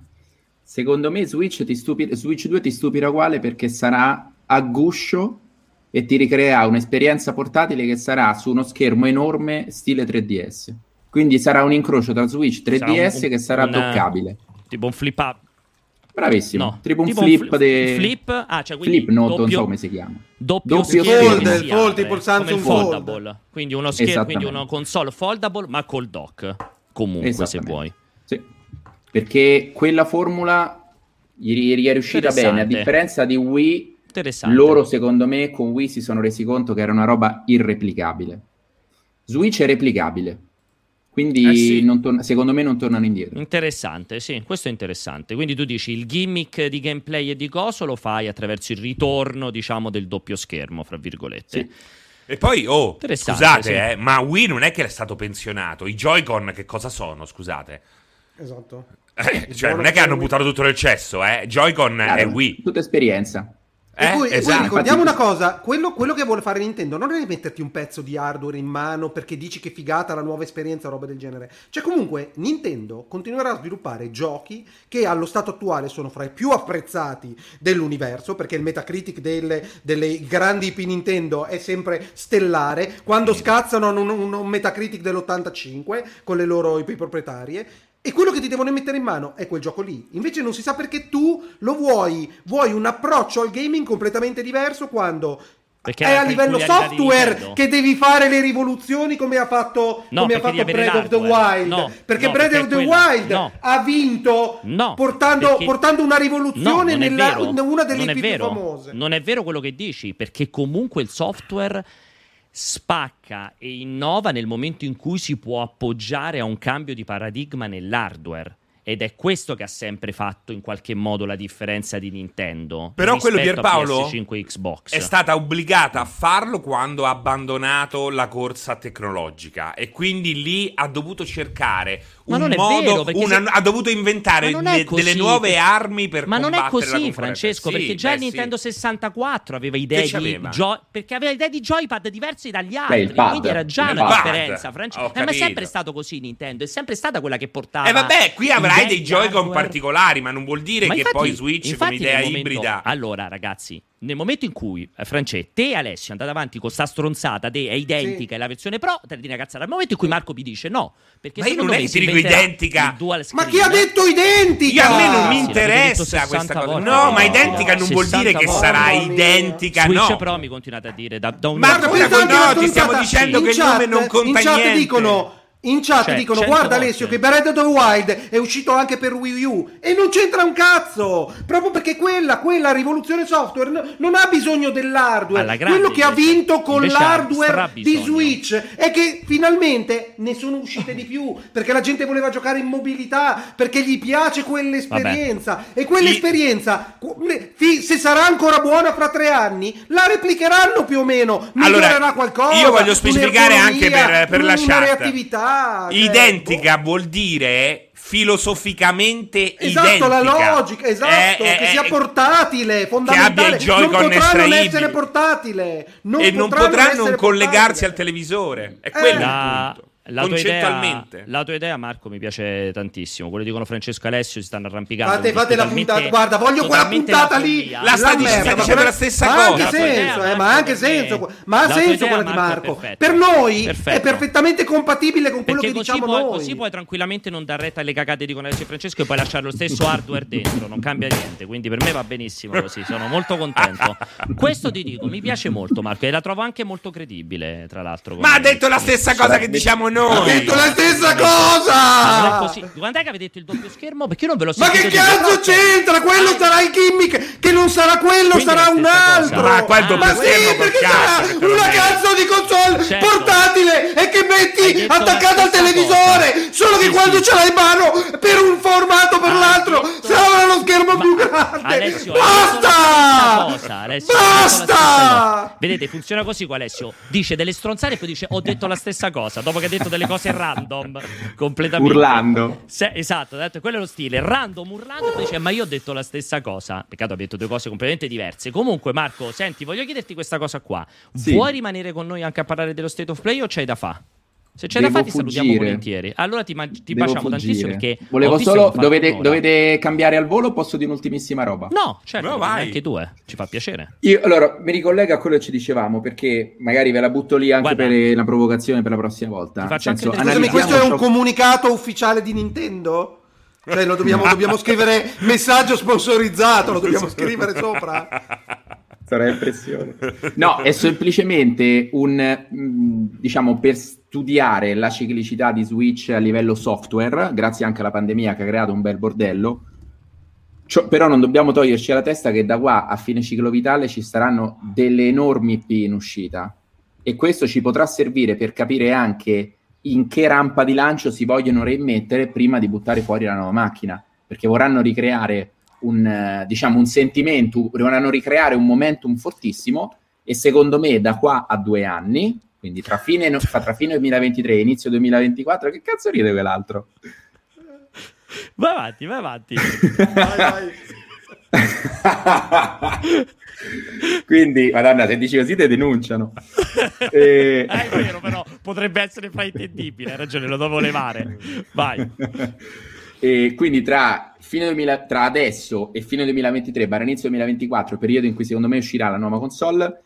Secondo me Switch, ti stupi- Switch 2 ti stupirà uguale perché sarà a guscio e ti ricreerà un'esperienza portatile che sarà su uno schermo enorme stile 3DS. Quindi sarà un incrocio tra Switch 3DS Sarà un- che sarà un- doccabile. Tipo un flip up. Bravissimo. No, tipo un tipo flip fli- de... flip, ah, cioè quindi Flip, no, non doppio- so come si chiama. doppio, Doppio schermo fold, fold, tipo il Samsung il Fold. foldable. Quindi uno schermo, quindi una console foldable ma col dock comunque se vuoi. Sì. perché quella formula gli, gli è riuscita bene, a differenza di Wii, Interessante. loro secondo me con Wii si sono resi conto che era una roba irreplicabile. Switch è replicabile, quindi Eh sì. non torna- secondo me non tornano indietro. Interessante, sì, questo è interessante. Quindi tu dici il gimmick di gameplay e di coso lo fai attraverso il ritorno, diciamo, del doppio schermo, fra virgolette. Sì. E poi, oh, scusate, sì. eh, ma Wii non è che è stato pensionato. I Joy-Con che cosa sono, scusate? Esatto. Eh, cioè, non è che hanno buttato tutto nel cesso, eh. Joy-Con è Chiaro, Wii. Tutta esperienza. E Eh, poi, esatto. ricordiamo una cosa, quello, quello che vuole fare Nintendo non è metterti un pezzo di hardware in mano perché dici che figata la nuova esperienza o roba del genere. Cioè comunque Nintendo continuerà a sviluppare giochi che allo stato attuale sono fra i più apprezzati dell'universo perché il Metacritic delle, delle grandi IP Nintendo è sempre stellare. Quando scazzano un, un- un Metacritic dell'85 con le loro IP proprietarie. E quello che ti devono mettere in mano è quel gioco lì. Invece non si sa perché tu lo vuoi. Vuoi un approccio al gaming completamente diverso quando Perché è a livello software che devi fare le rivoluzioni come ha fatto, No, come ha fatto Breath of the. Wild. No, perché no, Breath perché of the quella- Wild ha vinto portando, perché- portando una rivoluzione nella, una delle non più famose. Non è vero quello che dici, perché comunque il software spacca e innova nel momento in cui si può appoggiare a un cambio di paradigma nell'hardware. Ed è questo che ha sempre fatto in qualche modo la differenza di Nintendo. Però quello Pierpaolo PS5 Xbox. È stata obbligata a farlo quando ha abbandonato la corsa tecnologica e quindi lì ha dovuto cercare Ma un non è modo, vero, una- se- ha dovuto inventare de- così, delle nuove perché- armi per Ma non è la così. Francesco, Sì, perché già beh. Nintendo 64 aveva idee di c'aveva? gio- perché aveva idee di joypad diverse dagli altri, il pad, quindi era già una pad. differenza, Francesco. Eh, ma è sempre stato così Nintendo, è sempre stata quella che portava Eh vabbè, qui avrai dei Joy-Con hardware. particolari, ma non vuol dire Ma che infatti- poi Switch come idea momento- ibrida... Allora, ragazzi, nel momento in cui eh, France, te e Alessio andate avanti con sta stronzata, de- è identica, Sì. è la versione Pro, te ne di una cazzata. Nel momento in cui Marco mi dice no, perché Ma io secondo non è me che ti dico inventerà identica. Ma chi ha detto identica? Io a me non mi interessa 60 questa cosa. No, ma identica non vuol 60 dire che sarà identica, no. Pro mi continuate a dire da, da un Ma no, ti stiamo dicendo che il nome non conta niente. dicono in chat Cioè, dicono 100 guarda volte. Alessio che Breath of the Wild è uscito anche per Wii U e non c'entra un cazzo proprio perché quella, quella rivoluzione software non ha bisogno dell'hardware grande, quello che ha invece. vinto con ha l'hardware di. Switch è che finalmente ne sono uscite di più perché la gente voleva giocare in mobilità perché gli piace quell'esperienza e quell'esperienza fi- se sarà ancora buona fra tre anni la replicheranno più o meno Allora, migliorerà qualcosa io voglio specificare anche per, per la chat. reattività cioè, Identica vuol dire filosoficamente Esatto, identica. la logica, esatto, Eh, che eh, sia eh, portatile, fondamentale. abbia i Joy-Con non potrà non estraibili. essere portatile. Non e non potrà non collegarsi portatile. al televisore. È Eh. quello La, il punto. La tua, idea, la tua idea, Marco, mi piace tantissimo. Quello dicono Francesco e Alessio si stanno arrampicando. Fate, fate la puntata, guarda, voglio quella puntata lì. La la sta dicendo per- la stessa ma ha cosa. anche La tua senso, idea, eh, ma anche senso, ma ha senso quella di Marco. Per noi Perfetto. è perfettamente compatibile con quello Perché che diciamo puoi, noi. così puoi tranquillamente non dar retta alle cagate di Alessio e Francesco e poi lasciare lo stesso hardware dentro, non cambia niente. Quindi per me va benissimo così, sono molto contento. Questo ti dico, mi piace molto, Marco, e la trovo anche molto credibile, tra l'altro. Ma ha detto la stessa cosa che diciamo Ha noi. detto la stessa Ma non è cosa! così. Quando è che avete detto il doppio schermo? Perché io non ve l'ho Ma sentito che cazzo c'entra? Quello Ah, sarà il gimmick, che non sarà quello, Quindi sarà un stessa cosa. altro. Ma qua il doppio Ma schermo sì, perché cazzo, sarà che lo una cazzo di console Certo. portatile e che metti attaccata al televisore. cosa. Solo che Sì, quando sì. ce l'hai in mano per un formato o per Hai l'altro detto- sarà lo schermo Grande. Alessio, Basta! cosa, Alessio. Basta! Vedete, funziona così qua Alessio. Dice delle stronzate e poi dice ho detto la stessa cosa. Dopo che ha detto delle cose random, completamente. Urlando. Se- esatto, ha detto, quello è lo stile. Random urlando e poi dice ma io ho detto la stessa cosa. Peccato abbia detto due cose completamente diverse. Comunque Marco, senti, voglio chiederti questa cosa qua. Sì. Vuoi rimanere con noi anche a parlare dello State of Play o c'hai da fa? Se c'è da Devo fa ti salutiamo volentieri. Allora ti, ma- ti baciamo tantissimo perché... Volevo solo. Dovete, dovete cambiare al volo o posso dire un'ultimissima roba? No, certo, No, vai. anche tu, eh. ci fa piacere. Io, allora, mi ricollego a quello che ci dicevamo, perché magari ve la butto lì anche Guarda. per la provocazione per la prossima volta. Anche senso, delle- Scusami, questo è un ciò- comunicato ufficiale di Nintendo? Cioè, lo dobbiamo, dobbiamo scrivere messaggio sponsorizzato, lo dobbiamo scrivere sopra. Sarà impressione. No, è semplicemente un, mh, diciamo, per studiare la ciclicità di Switch a livello software, grazie anche alla pandemia che ha creato un bel bordello. Cioè, però non dobbiamo toglierci alla testa che da qua a fine ciclo vitale ci saranno delle enormi IP in uscita e questo ci potrà servire per capire anche in che rampa di lancio si vogliono reimmettere prima di buttare fuori la nuova macchina, perché vorranno ricreare un, eh, diciamo, un sentimento, vorranno ricreare un momentum fortissimo e secondo me da qua a due anni, quindi tra fine, tra fine 2023 e inizio 2024, che cazzo ride quell'altro? Vai avanti, vai avanti. Vai, vai. Quindi, madonna, se dici così te denunciano. E- Eh, è vero, però potrebbe essere fraintendibile. Hai ragione, lo devo levare. Vai. E quindi tra, fine 2000 tra adesso e fine 2023, barra inizio 2024, periodo in cui secondo me uscirà la nuova console,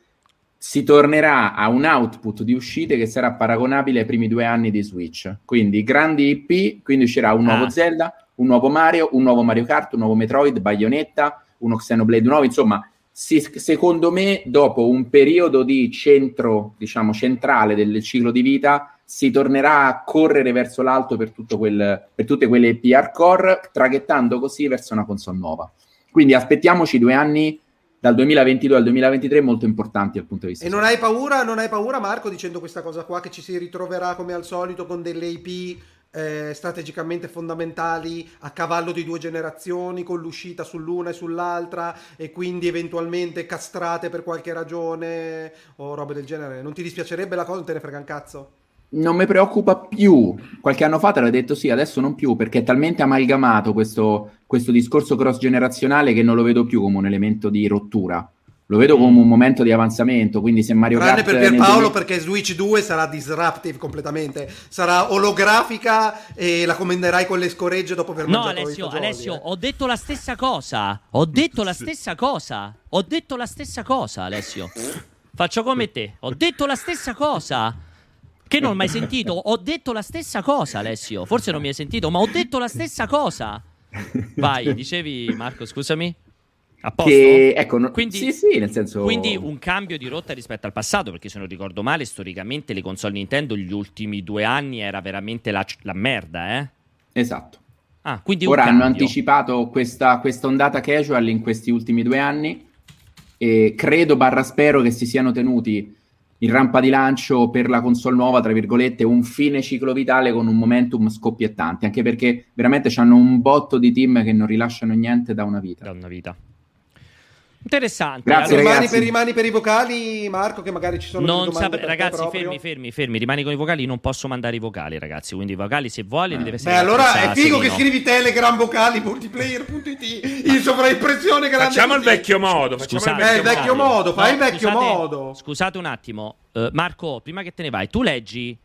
si tornerà a un output di uscite che sarà paragonabile ai primi due anni di Switch. Quindi grandi IP, quindi uscirà un nuovo Ah. Zelda, un nuovo Mario, un nuovo Mario Kart, un nuovo Metroid, Bayonetta, uno Xenoblade nuovo, insomma, si- secondo me dopo un periodo di centro, diciamo, centrale del ciclo di vita, si tornerà a correre verso l'alto per, tutto quel, per tutte quelle IP hardcore, traghettando così verso una console nuova. Quindi aspettiamoci due anni dal 2022 al 2023 molto importanti dal punto di vista. E non hai paura, non hai paura Marco dicendo questa cosa qua che ci si ritroverà come al solito con delle IP eh, strategicamente fondamentali a cavallo di due generazioni con l'uscita sull'una e sull'altra e quindi eventualmente castrate per qualche ragione o robe del genere. Non ti dispiacerebbe la cosa? Non te ne frega un cazzo? Non mi preoccupa più. Qualche anno fa te l'ho detto sì, adesso non più, perché è talmente amalgamato questo, questo discorso cross generazionale che non lo vedo più come un elemento di rottura. Lo vedo come un momento di avanzamento. Quindi se Mario Tranne Kart per Pierpaolo 2000 perché Switch 2 sarà disruptive completamente. Sarà olografica e la commenderai con le scoregge dopo aver No, mangiato i Alessio, fagioli, Alessio, eh. ho detto la stessa cosa. Ho detto la stessa cosa. Ho detto la stessa cosa, Alessio. Faccio come te. Ho detto la stessa cosa. Che non ho mai sentito. Ho detto la stessa cosa, Alessio. Forse non mi hai sentito, ma ho detto la stessa cosa. Vai, dicevi Marco, scusami. A posto? che ecco, no- Quindi- sì, sì, nel senso Quindi un cambio di rotta rispetto al passato, perché se non ricordo male, storicamente le console Nintendo gli ultimi due anni era veramente la, la merda, eh? Esatto. Ah, quindi un Ora hanno anticipato questa, questa ondata casual in questi ultimi due anni e credo barra spero che si siano tenuti in rampa di lancio per la console nuova, tra virgolette, un fine ciclo vitale con un momentum scoppiettante, anche perché veramente hanno un botto di team che non rilasciano niente da una vita. da una vita. Interessante. Grazie, allora- rimani, per, rimani per i vocali, Marco, che magari ci sono Non sapre- ragazzi, fermi, fermi, fermi. Rimani con i vocali. Non posso mandare i vocali, ragazzi. Quindi i vocali, se vuole, li deve Beh, essere. allora è figo che scrivi Telegram vocali multiplayer.it in sovraimpressione grande Facciamo il vecchio modo. Facciamo Scusate, il Eh, vecchio vecchio modo. fai il vecchio scusate, modo. Scusate un attimo, Eh, Marco, prima che te ne vai, tu leggi.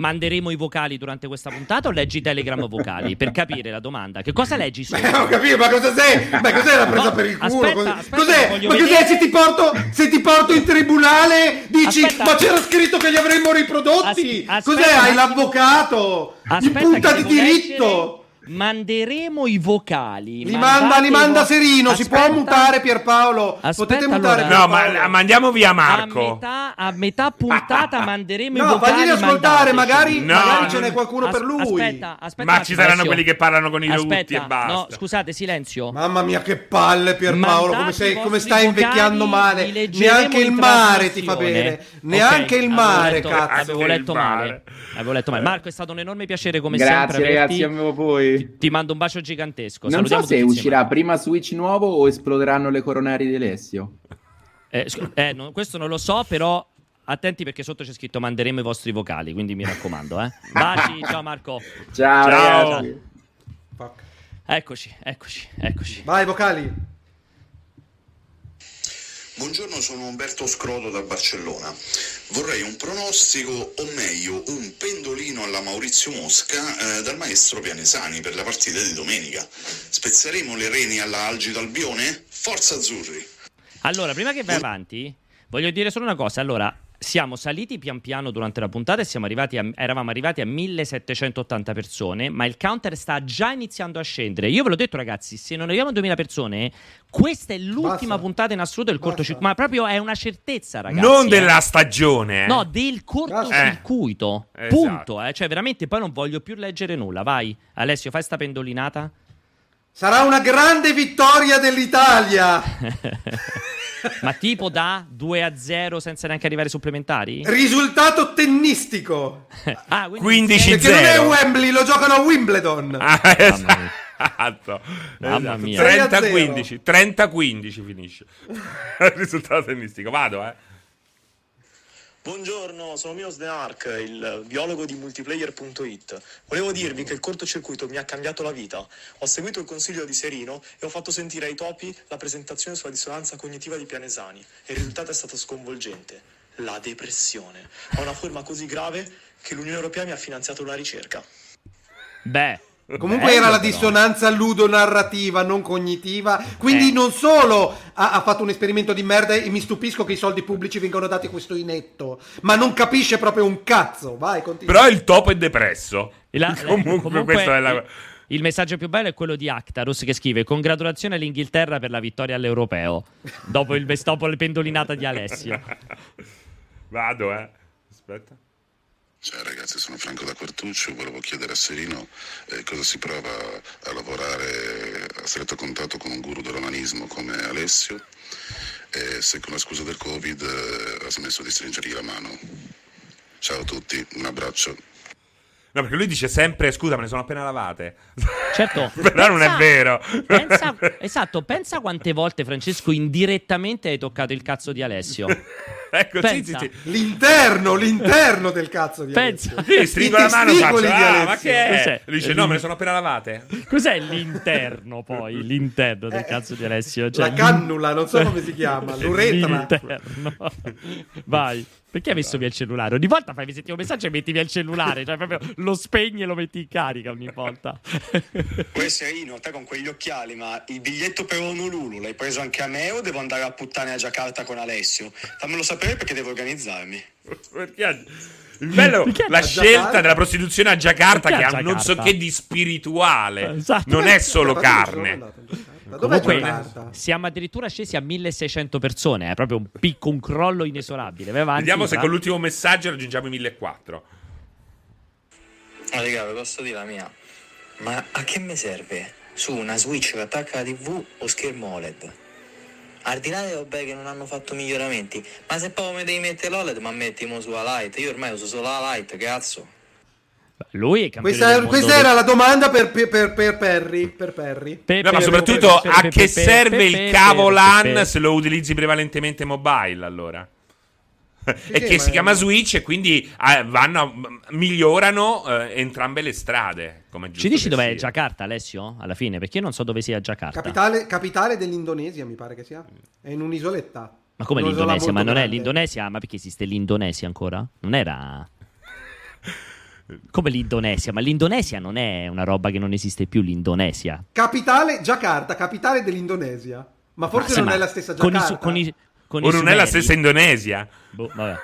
Manderemo i vocali durante questa puntata o leggi Telegram vocali? Per capire la domanda. Che cosa leggi su? Eh, ho capito, ma cosa sei? Ma cos'è la presa No, per il culo? aspetta, Cos'è? aspetta, cos'è? Ma cos'è vedere. se ti, porto, se ti porto in tribunale? Dici, Aspetta. ma c'era scritto che li avremmo riprodotti? As- cos'è? Hai l'avvocato? Aspetta, in punta di diritto? leggere. Manderemo i vocali. Li manda, li i manda Serino, si può Aspetta. mutare Pierpaolo. Aspetta, Potete mutare allora. No, Pierpaolo. ma mandiamo via A Marco. metà, a metà puntata manderemo i No, vocali. fagli ascoltare, magari, No, magari ce n'è qualcuno As- per lui. Aspetta, aspetta. Ma ci saranno quelli che parlano con i lutti Aspetta, e basta. No, scusate, silenzio. Mamma mia, che palle Pierpaolo, come, sei, i come stai invecchiando male. Neanche il mare ti fa bene. Ok, Neanche il avevo mare, letto- cazzo. Avevo letto male. Avevo letto male. Marco, è stato un enorme piacere come Grazie sempre. averti. ragazzi, avevo voi. Ti, ti mando un bacio gigantesco. Non so Salutiamo se tutti insieme. uscirà prima Switch nuovo o esploderanno le coronari di Alessio. Eh, scu- eh, no, questo non lo so, però attenti perché sotto c'è scritto manderemo i vostri vocali, quindi mi raccomando. Eh. Baci, ciao Marco. Ciao, Ciao. ragazzi. Fuck. Eccoci, eccoci, eccoci. Vai, vocali. Buongiorno, sono Umberto Scroto da Barcellona. Vorrei un pronostico, o meglio, un pendolino alla Maurizio Mosca eh, dal maestro Pianesani per la partita di domenica. Spezzeremo le reni alla Algito Albione? Forza Azzurri! Allora, prima che vai avanti, voglio dire solo una cosa. Allora, siamo saliti pian piano durante la puntata e siamo arrivati a- eravamo arrivati a 1780 persone, ma il counter sta già iniziando a scendere. Io ve l'ho detto ragazzi, se non arriviamo a 2000 persone, questa è l'ultima Basta. puntata in assoluto del Basta. cortocircuito, ma proprio è una certezza ragazzi. non eh. della stagione. eh. No, del cortocircuito. Eh, Punto, eh. Cioè, veramente poi non voglio più leggere nulla. Vai, Alessio, fai sta pendolinata. Sarà una grande vittoria dell'Italia. Ma tipo da 2 a 0 senza neanche arrivare ai supplementari? Risultato tennistico. ah, quindi 15 Perché non è. Wembley, lo giocano a Wimbledon. Ah, Mamma mia. esatto. Mamma Esatto. mia. 30-15. 30-15 finisce. Il risultato tennistico. Vado, eh. Buongiorno, sono Milos De Arc, il biologo di multiplayer.it. Volevo dirvi che il cortocircuito mi ha cambiato la vita. Ho seguito il consiglio di Serino e ho fatto sentire ai topi la presentazione sulla dissonanza cognitiva di Pianesani e il risultato è stato sconvolgente. La depressione. Ha una forma così grave che l'Unione Europea mi ha finanziato una ricerca. Beh. Comunque bello, era la però. dissonanza ludonarrativa, non cognitiva. Quindi Eh. non solo ha, ha fatto un esperimento di merda e mi stupisco che i soldi pubblici vengano dati a questo inetto, ma non capisce proprio un cazzo. Vai, continua. Però il topo è depresso. La- comunque, questo è la... il, il messaggio più bello è quello di Actarus che scrive: Congratulazioni all'Inghilterra per la vittoria all'Europeo. Dopo, il, dopo la pendolinata di Alessio. Vado, eh. Aspetta. Ciao ragazzi, sono Franco da Quartuccio, volevo chiedere a Serino eh, cosa si prova a lavorare a stretto contatto con un guru dell'onanismo come Alessio e se con la scusa del Covid eh, ha smesso di stringergli la mano. Ciao a tutti, un abbraccio. No, perché lui dice sempre, scusa, me ne sono appena lavate. Certo, Però non è vero. pensa- esatto, pensa quante volte Francesco indirettamente hai toccato il cazzo di Alessio. ecco, sì, Pensa. sì, sì. L'interno, l'interno del cazzo di Pensa. Alessio. Sì, stringo I la mano e faccio, di ah, ma che è? Cos'è? Lui dice, no, me ne sono appena lavate. Cos'è l'interno poi? L'interno del cazzo di Alessio? Cioè, La cannula, non so come si chiama, l'uretra. L'interno. Vai. Perché hai messo via il cellulare? Ogni volta fai mi sentivo un messaggio e metti via il cellulare. Cioè, proprio lo spegni e lo metti in carica ogni volta. Poi Serino, te con quegli occhiali, ma il biglietto per Honolulu l'hai preso anche a me o devo andare a puttane a Giacarta con Alessio? Fammelo sapere perché devo organizzarmi. Perché il bello, Perché la scelta Giacarta? della prostituzione a Giacarta Perché che ha non so che di spirituale. Esatto. Non è solo carne. Dov'è Comunque, siamo addirittura scesi a 1600 persone. È proprio un picco, un crollo inesorabile. Vai avanti, Vediamo se va. con l'ultimo messaggio raggiungiamo i 1400. Ma raga, vi posso dire la mia? Ma a che mi serve? Su una Switch che attacca la TV o schermo OLED? Al di là dei vabbè che non hanno fatto miglioramenti, ma se poi mi devi mettere l'OLED, ma mettimo su la Lite. Io ormai uso solo la Lite, cazzo. Lui è campione Questa, del mondo questa era la domanda per, per, per, per Perry. Per Perry. Pe- No, ma soprattutto a che serve il cavo LAN se lo utilizzi prevalentemente mobile allora? e che si è- chiama Switch e quindi eh, vanno, migliorano eh, entrambe le strade. È Ci dici dov'è sia. Giacarta, Alessio? Alla fine, perché io non so dove sia Giacarta. Capitale, capitale dell'Indonesia, mi pare che sia. È in un'isoletta. Ma come Un'isola l'Indonesia? Ma non è grande. l'Indonesia? Ma perché esiste l'Indonesia ancora? Non era. Come l'Indonesia? Ma l'Indonesia non è una roba che non esiste più, l'Indonesia. Capitale Giacarta, capitale dell'Indonesia. Ma forse Ma non ma è la stessa con i Giacarta. su- con i- con i O non è la sumeri. stessa Indonesia? Boh, vabbè.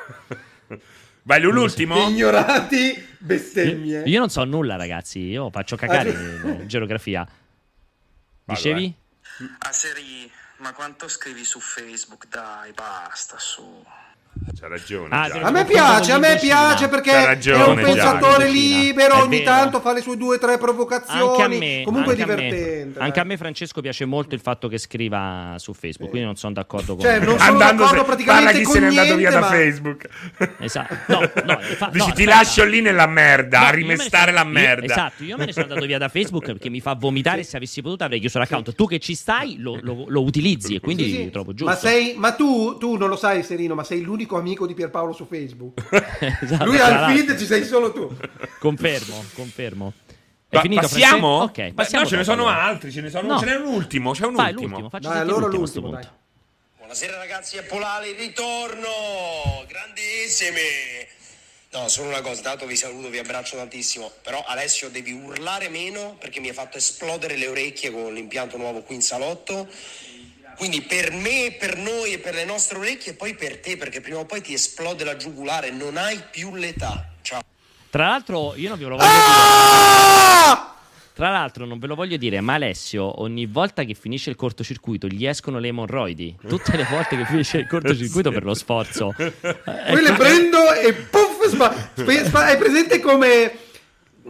Vai, l'ultimo? Ignoranti bestemmie. Io non so nulla, ragazzi. Io faccio cagare Ah, in in geografia. Vado, Dicevi? Ah, Seri, ma quanto scrivi su Facebook? Dai, basta, su. C'ha ragione. Ah, A me piace, a me piace perché C'ha è ragione, un pensatore libero, È ogni vero. tanto fa le sue due o tre provocazioni. Anche a me, Comunque è anche a me. divertente. Anche dai. a me, Francesco, piace molto il fatto che scriva su Facebook. Quindi non sono d'accordo con Cioè, non sono Andando d'accordo se- praticamente parla chi con se n'è andato via niente, da ma- Facebook. Esatto. No, no, infa- Dici no, ti aspetta. lascio lì nella merda, No, a io rimestare sono- la io- merda. esatto, io me ne sono andato via da Facebook perché mi fa vomitare. Se avessi potuto avrei chiuso l'account. Tu che ci stai lo, lo- lo utilizzi e quindi Sì, sì. trovo giusto. Ma, sei, ma tu, tu non lo sai, Serino, ma sei l'unico amico di Pierpaolo su Facebook. Esatto, Lui al l'altro. feed ci sei solo tu. Confermo, confermo. È Pa- finito, passiamo? Ok, Beh, passiamo no, ce ne sono allora. altri, ce ne sono. No. Ce n'è un ultimo, c'è un Vai, ultimo. l'ultimo, Dai, allora l'ultimo dai. Buonasera ragazzi, è Polale, ritorno! Grandissimi! No, solo una cosa, tanto vi saluto, vi abbraccio tantissimo, però Alessio devi urlare meno perché mi hai fatto esplodere le orecchie con l'impianto nuovo qui in salotto Quindi per me, per noi e per le nostre orecchie e poi per te, perché prima o poi ti esplode la giugulare, non hai più l'età. Ciao. Tra l'altro, io non ve lo voglio dire. Ah! Tra l'altro, non ve lo voglio dire, ma Alessio, ogni volta che finisce il cortocircuito, gli escono le emorroidi. Tutte le volte che finisce il cortocircuito per lo sforzo. Eh, Poi le prendo e puff, spa- spa- spa- hai presente come...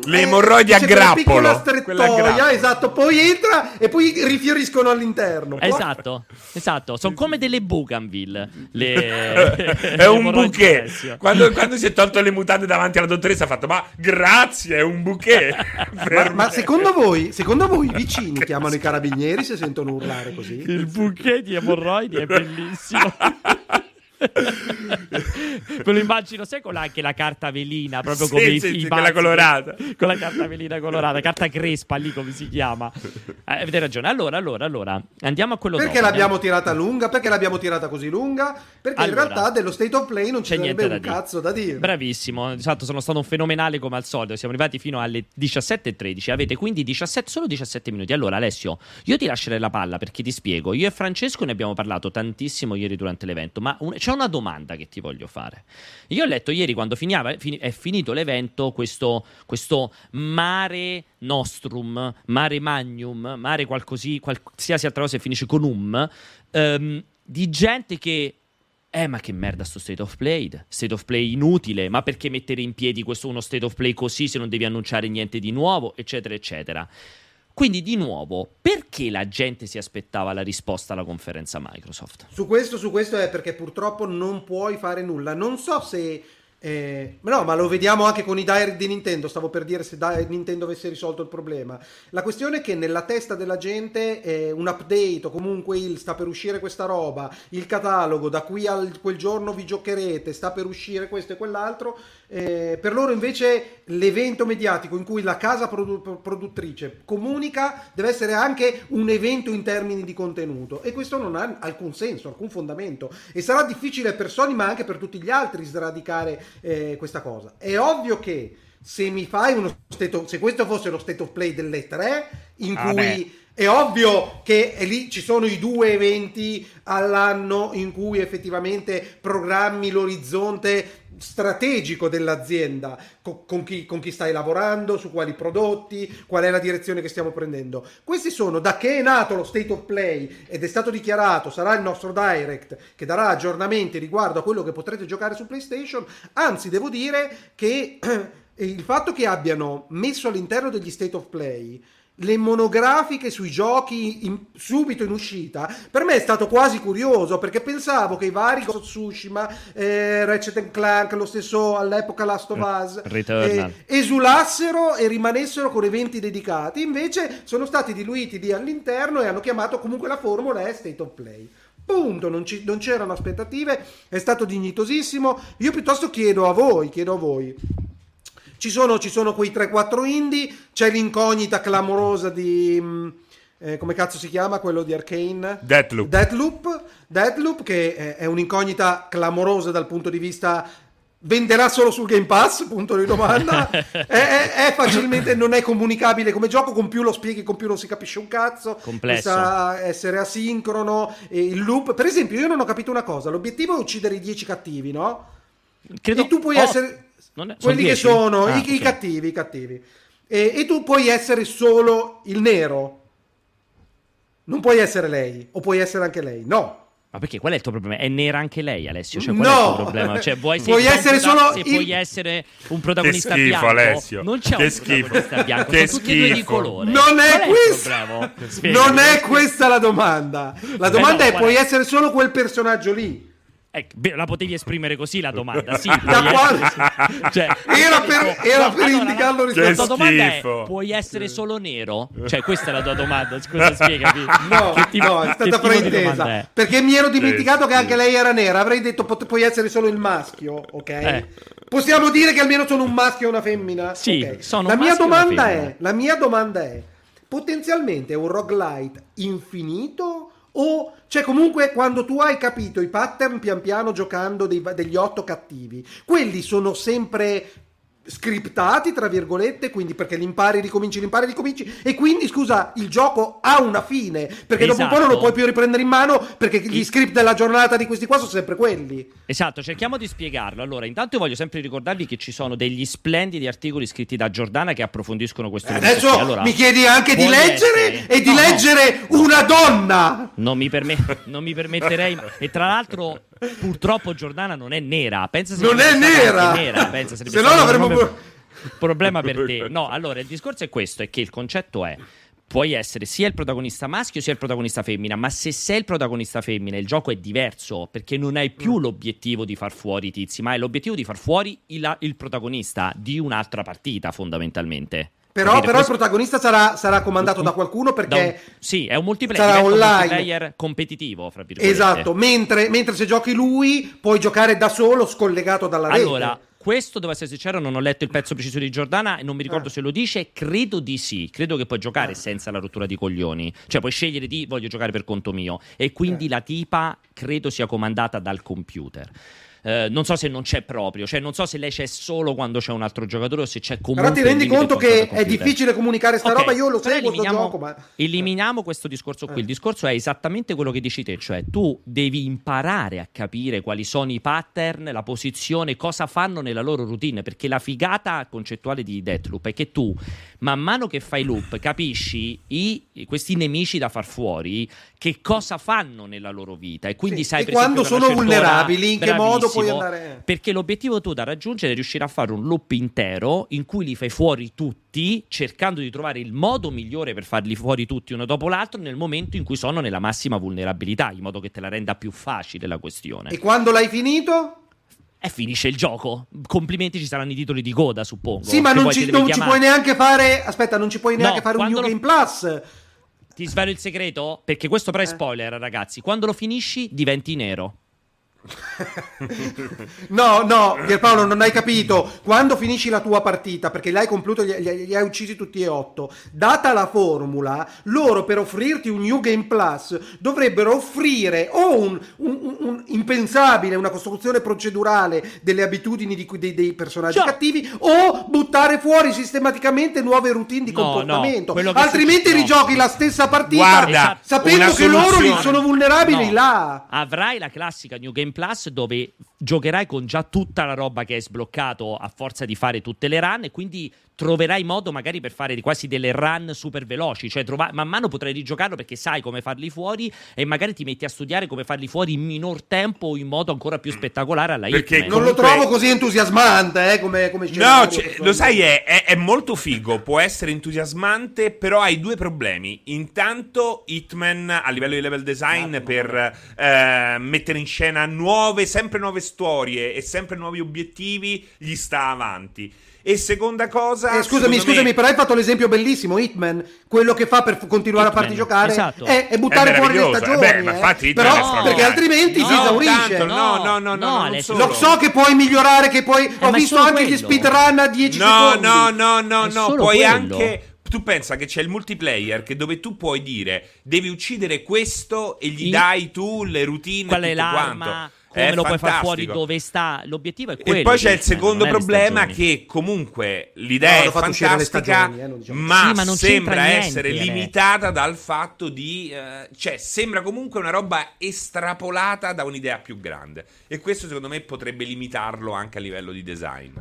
Le eh, emorroidi a grappolo. Quella esatto, poi entra e poi rifioriscono all'interno. Esatto, esatto, sono come delle Bougainville. Le... è un bouquet. Quando, quando si è tolto le mutande davanti alla dottoressa ha fatto, ma grazie, è un bouquet. Ma, ma me." secondo voi, secondo voi i vicini chiamano i carabinieri se sentono urlare così? Il bouquet di emorroidi è bellissimo. Me lo immagino, sai, con la- anche la carta velina, proprio Sì, come i, sì, i sì, quella colorata. Con la carta velina colorata, carta crespa lì come si chiama. Eh, avete ragione. Allora, allora, allora, andiamo a quello Perché dopo. l'abbiamo andiamo- tirata lunga? Perché l'abbiamo tirata così lunga? Perché Allora, in realtà dello state of play non ci C'è niente da un dire. cazzo da dire. Bravissimo, esatto, sono stato un fenomenale come al solito. Siamo arrivati fino alle 17.13. Avete quindi 17, solo 17 minuti. Allora, Alessio, io ti lascerei la palla perché ti spiego. Io e Francesco ne abbiamo parlato tantissimo ieri durante l'evento, ma un- c'è una domanda che ti voglio fare. Io ho letto ieri quando finiava- fini- è finito l'evento questo, questo mare nostrum, mare magnum, mare qualcosi, qualsiasi altra cosa che finisce con um, ehm, di gente che eh, ma che merda sto state of play? State of play inutile, ma perché mettere in piedi questo uno state of play così se non devi annunciare niente di nuovo, eccetera, eccetera. Quindi, di nuovo, perché la gente si aspettava la risposta alla conferenza Microsoft? Su questo, su questo è perché purtroppo non puoi fare nulla. Non so se. Eh, no, ma lo vediamo anche con i direct di Nintendo. Stavo per dire se Di- Nintendo avesse risolto il problema. La questione è che nella testa della gente eh, un update o comunque il sta per uscire questa roba, il catalogo, da qui a quel giorno vi giocherete, sta per uscire questo e quell'altro. eh, per loro invece l'evento mediatico in cui la casa produ- produttrice comunica deve essere anche un evento in termini di contenuto e questo non ha alcun senso, alcun fondamento e sarà difficile per Sony ma anche per tutti gli altri sradicare eh, questa cosa. È ovvio che se mi fai uno state of- se questo fosse lo state of play delle tre in Ah, cui beh. è ovvio che è lì ci sono i due eventi all'anno in cui effettivamente programmi l'orizzonte strategico dell'azienda co- con, chi, con chi stai lavorando, su quali prodotti, qual è la direzione che stiamo prendendo. Questi sono da che è nato lo state of play ed è stato dichiarato, sarà il nostro direct che darà aggiornamenti riguardo a quello che potrete giocare su PlayStation. Anzi, devo dire che il fatto che abbiano messo all'interno degli state of play le monografiche sui giochi in- subito in uscita per me è stato quasi curioso perché pensavo che i vari Ghost Tsushima eh, Ratchet Clank lo stesso all'epoca Last of Us Returnal. eh, esulassero e rimanessero con eventi dedicati invece sono stati diluiti lì all'interno e hanno chiamato comunque la formula è State of Play Punto, non, ci- non c'erano aspettative, è stato dignitosissimo. Io piuttosto chiedo a voi, chiedo a voi, ci sono, ci sono quei 3-4 indie, c'è l'incognita clamorosa di... mh, eh, come cazzo si chiama quello di Arcane? Deathloop. Deathloop, Deathloop, che è, un'incognita clamorosa dal punto di vista venderà solo sul Game Pass? Punto di domanda. è, è- è facilmente non è comunicabile come gioco, con più lo spieghi, con più non si capisce un cazzo. Complesso. Sa essere asincrono. il loop, per esempio, io non ho capito una cosa: l'obiettivo è uccidere i 10 cattivi, no? Credo e tu puoi oh, essere non è- quelli sono che 10? sono Ah, i, i ok. cattivi, i cattivi. E, e tu puoi essere solo il nero. Non puoi essere lei, o puoi essere anche lei. No. Ma perché qual è il tuo problema? È nera anche lei, Alessio? Cioè, qual è No! il tuo problema? Cioè, vuoi Puoi se- essere se solo se il- puoi essere un protagonista Che schifo, bianco, Alessio. non c'è Che un schifo. protagonista bianco, Che sono tutti e due di schifo. colore. Non Qual è il questa. Non è questa la domanda. La domanda no, è: puoi è? essere solo quel personaggio lì. Eh, la potevi esprimere così la domanda, sì. Da puoi cioè, Era per- era per allora, indicarlo la- La tua domanda è: puoi essere solo nero? Cioè, questa è la tua domanda. Scusa, spiegami. No, Che tipo- no, è stata fraintesa. Perché mi ero dimenticato che anche lei era nera. Avrei detto pot- puoi essere solo il maschio, ok? Eh. Possiamo dire che almeno sono un maschio e una femmina? Sì, Ok. sono la un mia maschio e una domanda femmina. è: la mia domanda è: potenzialmente è un roguelite infinito? O cioè, comunque, quando tu hai capito i pattern pian piano giocando dei- degli otto cattivi, quelli sono sempre scriptati, tra virgolette, quindi perché l'impari, ricominci, l'impari, ricominci, e quindi, scusa, il gioco ha una fine, perché dopo un po' non lo Esatto. puoi più riprendere in mano, perché gli script della giornata di questi qua sono sempre quelli. Esatto, cerchiamo di spiegarlo. Allora, intanto io voglio sempre ricordarvi che ci sono degli splendidi articoli scritti da Giordana che approfondiscono questo elemento Adesso. Allora, mi chiedi anche di leggere essere- e di No, no. leggere una donna! Non mi, perme- non mi permetterei. E tra l'altro, purtroppo, Giordana non è nera. Pensa se Non è nera! nera. Pensa sarebbe Se no l'avremmo pure- problema per te. No, allora il discorso è questo: è che il concetto è. Puoi essere sia il protagonista maschio sia il protagonista femmina, ma se sei il protagonista femmina il gioco è diverso perché non hai Mm. più l'obiettivo di far fuori i tizi, ma hai l'obiettivo di far fuori il, il protagonista di un'altra partita fondamentalmente. Però, Capite? però il Questo- protagonista sarà, sarà comandato da qualcuno da un- perché... sì, è un multiplayer, sarà online. multiplayer competitivo, fra virgolette. Esatto, mentre, mentre se giochi lui puoi giocare da solo scollegato dalla rete. Allora, questo devo essere sincero, non ho letto il pezzo preciso di Giordana e non mi ricordo Ah. se lo dice. Credo di sì. Credo che puoi giocare Ah. senza la rottura di coglioni. Cioè, puoi scegliere di voglio giocare per conto mio. E quindi Eh. la tipa credo sia comandata dal computer. Eh, non so se non c'è proprio, cioè non so se lei c'è solo quando c'è un altro giocatore o se c'è comunque. Però ti rendi conto che è difficile comunicare sta Ok, roba, io lo sto eliminiamo- gioco, ma... Eliminiamo questo discorso qui. Eh. Il discorso è esattamente quello che dici te, cioè tu devi imparare a capire quali sono i pattern, la posizione, cosa fanno nella loro routine, perché la figata concettuale di Deathloop è che tu, man mano che fai loop, capisci i- questi nemici da far fuori, che cosa fanno nella loro vita e quindi Sì, sai e quando sono vulnerabili, in che modo puoi andare... Perché l'obiettivo tu da raggiungere è riuscire a fare un loop intero in cui li fai fuori tutti, cercando di trovare il modo migliore per farli fuori tutti uno dopo l'altro nel momento in cui sono nella massima vulnerabilità, in modo che te la renda più facile la questione. E quando l'hai finito? E finisce il gioco. Complimenti, ci saranno i titoli di coda, suppongo. Sì, ma non, ci, non ci puoi neanche fare... Aspetta, non ci puoi No, neanche fare un New lo- Game Plus. Ti svelo il segreto? Perché questo però è Eh. spoiler, ragazzi. Quando lo finisci, diventi nero. No, no, Pierpaolo, non hai capito. Quando finisci la tua partita, perché l'hai concluso, li, li- li hai uccisi tutti e otto, data la formula, loro per offrirti un New Game Plus dovrebbero offrire o un, un- un- un impensabile, una costruzione procedurale delle abitudini di dei, dei personaggi Già. cattivi, o buttare fuori sistematicamente nuove routine di No, comportamento. no, Altrimenti no. rigiochi la stessa partita Guarda, sapendo che loro sono vulnerabili No. là. Avrai la classica New Game Plus dove giocherai con già tutta la roba che hai sbloccato a forza di fare tutte le run e quindi troverai modo magari per fare quasi delle run super veloci, cioè trova- man mano potrai rigiocarlo perché sai come farli fuori e magari ti metti a studiare come farli fuori in minor tempo o in modo ancora più spettacolare alla Perché Hitman. Non lo Comunque- trovo così entusiasmante eh, come, come No, scenario, cioè, lo sai, è, è- è molto figo, può essere entusiasmante, però hai due problemi. Intanto, Hitman a livello di level design Esatto, per eh, mettere in scena nuove, sempre nuove storie e sempre nuovi obiettivi, gli sta avanti. E seconda cosa, Eh, scusami, scusami, me- però hai fatto l'esempio bellissimo, Hitman. Quello che fa per continuare Hitman, a farti giocare esatto. è, è buttare È fuori le meraviglioso, stagioni. eh beh, ma eh. infatti Hitman Però, straordinario. perché altrimenti si No, esaurisce. tanto, no, no, no, no, No. Lo so che puoi migliorare, che puoi... Ho ma è visto anche gli quello. speedrun a 10 No, secondi. no, no, no, no, solo puoi quello. anche... Tu pensa che c'è il multiplayer che dove tu puoi dire devi uccidere questo e gli I- dai tu le routine Qual è tutto l'arma? quanto. Come È lo puoi far fuori fantastico. dove sta? L'obiettivo è quello. E poi c'è il Hitman, secondo problema che comunque l'idea No, è fantastica, stagioni, eh, non diciamo- ma, Sì, ma sembra niente, essere limitata dal fatto di... eh, cioè, sembra comunque una roba estrapolata da un'idea più grande. E questo secondo me potrebbe limitarlo anche a livello di design.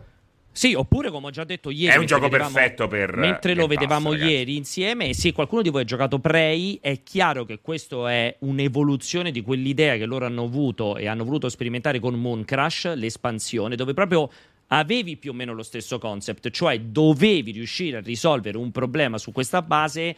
Sì, oppure come ho già detto ieri. È un mentre gioco vedevamo- perfetto per Mentre lo Game Pass, vedevamo ragazzi. ieri insieme, e se qualcuno di voi ha giocato Prey, è chiaro che questo è un'evoluzione di quell'idea che loro hanno avuto e hanno voluto sperimentare con Moon Crash, l'espansione, dove proprio avevi più o meno lo stesso concept, cioè dovevi riuscire a risolvere un problema su questa base.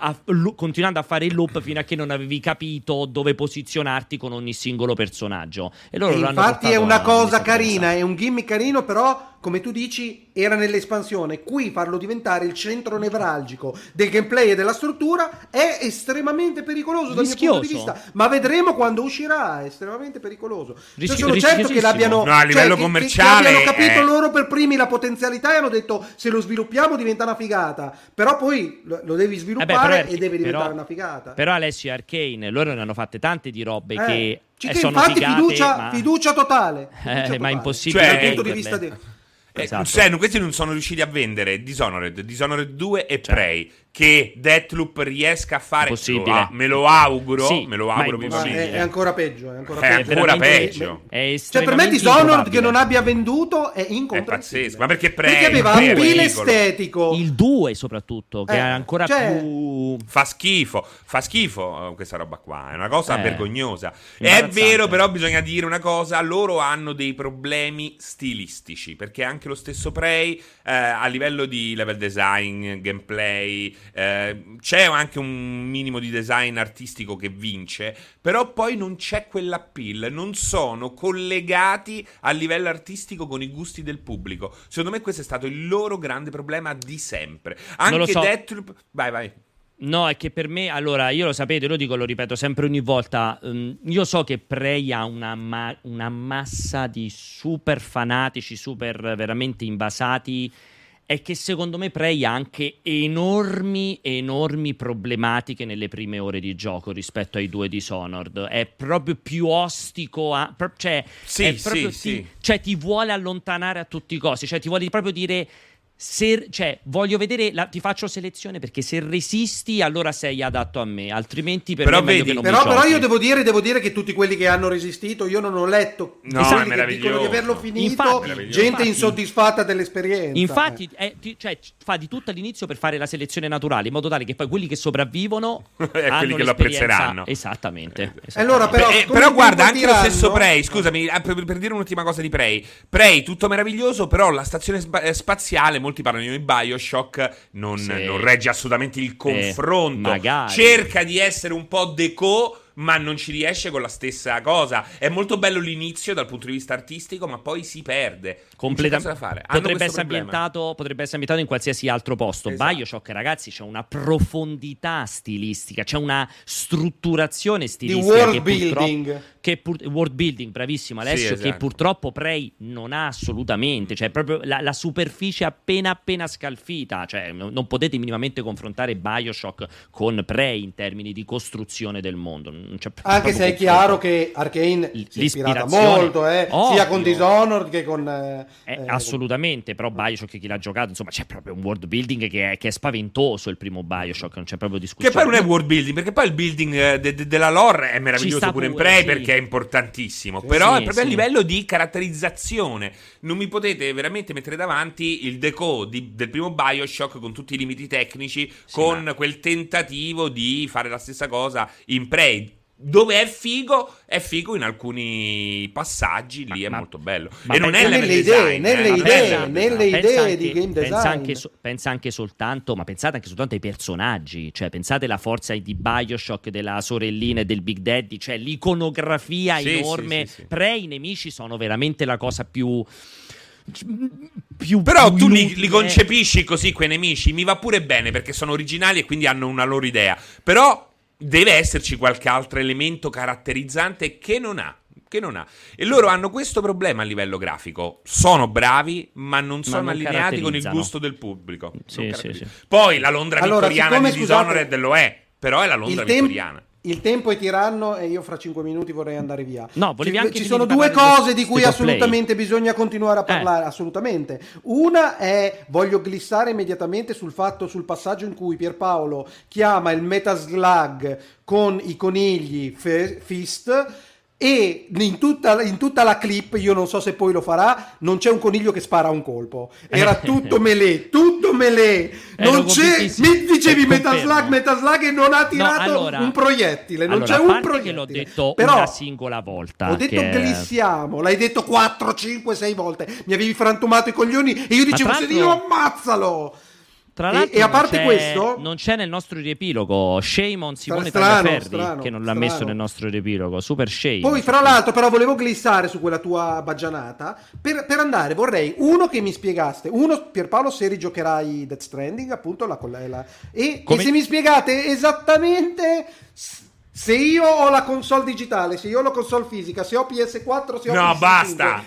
a- lu- continuando a fare il loop fino a che non avevi capito dove posizionarti con ogni singolo personaggio. E loro E infatti è una cosa carina, è un gimmick carino, però come tu dici era nell'espansione. Qui farlo diventare il centro nevralgico del gameplay e della struttura è estremamente pericoloso dal mio punto di vista. Ma vedremo quando uscirà, è estremamente pericoloso. Cioè, Rischi- sono certo che l'abbiano No, a livello cioè, che- che- commerciale che, abbiano capito è- loro per primi la potenzialità e hanno detto se lo sviluppiamo diventa una figata. Però poi lo, lo devi Eh beh, sviluppare però- e deve diventare però- una figata. Però Alessio e Arcane, loro ne hanno fatte tante di robe Eh, che ci- eh, che sono infatti figate, fiducia, ma... fiducia totale. Eh, Fiducia ma totale. impossibile Cioè, dal punto di vista di... Eh, Esatto. cioè, questi non sono riusciti a vendere Dishonored, Dishonored 2 e Cioè. Prey. Che Deathloop riesca a fare. Impossibile. Ah, me lo auguro. Sì, me lo auguro è è, è ancora peggio. È ancora È peggio. ancora peggio. È Cioè, per me Dishonored che non abbia venduto è È incomprensibile. pazzesco. Ma perché Prey? Perché aveva Prey è un ridicolo. estetico. Il 2 soprattutto, che Eh, è ancora cioè- più... Fa schifo, fa schifo eh, questa roba qua, è una cosa Eh, vergognosa. È vero, però bisogna dire una cosa, loro hanno dei problemi stilistici, perché anche lo stesso Prey eh, a livello di level design, gameplay, eh, c'è anche un minimo di design artistico che vince, però poi non c'è quell'appeal, non sono collegati a livello artistico con i gusti del pubblico. Secondo me questo è stato il loro grande problema di sempre. Anche lo so. Deathloop... Vai, vai. No, è che per me, allora, io lo sapete, lo dico, lo ripeto sempre ogni volta, ehm, io so che Prey ha una, ma- una massa di super fanatici, super veramente invasati, e che secondo me Prey ha anche enormi, enormi problematiche nelle prime ore di gioco rispetto ai due Dishonored. È proprio più ostico, a- pro- cioè, Sì, è proprio sì, ti, sì. cioè ti vuole allontanare a tutti i costi, cioè ti vuole proprio dire se, cioè, voglio vedere, la- ti faccio selezione perché se resisti allora sei adatto a me, altrimenti per Però me vedi- che non Però, mi però io devo dire, devo dire che tutti quelli che hanno resistito, io non ho letto No, è che meraviglioso. dicono di averlo finito, Infatti- gente infatti- insoddisfatta dell'esperienza. Infatti, è- ti- cioè, fa di tutto all'inizio per fare la selezione naturale, in modo tale che poi quelli che sopravvivono hanno quelli che lo apprezzeranno. Esattamente. Allora, però, Eh, come però il guarda, tempo anche lo stesso Prey, scusami, ah, per, per dire un'ultima cosa di Prey. Prey, tutto meraviglioso, però la stazione sba- eh, spaziale, molti parlano di Bioshock, non, Sì. non regge assolutamente il confronto. magari. Cerca di essere un po' deco, ma non ci riesce con la stessa cosa. È molto bello l'inizio dal punto di vista artistico, ma poi si perde. Completa- Non c'è cosa da fare. Hanno potrebbe, essere ambientato, potrebbe essere ambientato in qualsiasi altro posto. Esatto. Bioshock, ragazzi, c'è una profondità stilistica, c'è una strutturazione stilistica world che purtroppo- building. che pur- world building, bravissimo Alessio, Sì, che esatto. purtroppo Prey non ha assolutamente, cioè proprio la, la superficie appena appena scalfita, cioè non, non potete minimamente confrontare Bioshock con Prey in termini di costruzione del mondo. Non c'è Anche se è chiaro che Arkane L- si è ispirata molto, eh, sia con Dishonored che con... eh, Eh, eh, assolutamente, però Bioshock chi l'ha giocato, insomma, c'è proprio un world building che è, che è spaventoso il primo Bioshock, non c'è proprio Che discussione. poi non è world building, perché poi il building eh, de- de- della lore è meraviglioso sta pure in pure, Prey sì. perché è importantissimo. Sì, Però è proprio sì. a livello di caratterizzazione. Non mi potete veramente mettere davanti il deco di- del primo Bioshock con tutti i limiti tecnici, con ma- quel tentativo di fare la stessa cosa in Prey. Dove è figo, è figo in alcuni passaggi, lì è ma- molto bello. ma e non è pensa- Nelle design, idee, nelle eh, idee, pensa- nelle Pensa idee anche- di game pensa design. anche, so- pensa anche soltanto, ma pensate anche soltanto ai personaggi, cioè pensate alla forza di Bioshock, della sorellina e del Big Daddy, cioè l'iconografia Sì, enorme. sì, sì, sì. Pre i nemici sono veramente la cosa più... più Però più tu li, li concepisci così quei nemici, mi va pure bene perché sono originali e quindi hanno una loro idea. Però deve esserci qualche altro elemento caratterizzante che non ha. Che non ha. E loro hanno questo problema a livello grafico. Sono bravi, ma non sono non allineati con il gusto del pubblico. Sì, sì, sì. Poi la Londra Allora, vittoriana di scusate, Dishonored lo è, però è la Londra il, tem- vittoriana. Il tempo è tiranno e io fra 5 minuti vorrei andare via. No, volevi ci, anche ci sono due cose di cui of Play. assolutamente bisogna continuare a Eh. parlare, assolutamente. Una è, voglio glissare immediatamente sul fatto, sul passaggio in cui Pierpaolo chiama il Metaslug con i conigli fe- Fist e in tutta, in tutta la clip, io non so se poi lo farà, non c'è un coniglio che spara un colpo. Era tutto melee, tutto melee. Non c'è, mi dicevi Eh, Metaslug, confermo. Metaslug e non ha tirato allora- un proiettile, non allora, c'è un proiettile. l'ho detto Però una singola volta. ho detto che- glissiamo, l'hai detto 4, 5, 6 volte. Mi avevi frantumato i coglioni e io dicevo se io ammazzalo. Tra E- l'altro, e a non parte questo- non c'è nel nostro riepilogo. Shame on Simone strano, Tagliaferri, strano, che non l'ha strano. messo nel nostro riepilogo. Super shame. Poi, fra l'altro, però, volevo glissare su quella tua baggianata. Per, per andare, vorrei uno che mi spiegaste. Uno, Pierpaolo, se rigiocherai Death Stranding, appunto, la, la- la- e, Come- e se mi spiegate esattamente. Se io ho la console digitale, se io ho la console fisica, se ho PS4, se ho No, PS5, basta!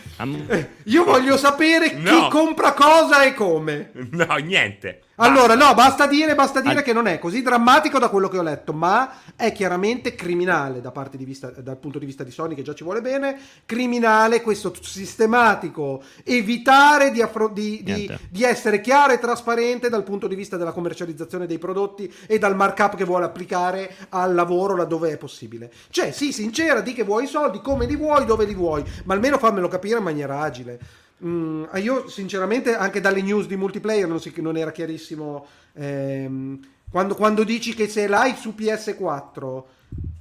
Eh, Io voglio sapere No. chi compra cosa e come. No, niente. Allora, no, basta dire, basta dire Al- che non è così drammatico da quello che ho letto, ma è chiaramente criminale da parte di vista, dal punto di vista di Sony, che già ci vuole bene. Criminale questo sistematico evitare di, affro- di- di- di essere chiaro e trasparente dal punto di vista della commercializzazione dei prodotti e dal markup che vuole applicare al lavoro laddove è possibile. Cioè, sì, sincera, di che vuoi i soldi, come li vuoi, dove li vuoi, ma almeno fammelo capire in maniera agile. Mm, io sinceramente anche dalle news di multiplayer non, si- non era chiarissimo ehm, quando, quando dici che se l'hai su PS4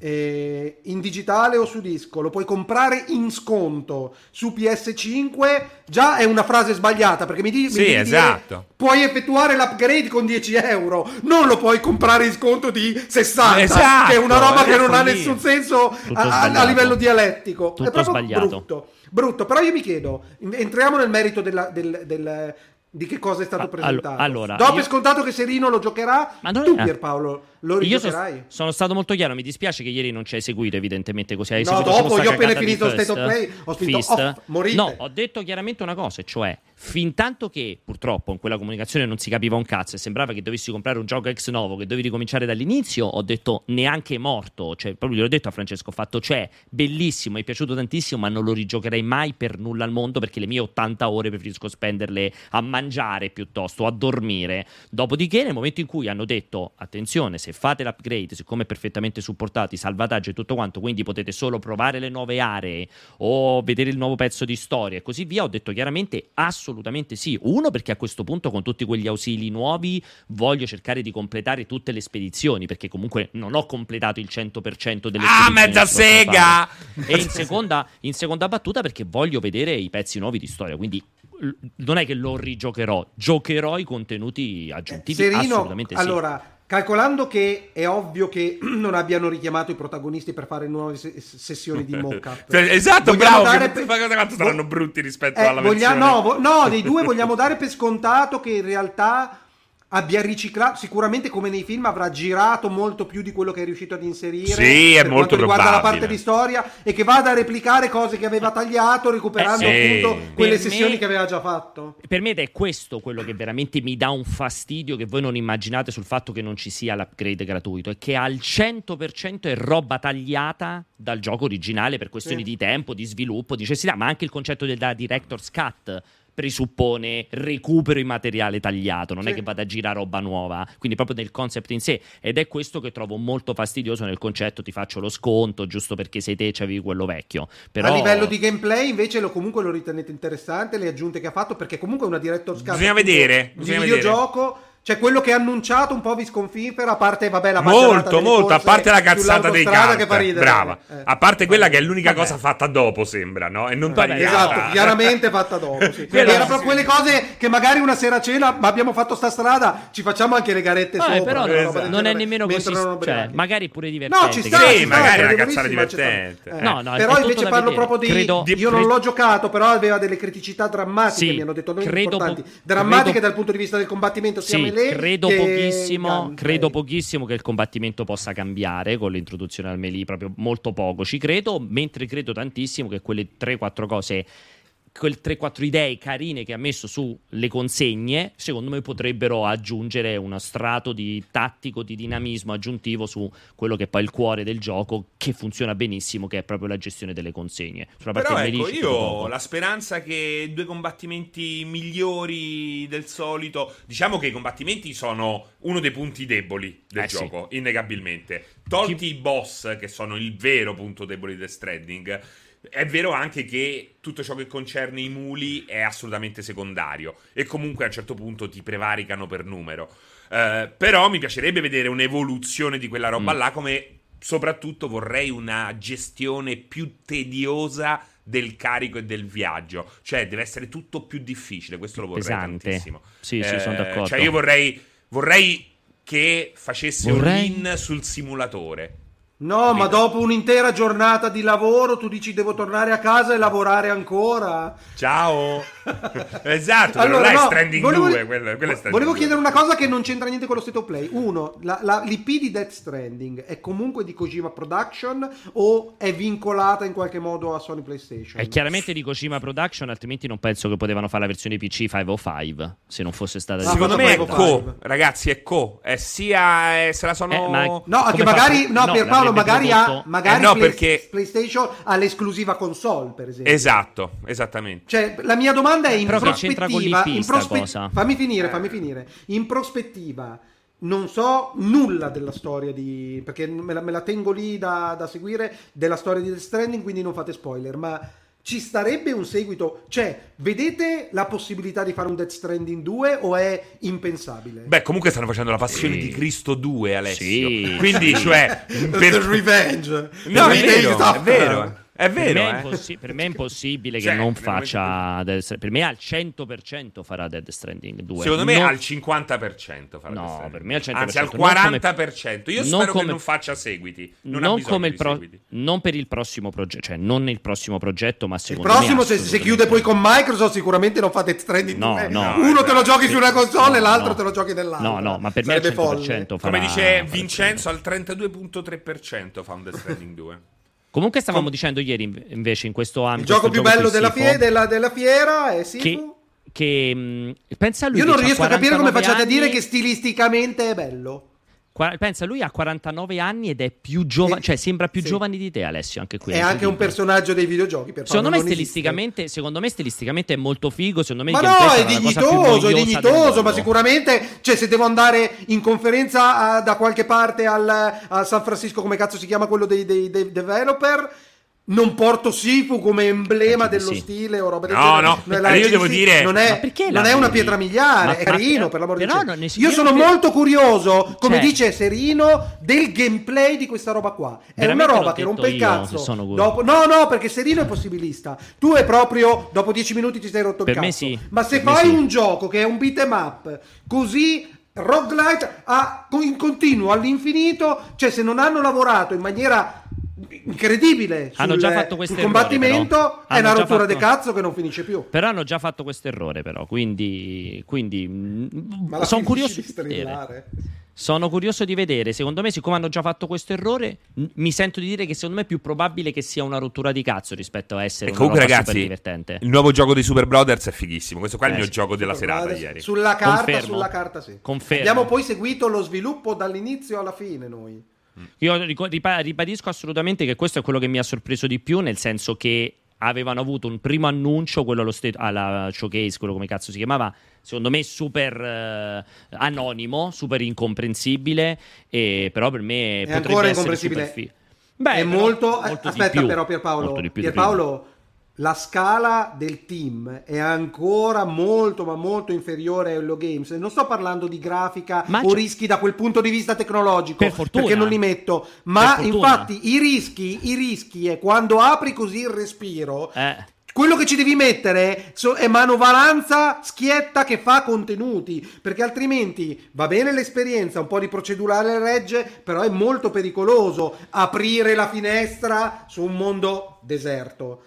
eh, in digitale o su disco lo puoi comprare in sconto su PS5 già è una frase sbagliata perché mi, di- mi Sì, esatto. puoi effettuare l'upgrade con 10 euro non lo puoi comprare in sconto di 60 Esatto, che è una roba è che non ha nessun senso a, a- livello dialettico. Tutto è proprio sbagliato. brutto brutto. Però io mi chiedo entriamo nel merito della- del, del- di che cosa è stato Ah, presentato allora, dopo io- è scontato che Serino lo giocherà Ma non tu. Pierpaolo lo rigiocherai sono stato molto chiaro, mi dispiace che ieri non ci hai seguito evidentemente così. Hai No, dopo, io ho appena finito. State of Play, ho spinto Fist. off, morite. No, ho detto chiaramente una cosa, cioè fin tanto che purtroppo in quella comunicazione non si capiva un cazzo e sembrava che dovessi comprare un gioco ex novo, che dovevi ricominciare dall'inizio, ho detto neanche morto, cioè proprio gliel'ho detto a Francesco, ho fatto cioè bellissimo, mi è piaciuto tantissimo, ma non lo rigiocherei mai per nulla al mondo perché le mie 80 ore preferisco spenderle a mangiare piuttosto, a dormire. Dopodiché nel momento in cui hanno detto attenzione, se fate l'upgrade, siccome è perfettamente supportati, salvataggio e tutto quanto, quindi potete solo provare le nuove aree o vedere il nuovo pezzo di storia e così via, ho detto chiaramente assolutamente sì. Uno perché a questo punto con tutti quegli ausili nuovi voglio cercare di completare tutte le spedizioni perché comunque non ho completato il 100% delle Ah, spedizioni mezza si possono sega! E in seconda, in seconda battuta perché voglio vedere i pezzi nuovi di storia, quindi l- non è che lo rigiocherò, giocherò i contenuti aggiuntivi Serino assolutamente sì. Calcolando che è ovvio che non abbiano richiamato i protagonisti per fare nuove se- sessioni di mock-up Cioè, esatto, Vogliamo bravo. dare per- quanto saranno brutti rispetto Eh, alla voglia- versione. no, vo- no, dei due vogliamo dare per scontato che in realtà abbia riciclato sicuramente come nei film avrà girato molto più di quello che è riuscito ad inserire Sì, è per molto quanto riguarda la probabile. parte di storia e che vada a replicare cose che aveva tagliato recuperando Eh, sì. appunto quelle Per sessioni me- che aveva già fatto Per me ed è questo quello che veramente mi dà un fastidio che voi non immaginate sul fatto che non ci sia l'upgrade gratuito, è che al 100% è roba tagliata dal gioco originale per questioni Sì. di tempo, di sviluppo, di necessità, ma anche il concetto della Director's Cut presuppone recupero in materiale tagliato, non Sì. è che vada a girare roba nuova, quindi proprio nel concept in sé ed è questo che trovo molto fastidioso nel concetto ti faccio lo sconto giusto perché sei te c'avevi quello vecchio. Però A livello di gameplay invece lo, comunque lo ritenete interessante le aggiunte che ha fatto perché comunque è una director's cut Bisogna vedere, di bisogna videogioco cioè quello che ha annunciato un po' vi sconfinfera a parte vabbè la Molto, molto. A parte la cazzata dei ridere Brava. Eh. A parte quella che è l'unica Vabbè. cosa fatta dopo, sembra, no? E non tagliata. Esatto, chiaramente fatta dopo. Sì. Quella- Era proprio quelle cose che magari una sera a cena, ma abbiamo fatto sta strada, ci facciamo anche le garette Vabbè, sopra. però una no, roba del non è nemmeno così, cioè, magari pure divertente. No, ci sta, Sì, ci sta, magari è una cazzata divertente. Eh, No, no, però invece parlo proprio di Credo- io non l'ho giocato, però aveva delle criticità drammatiche, mi hanno detto credo importanti. po- drammatiche dal punto di vista del combattimento sia Melee credo pochissimo, credo pochissimo che il combattimento possa cambiare con l'introduzione al melee, proprio molto poco ci credo, mentre credo tantissimo che quelle 3-4 cose quel 3-4 idee carine che ha messo sulle consegne, secondo me potrebbero aggiungere uno strato di tattico, di dinamismo aggiuntivo su quello che è poi il cuore del gioco, che funziona benissimo, che è proprio la gestione delle consegne. Sulla parte Però melee ecco, io ho la speranza che due combattimenti migliori del solito. Diciamo che i combattimenti sono uno dei punti deboli del Eh, sì. gioco, innegabilmente. Tolti Chi- i boss, che sono il vero punto debole di Death Stranding. È vero anche che tutto ciò che concerne i muli è assolutamente secondario e comunque a un certo punto ti prevaricano per numero. Eh, però mi piacerebbe vedere un'evoluzione di quella roba Mm. là come soprattutto vorrei una gestione più tediosa del carico e del viaggio. Cioè, deve essere tutto più difficile. Questo lo vorrei Pesante. tantissimo. Sì, sì, sono d'accordo. Cioè, io vorrei, vorrei che facesse Vorrei- un in sul simulatore. No, ma dopo un'intera giornata di lavoro tu dici devo tornare a casa e lavorare ancora. Ciao. esatto, però là è no, Stranding volevo, 2. Quello, quello è Stranding volevo 2. chiedere una cosa che non c'entra niente con lo state of play. Uno, la, la- l'IP di Death Stranding è comunque di Kojima Production o è vincolata in qualche modo a Sony PlayStation? È chiaramente di Kojima Production, altrimenti non penso che potevano fare la versione PC 505 se non fosse stata di Ah, Secondo me è fai, co, ragazzi, è co. È sia eh, se la sono Eh, ma- No, Come che fa- magari, no, no, Pierpaolo, l'avrebbe magari, ha, prodotto- magari Eh, no, Play- perché- PlayStation ha l'esclusiva console, per esempio. Esatto, esattamente. Cioè, la mia domanda è in Però prospettiva. in prospe- cosa? Fammi finire, fammi finire. In prospettiva, non so nulla della storia di. perché me la, me la tengo lì da, da seguire della storia di Death Stranding, quindi non fate spoiler. Ma ci starebbe un seguito? Cioè, vedete la possibilità di fare un Death Stranding 2 o è impensabile? Beh, comunque stanno facendo la passione Sì. di Cristo 2, Alessio. Sì. Quindi, cioè, The per- Revenge. No, The è vero, è vero. È Per vero, me è, eh. impossi- per me è impossibile che Cioè, non nel faccia. Death Stranding. Per me al 100% farà Dead Stranding 2. Secondo me Non- al 50% farà No, per me al 100%. Anzi, al Non come- 40%. Io non spero come- che non faccia seguiti. Non, Non, come il pro- seguiti. non per il prossimo progetto, cioè non il prossimo progetto, ma Il secondo prossimo, me se, se chiude poi con Microsoft, sicuramente non fa Death Stranding No, 2. no. Uno te lo giochi su una console e No, l'altro no. te lo giochi nell'altra. No, no, ma per me al 100% folle. farà- Come dice Vincenzo, al 32.3% fa un Death Stranding 2. Comunque stavamo dicendo ieri inv- invece in questo Il ambito gioco più bello della, fie- della, della fiera è Sifu. che, che mh, pensa a lui Io non riesco a capire come 49 facciate a dire anni- che stilisticamente è bello. Qua- pensa lui ha 49 anni ed è più giovane, cioè sembra più sì. giovane di te Alessio, anche qui. È anche un personaggio dei videogiochi. Per Secondo me, stilisticamente, secondo me stilisticamente è molto figo. Secondo me Ma no, è dignitoso, è dignitoso, ma sicuramente, cioè, se devo andare in conferenza a- da qualche parte al, a San Francisco, come cazzo si chiama quello dei, dei- dei developer, non porto Sifu come emblema di dello sì. stile o roba del No, genere. no, La allora io devo dire- non è, perché non è una pietra miliare, Ma- è ma- carino, per l'amor di Dio. Io io sono molto curioso, come Cioè- dice Serino, del gameplay di questa roba qua. È Veramente una roba che rompe il cazzo. Dopo- no, no, perché Serino è possibilista. Tu è proprio, dopo dieci minuti ti sei rotto il Per cazzo. me sì, Ma se per me fai sì. un gioco che è un beat 'em up così roguelite a- in continuo all'infinito, cioè se non hanno lavorato in maniera incredibile Hanno sul, già fatto questo sul errore, combattimento però. è una rottura fatto- di cazzo che non finisce più. Però hanno già fatto questo errore, però. Quindi, quindi Ma la sono curioso di di vedere. strillare? Sono curioso di vedere. Secondo me, siccome hanno già fatto questo errore, mi sento di dire che secondo me è più probabile che sia una rottura di cazzo rispetto a essere E una comunque, roba ragazzi, super divertente. il nuovo gioco dei Super Brothers è fighissimo. Questo qua è il Eh, mio sì. gioco della serata Guarda, ieri. Sulla carta, Confermo. sulla carta sì. Confermo. Abbiamo poi seguito lo sviluppo dall'inizio alla fine noi. Io rico- ripa- ribadisco assolutamente che questo è quello che mi ha sorpreso di più, nel senso che avevano avuto un primo annuncio, quello allo state- alla showcase, quello come cazzo si chiamava, secondo me super eh, anonimo, super incomprensibile, e però per me È ancora incomprensibile. fi- Beh, è molto, molto di aspetta però Pierpaolo, Molto di più di Pierpaolo la scala del team è ancora molto ma molto inferiore a Hello Games non sto parlando di grafica Ma o rischi da quel punto di vista tecnologico Per fortuna. perché non li metto ma infatti i rischi i rischi è quando apri così il respiro Eh. quello che ci devi mettere è manovalanza schietta che fa contenuti, perché altrimenti va bene l'esperienza, un po' di procedurale regge, però è molto pericoloso aprire la finestra su un mondo deserto.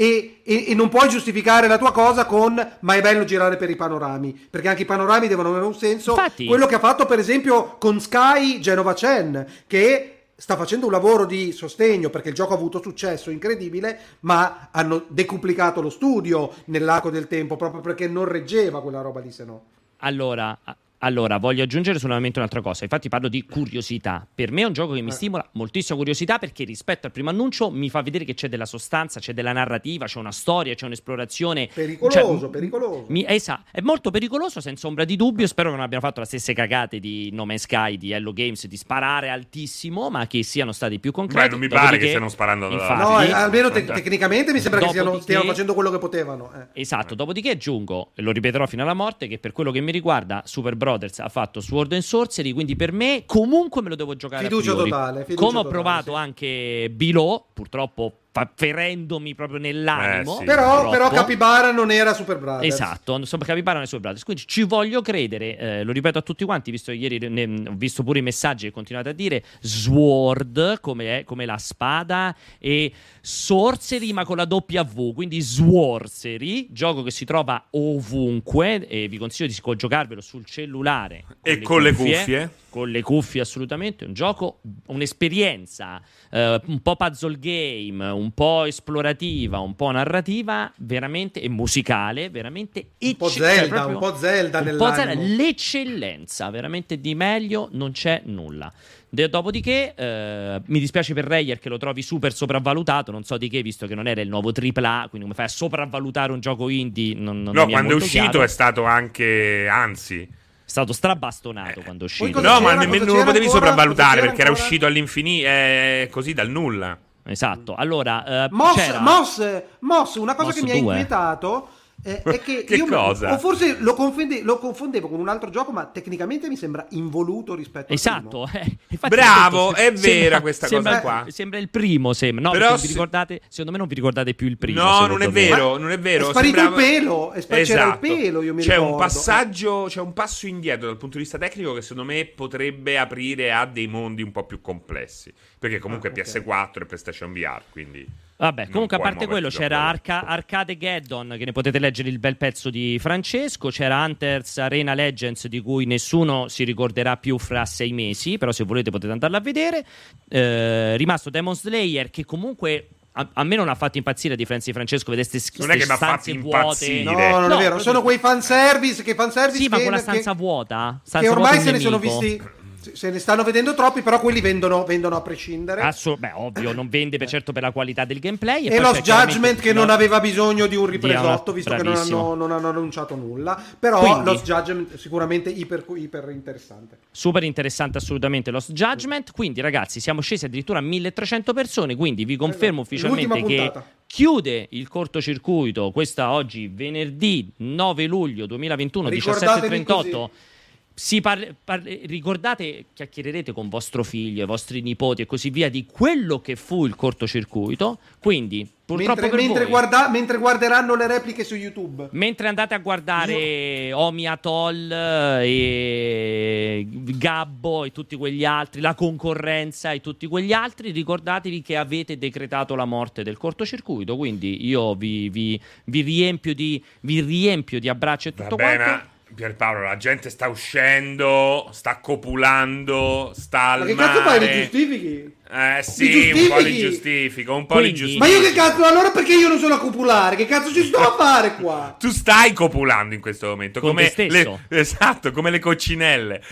E, e- e non puoi giustificare la tua cosa con ma è bello girare per i panorami perché anche i panorami devono avere un senso. Infatti- quello che ha fatto per esempio con Sky Genova Chen che sta facendo un lavoro di sostegno perché il gioco ha avuto successo incredibile ma hanno decuplicato lo studio nell'arco del tempo proprio perché non reggeva quella roba lì se no. Allora, allora, voglio aggiungere solamente un'altra cosa. Infatti, parlo di curiosità. Per me è un gioco che mi Eh. stimola moltissima curiosità perché rispetto al primo annuncio mi fa vedere che c'è della sostanza, c'è della narrativa, c'è una storia, c'è un'esplorazione. pericoloso Cioè, pericoloso Mi, esa- è molto pericoloso senza ombra di dubbio. Spero che non abbiano fatto le stesse cagate di No Man's Sky, di Hello Games, di sparare altissimo, ma che siano stati più concreti. Beh, non mi pare che stiano sparando da- Infatti, no eh, almeno te- tecnicamente mi sembra che stiano, stiano facendo quello che potevano eh. Esatto, dopodiché aggiungo, e lo ripeterò fino alla morte, che per quello che mi riguarda Super Brothers ha fatto Sword and Sorcery, quindi per me comunque me lo devo giocare Fiducia totale, fiducia Come ho totale, provato sì. anche Below, purtroppo fa- ferendomi proprio nell'animo. Eh, sì. Però, però Capibara non era Super Brothers. Esatto, insomma, Capibara nei suoi brothers. Quindi ci voglio credere, eh, lo ripeto a tutti quanti, visto che ieri ne- ho visto pure i messaggi che continuate a dire, Sword come, è, come la spada e Sorcery ma con la W, quindi Sworcery, gioco che si trova ovunque e vi consiglio di giocarvelo sul cellulare. E con le cuffie. Con le cuffie assolutamente, un gioco, un'esperienza eh, un po' puzzle game, un po' esplorativa, un po' narrativa, veramente e musicale, veramente Un po' cioè Zelda, proprio- un po' Zelda un po'. Zelda, l'eccellenza, veramente di meglio non c'è nulla. De- dopodiché eh, mi dispiace per Reyer che lo trovi super sopravvalutato, non so di che, visto che non era il nuovo AAA, quindi come fai a sopravvalutare un gioco indie? Non, non No, mi quando è molto uscito chiaro. è stato anche, anzi, È stato strabastonato quando è uscito. no, ma nemmeno non lo potevi ancora? sopravvalutare perché era ancora? uscito all'infinito, eh, così dal nulla. Esatto, allora eh, Moss, c'era... Moss, Moss, una cosa Moss che mi ha 2. inquietato eh, è che, Che io mi- cosa? o forse lo, confonde- lo confondevo con un altro gioco, ma tecnicamente mi sembra involuto rispetto al Esatto, primo. eh, infatti Bravo, è vera questa sembra, cosa qua. Sembra il primo, sembra. No, Però non vi se- ricordate, secondo me non vi ricordate più il primo. No, se non è vero, non è vero. È sparito sembrava- il pelo, è spa- c'era il pelo, io mi c'è un ricordo. passaggio, c'è un passo indietro dal punto di vista tecnico che secondo me potrebbe aprire a dei mondi un po' più complessi. Perché comunque Ah, ok. PS4 e PlayStation VR, quindi... Vabbè, comunque a parte quello c'era. Arca- Arcade Geddon, che ne potete leggere il bel pezzo di Francesco, c'era Hunters Arena Legends di cui nessuno si ricorderà più fra sei mesi, però se volete potete andarlo a vedere. Eh, rimasto Demon Slayer che comunque... A, a me non ha fatto impazzire di Francesco, vedeste st- Non è che mi ha stanze fatto vuote. impazzire. No, non è No, vero, proprio- sono quei fanservice che fanservice Sì, ma che, con la che- stanza vuota. che stanza ormai vuota se ne sono visti se- ne stanno vedendo troppi, però quelli vendono, vendono a prescindere. Asso- beh, ovvio, non vende per certo per la qualità del gameplay. e poi lo c'è chiaramente- Judgment che no, non aveva bisogno di un ripresotto, visto che non bravissimo. hanno, non hanno annunciato nulla. Però Quindi- lo Judgment sicuramente iper, iper interessante. Super interessante assolutamente Lost Judgment. Quindi, ragazzi, siamo scesi addirittura a 1300 persone. Quindi vi confermo ufficialmente L'ultima che chiude il cortocircuito. Questa oggi, venerdì 9 luglio 2021, Ricordatevi 17.38. Si parle- parle- ricordate, chiacchiererete con vostro figlio, i vostri nipoti e così via di quello che fu il cortocircuito. Quindi, purtroppo Mentre, per mentre voi, guarda- mentre guarderanno le repliche su YouTube. Mentre andate a guardare Omi Atoll e Gabbo e tutti quegli altri, la concorrenza e tutti quegli altri, ricordatevi che avete decretato la morte del cortocircuito. Quindi io vi, vi- vi riempio, di, vi riempio di abbracci e tutto quanto. Pierpaolo, la gente sta uscendo, sta copulando, sta al Ma che mare. cazzo fai? Li giustifichi? Eh sì, Li un po' li giustifico, un po' li Quindi- giustifico. Ma io che cazzo? Allora perché io non sono a copulare? Che cazzo ci sto a fare qua? Tu stai copulando in questo momento, Con come te stesso. le- esatto, come le coccinelle.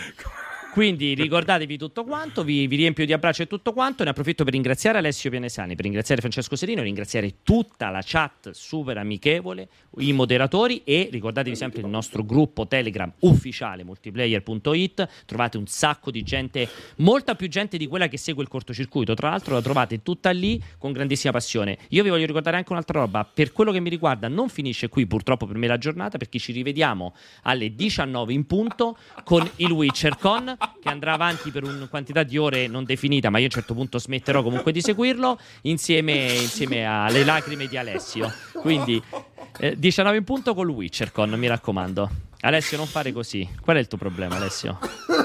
Quindi ricordatevi tutto quanto, vi, vi riempio di abbracci e tutto quanto. Ne approfitto per ringraziare Alessio Pianesani, per ringraziare Francesco Serino, ringraziare tutta la chat super amichevole, i moderatori e ricordatevi sempre il nostro gruppo Telegram ufficiale multiplayer.it. Trovate un sacco di gente, molta più gente di quella che segue il cortocircuito. Tra l'altro la trovate tutta lì con grandissima passione. Io vi voglio ricordare anche un'altra roba, per quello che mi riguarda non finisce qui purtroppo per me la giornata perché ci rivediamo alle 19 in punto con il Witcher Con che andrà avanti per una quantità di ore non definita, ma io a un certo punto smetterò comunque di seguirlo insieme, insieme alle lacrime di Alessio. Quindi eh, 19 in punto con il Witcher Con, mi raccomando. Alessio, non fare così. Qual è il tuo problema, Alessio?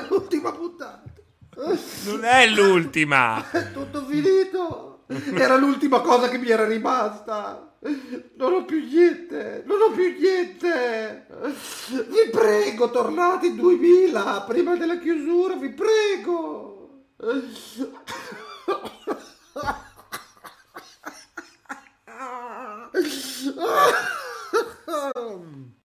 L'ultima puntata. Non è l'ultima. È tutto finito. Era l'ultima cosa che mi era rimasta. Non ho più niente. Non ho più niente. Vi prego, tornate in 2000 prima della chiusura. Vi prego.